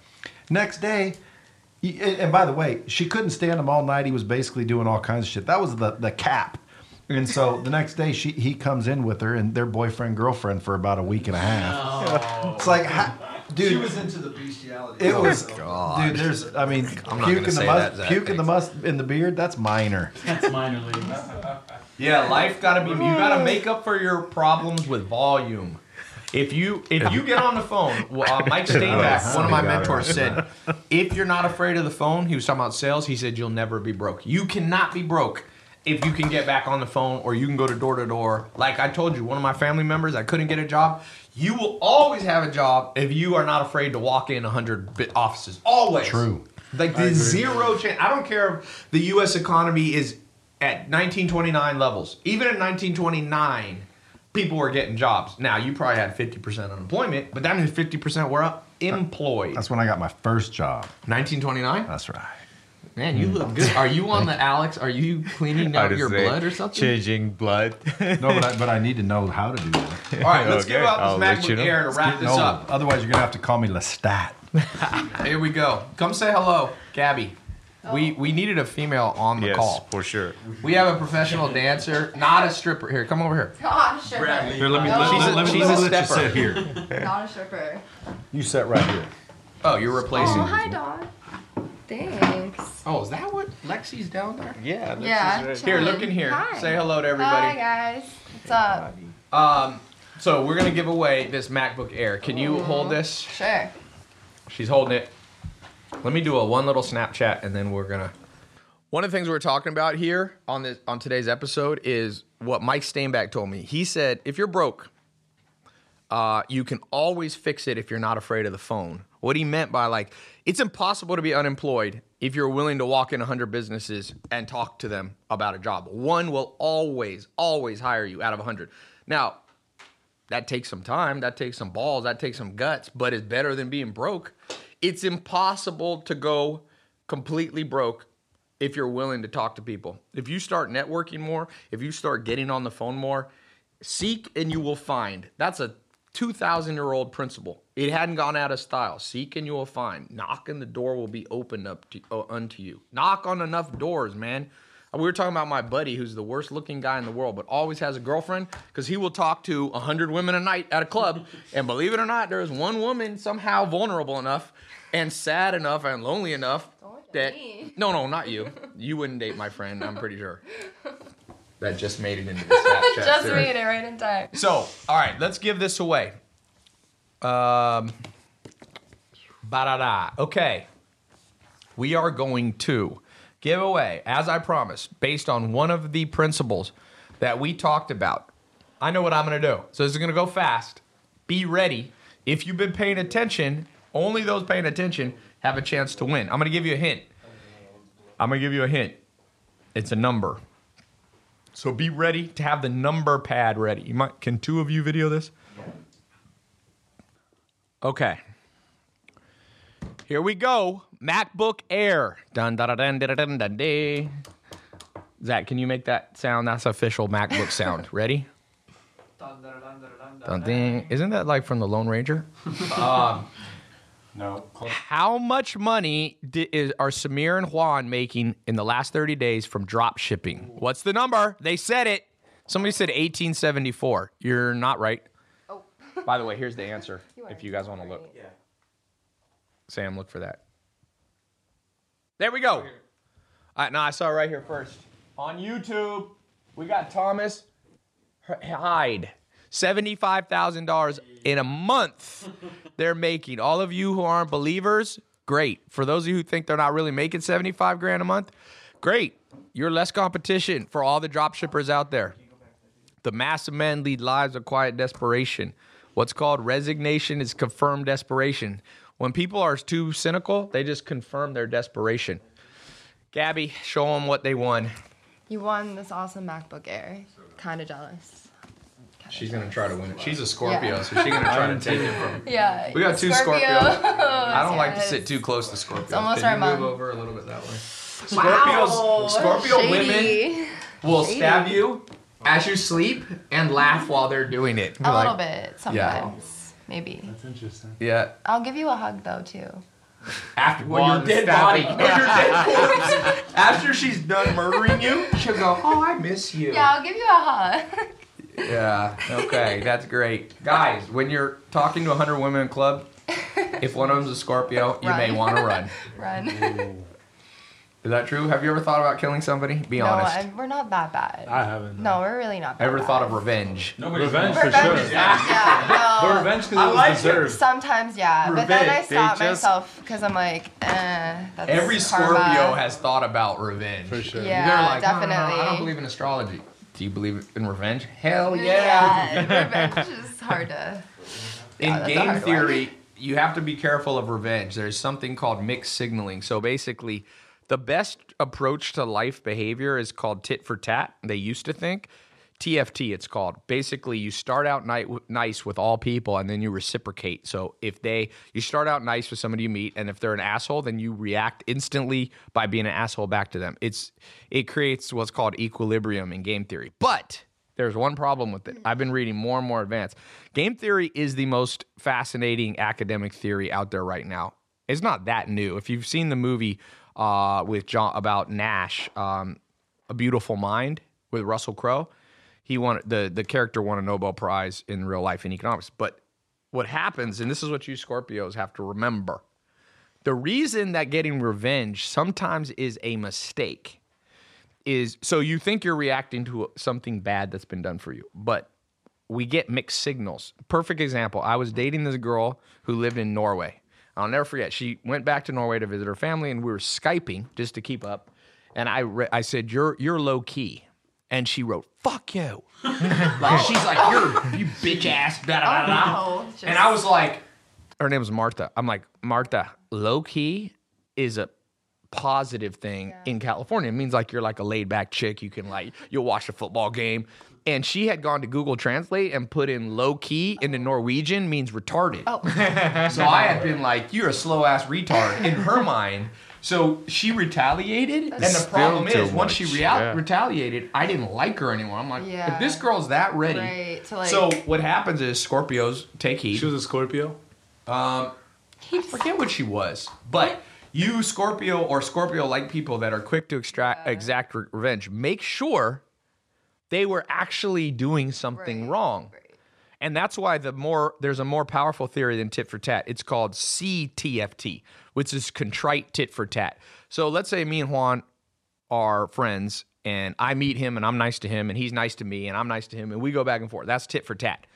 Next day, and and by the way, she couldn't stand him all night. He was basically doing all kinds of shit. That was the the cap. And so the next day, she he comes in with her and their boyfriend girlfriend for about a week and a half. It's like, ha, dude. She was into the bestiality. it was, So- dude. There's, I mean, I'm not puke in the must, that, puke in the must in the beard. That's minor. That's minor leagues. Yeah, life gotta be. You gotta make up for your problems with volume. If you if you get on the phone, well, uh, Mike Steinbach, one of my mentors, said, if you're not afraid of the phone, he was talking about sales. He said you'll never be broke. You cannot be broke if you can get back on the phone or you can go to door to door. Like I told you, one of my family members, I couldn't get a job. You will always have a job if you are not afraid to walk in hundred bit offices. Always True. Like the zero chance. I don't care if the U.S. economy is at 1929 levels. Even in 1929, people were getting jobs. Now you probably had 50% unemployment, but that means 50% were employed. That's when I got my first job. 1929. That's right. Man, you look good. Are you on the Alex? Are you cleaning out your blood or something? Changing blood. No, but I, but I need to know how to do that. All right, let's Okay, give out I'll this let MacBook you know. Air to wrap this up. Otherwise, you're gonna have to call me Lestat. Here we go. Come say hello, Gabby. We we needed a female on the call. yes, call. for sure. We have a professional dancer, not a stripper. Here, come over here. Not a stripper. Here, let me, No. let, She's a- let, she's let, a me let you sit here. Not a stripper. You sit right here. Oh, you're replacing. Oh, hi, Dawn. Thanks. Oh, is that what Lexi's down there? Yeah. Yeah. Here, look in here. Hi. Say hello to everybody. Hi guys. What's up? Um, so we're gonna give away this MacBook Air. Can you hold this? Sure. She's holding it. Let me do a one little Snapchat, and then we're gonna. One of the things we're talking about here on this on today's episode is what Mike Stainback told me. He said, if you're broke, uh, you can always fix it if you're not afraid of the phone. What he meant by like, it's impossible to be unemployed if you're willing to walk in 100 businesses and talk to them about a job. One will always, always hire you out of 100. Now, that takes some time, that takes some balls, that takes some guts, but it's better than being broke. It's impossible to go completely broke if you're willing to talk to people. If you start networking more, if you start getting on the phone more, seek and you will find. That's a 2,000 year old principle. It hadn't gone out of style. Seek and you will find. Knock and the door will be opened up to, uh, unto you. Knock on enough doors, man. We were talking about my buddy who's the worst looking guy in the world, but always has a girlfriend because he will talk to 100 women a night at a club. and believe it or not, there is one woman somehow vulnerable enough and sad enough and lonely enough that. me. No, no, not you. You wouldn't date my friend, I'm pretty sure. That just made it into the Snapchat. Just series. made it right in time. So, all right, let's give this away. Um, ba-da-da. Okay. We are going to give away, as I promised, based on one of the principles that we talked about. I know what I'm going to do. So this is going to go fast. Be ready. If you've been paying attention, only those paying attention have a chance to win. I'm going to give you a hint. I'm going to give you a hint. It's a number. So be ready to have the number pad ready. You might can two of you video this? Okay. Here we go. MacBook Air. Dun dun dun dun dun dun dun. Zach, can you make that sound? That's official MacBook sound. Ready? Dun, ding. Isn't that like from the Lone Ranger? Um, no. How much money di- is, are Samir and Juan making in the last 30 days from drop shipping? What's the number? They said it. Somebody said 1874. You're not right. Oh. By the way, here's the answer are if you guys want to look. right. Sam, look for that. There we go. All right, no, I saw it right here first. On YouTube, we got Thomas Hyde. $75,000 in a month they're making. All of you who aren't believers, great. For those of you who think they're not really making 75 grand a month, great. You're less competition for all the drop shippers out there. The mass of men lead lives of quiet desperation. What's called resignation is confirmed desperation. When people are too cynical, they just confirm their desperation. Gabby, show them what they won. You won this awesome MacBook Air. Kind of jealous. She's gonna try to win it. She's a Scorpio, Yeah. so she's gonna try to take it from. Yeah. We got two Scorpio. Scorpios. I don't like to sit too close to Scorpio. It's almost Can our you move over a little bit that way? Scorpios, Scorpio women Shady. will stab you as you sleep and laugh while they're doing it. A Like, little bit sometimes. Maybe. That's interesting. Yeah. I'll give you a hug though too. After when your dead body, your dead corpse. After she's done murdering you, she'll go, "Oh, I miss you." Yeah, I'll give you a hug. Yeah. Okay, that's great, guys. When you're talking to a hundred women in club, if one of them's a Scorpio, you may want to run. Run. Is that true? Have you ever thought about killing somebody? Be no, honest. I, we're not that bad. I haven't. no, we're really not that Ever bad. thought of revenge? Revenge for Revenge sure. is- yeah, But revenge because it was like it. deserved. Sometimes, yeah, but then I stop myself because I'm like, eh, that's Every karma. Scorpio has thought about revenge. For sure. Yeah, They're like, "No, no, no, definitely. I don't believe in astrology. Do you believe in revenge? Hell yeah. Yeah, revenge is hard to. in Yeah, game hard theory, you have to be careful of revenge. There's something called mixed signaling. So basically, the best approach to life behavior is called tit for tat. They used to think. TFT, it's called. Basically, you start out ni- nice with all people and then you reciprocate. So if they, you start out nice with somebody you meet, and if they're an asshole, then you react instantly by being an asshole back to them. It's, it creates what's called equilibrium in game theory. But there's one problem with it. I've been reading more and more advanced. Game theory is the most fascinating academic theory out there right now. It's not that new. If you've seen the movie uh, with John about Nash, um, A Beautiful Mind with Russell Crowe, he won the the character won a Nobel Prize in real life in economics. But what happens, and this is what you Scorpios have to remember: The reason that getting revenge sometimes is a mistake is so you think you're reacting to something bad that's been done for you, but we get mixed signals. Perfect example. I was dating this girl who lived in Norway. I'll never forget. She went back to Norway to visit her family, and we were skyping just to keep up. And I re- I said, "You're you're low key," and she wrote, "Fuck you." like oh. she's like, "You're you bitch ass." Blah, blah, blah. Oh, no. And I was like, her name was Martha. I'm like, Martha, low key is a positive thing in California. It means like you're like a laid back chick. You can like, you'll watch a football game. And she had gone to Google Translate and put in low key into Norwegian means retarded. so I had been like, you're a slow ass retard in her mind. So she retaliated. and the problem too is, once she rea- yeah. retaliated, I didn't like her anymore. I'm like, Yeah. if this girl's that ready. Right, to, like- so what happens is Scorpios take heat. She was a Scorpio. Um, I forget what she was, but you Scorpio or Scorpio like people that are quick to extract exact re- revenge, make sure they were actually doing something Right, wrong. right. And that's why the more there's a more powerful theory than tit for tat. It's called CTFT, which is contrite tit for tat. So let's say me and Juan are friends and I meet him and I'm nice to him and he's nice to me and I'm nice to him and we go back and forth. That's tit for tat.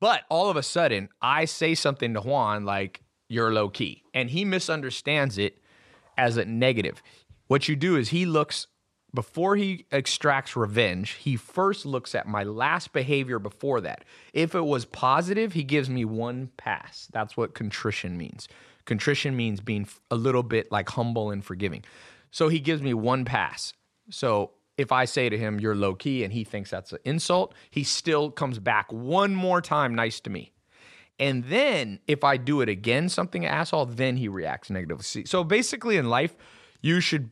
But all of a sudden, I say something to Juan like, you're low key. And he misunderstands it as a negative. What you do is he looks, before he extracts revenge, he first looks at my last behavior before that. If it was positive, he gives me one pass. That's what contrition means. Contrition means being a little bit like humble and forgiving. So he gives me one pass. So if I say to him, you're low key, and he thinks that's an insult, he still comes back one more time nice to me. And then if I do it again, something asshole, then he reacts negatively. So basically in life, you should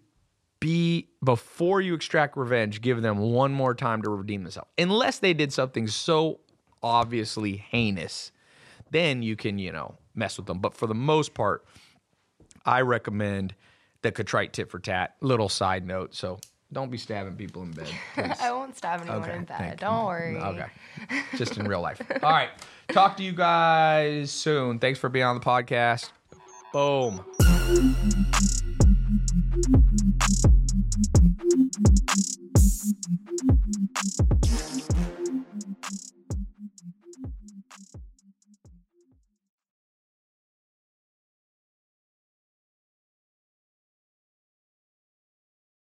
be before you extract revenge, give them one more time to redeem themselves. Unless they did something so obviously heinous, then you can, you know, mess with them. But for the most part, I recommend the contrite tit for tat. Little side note. So don't be stabbing people in bed. I won't stab anyone Okay, in bed. Don't worry. Okay. Just in real life. All right. Talk to you guys soon. Thanks for being on the podcast. Boom. Mm-hmm.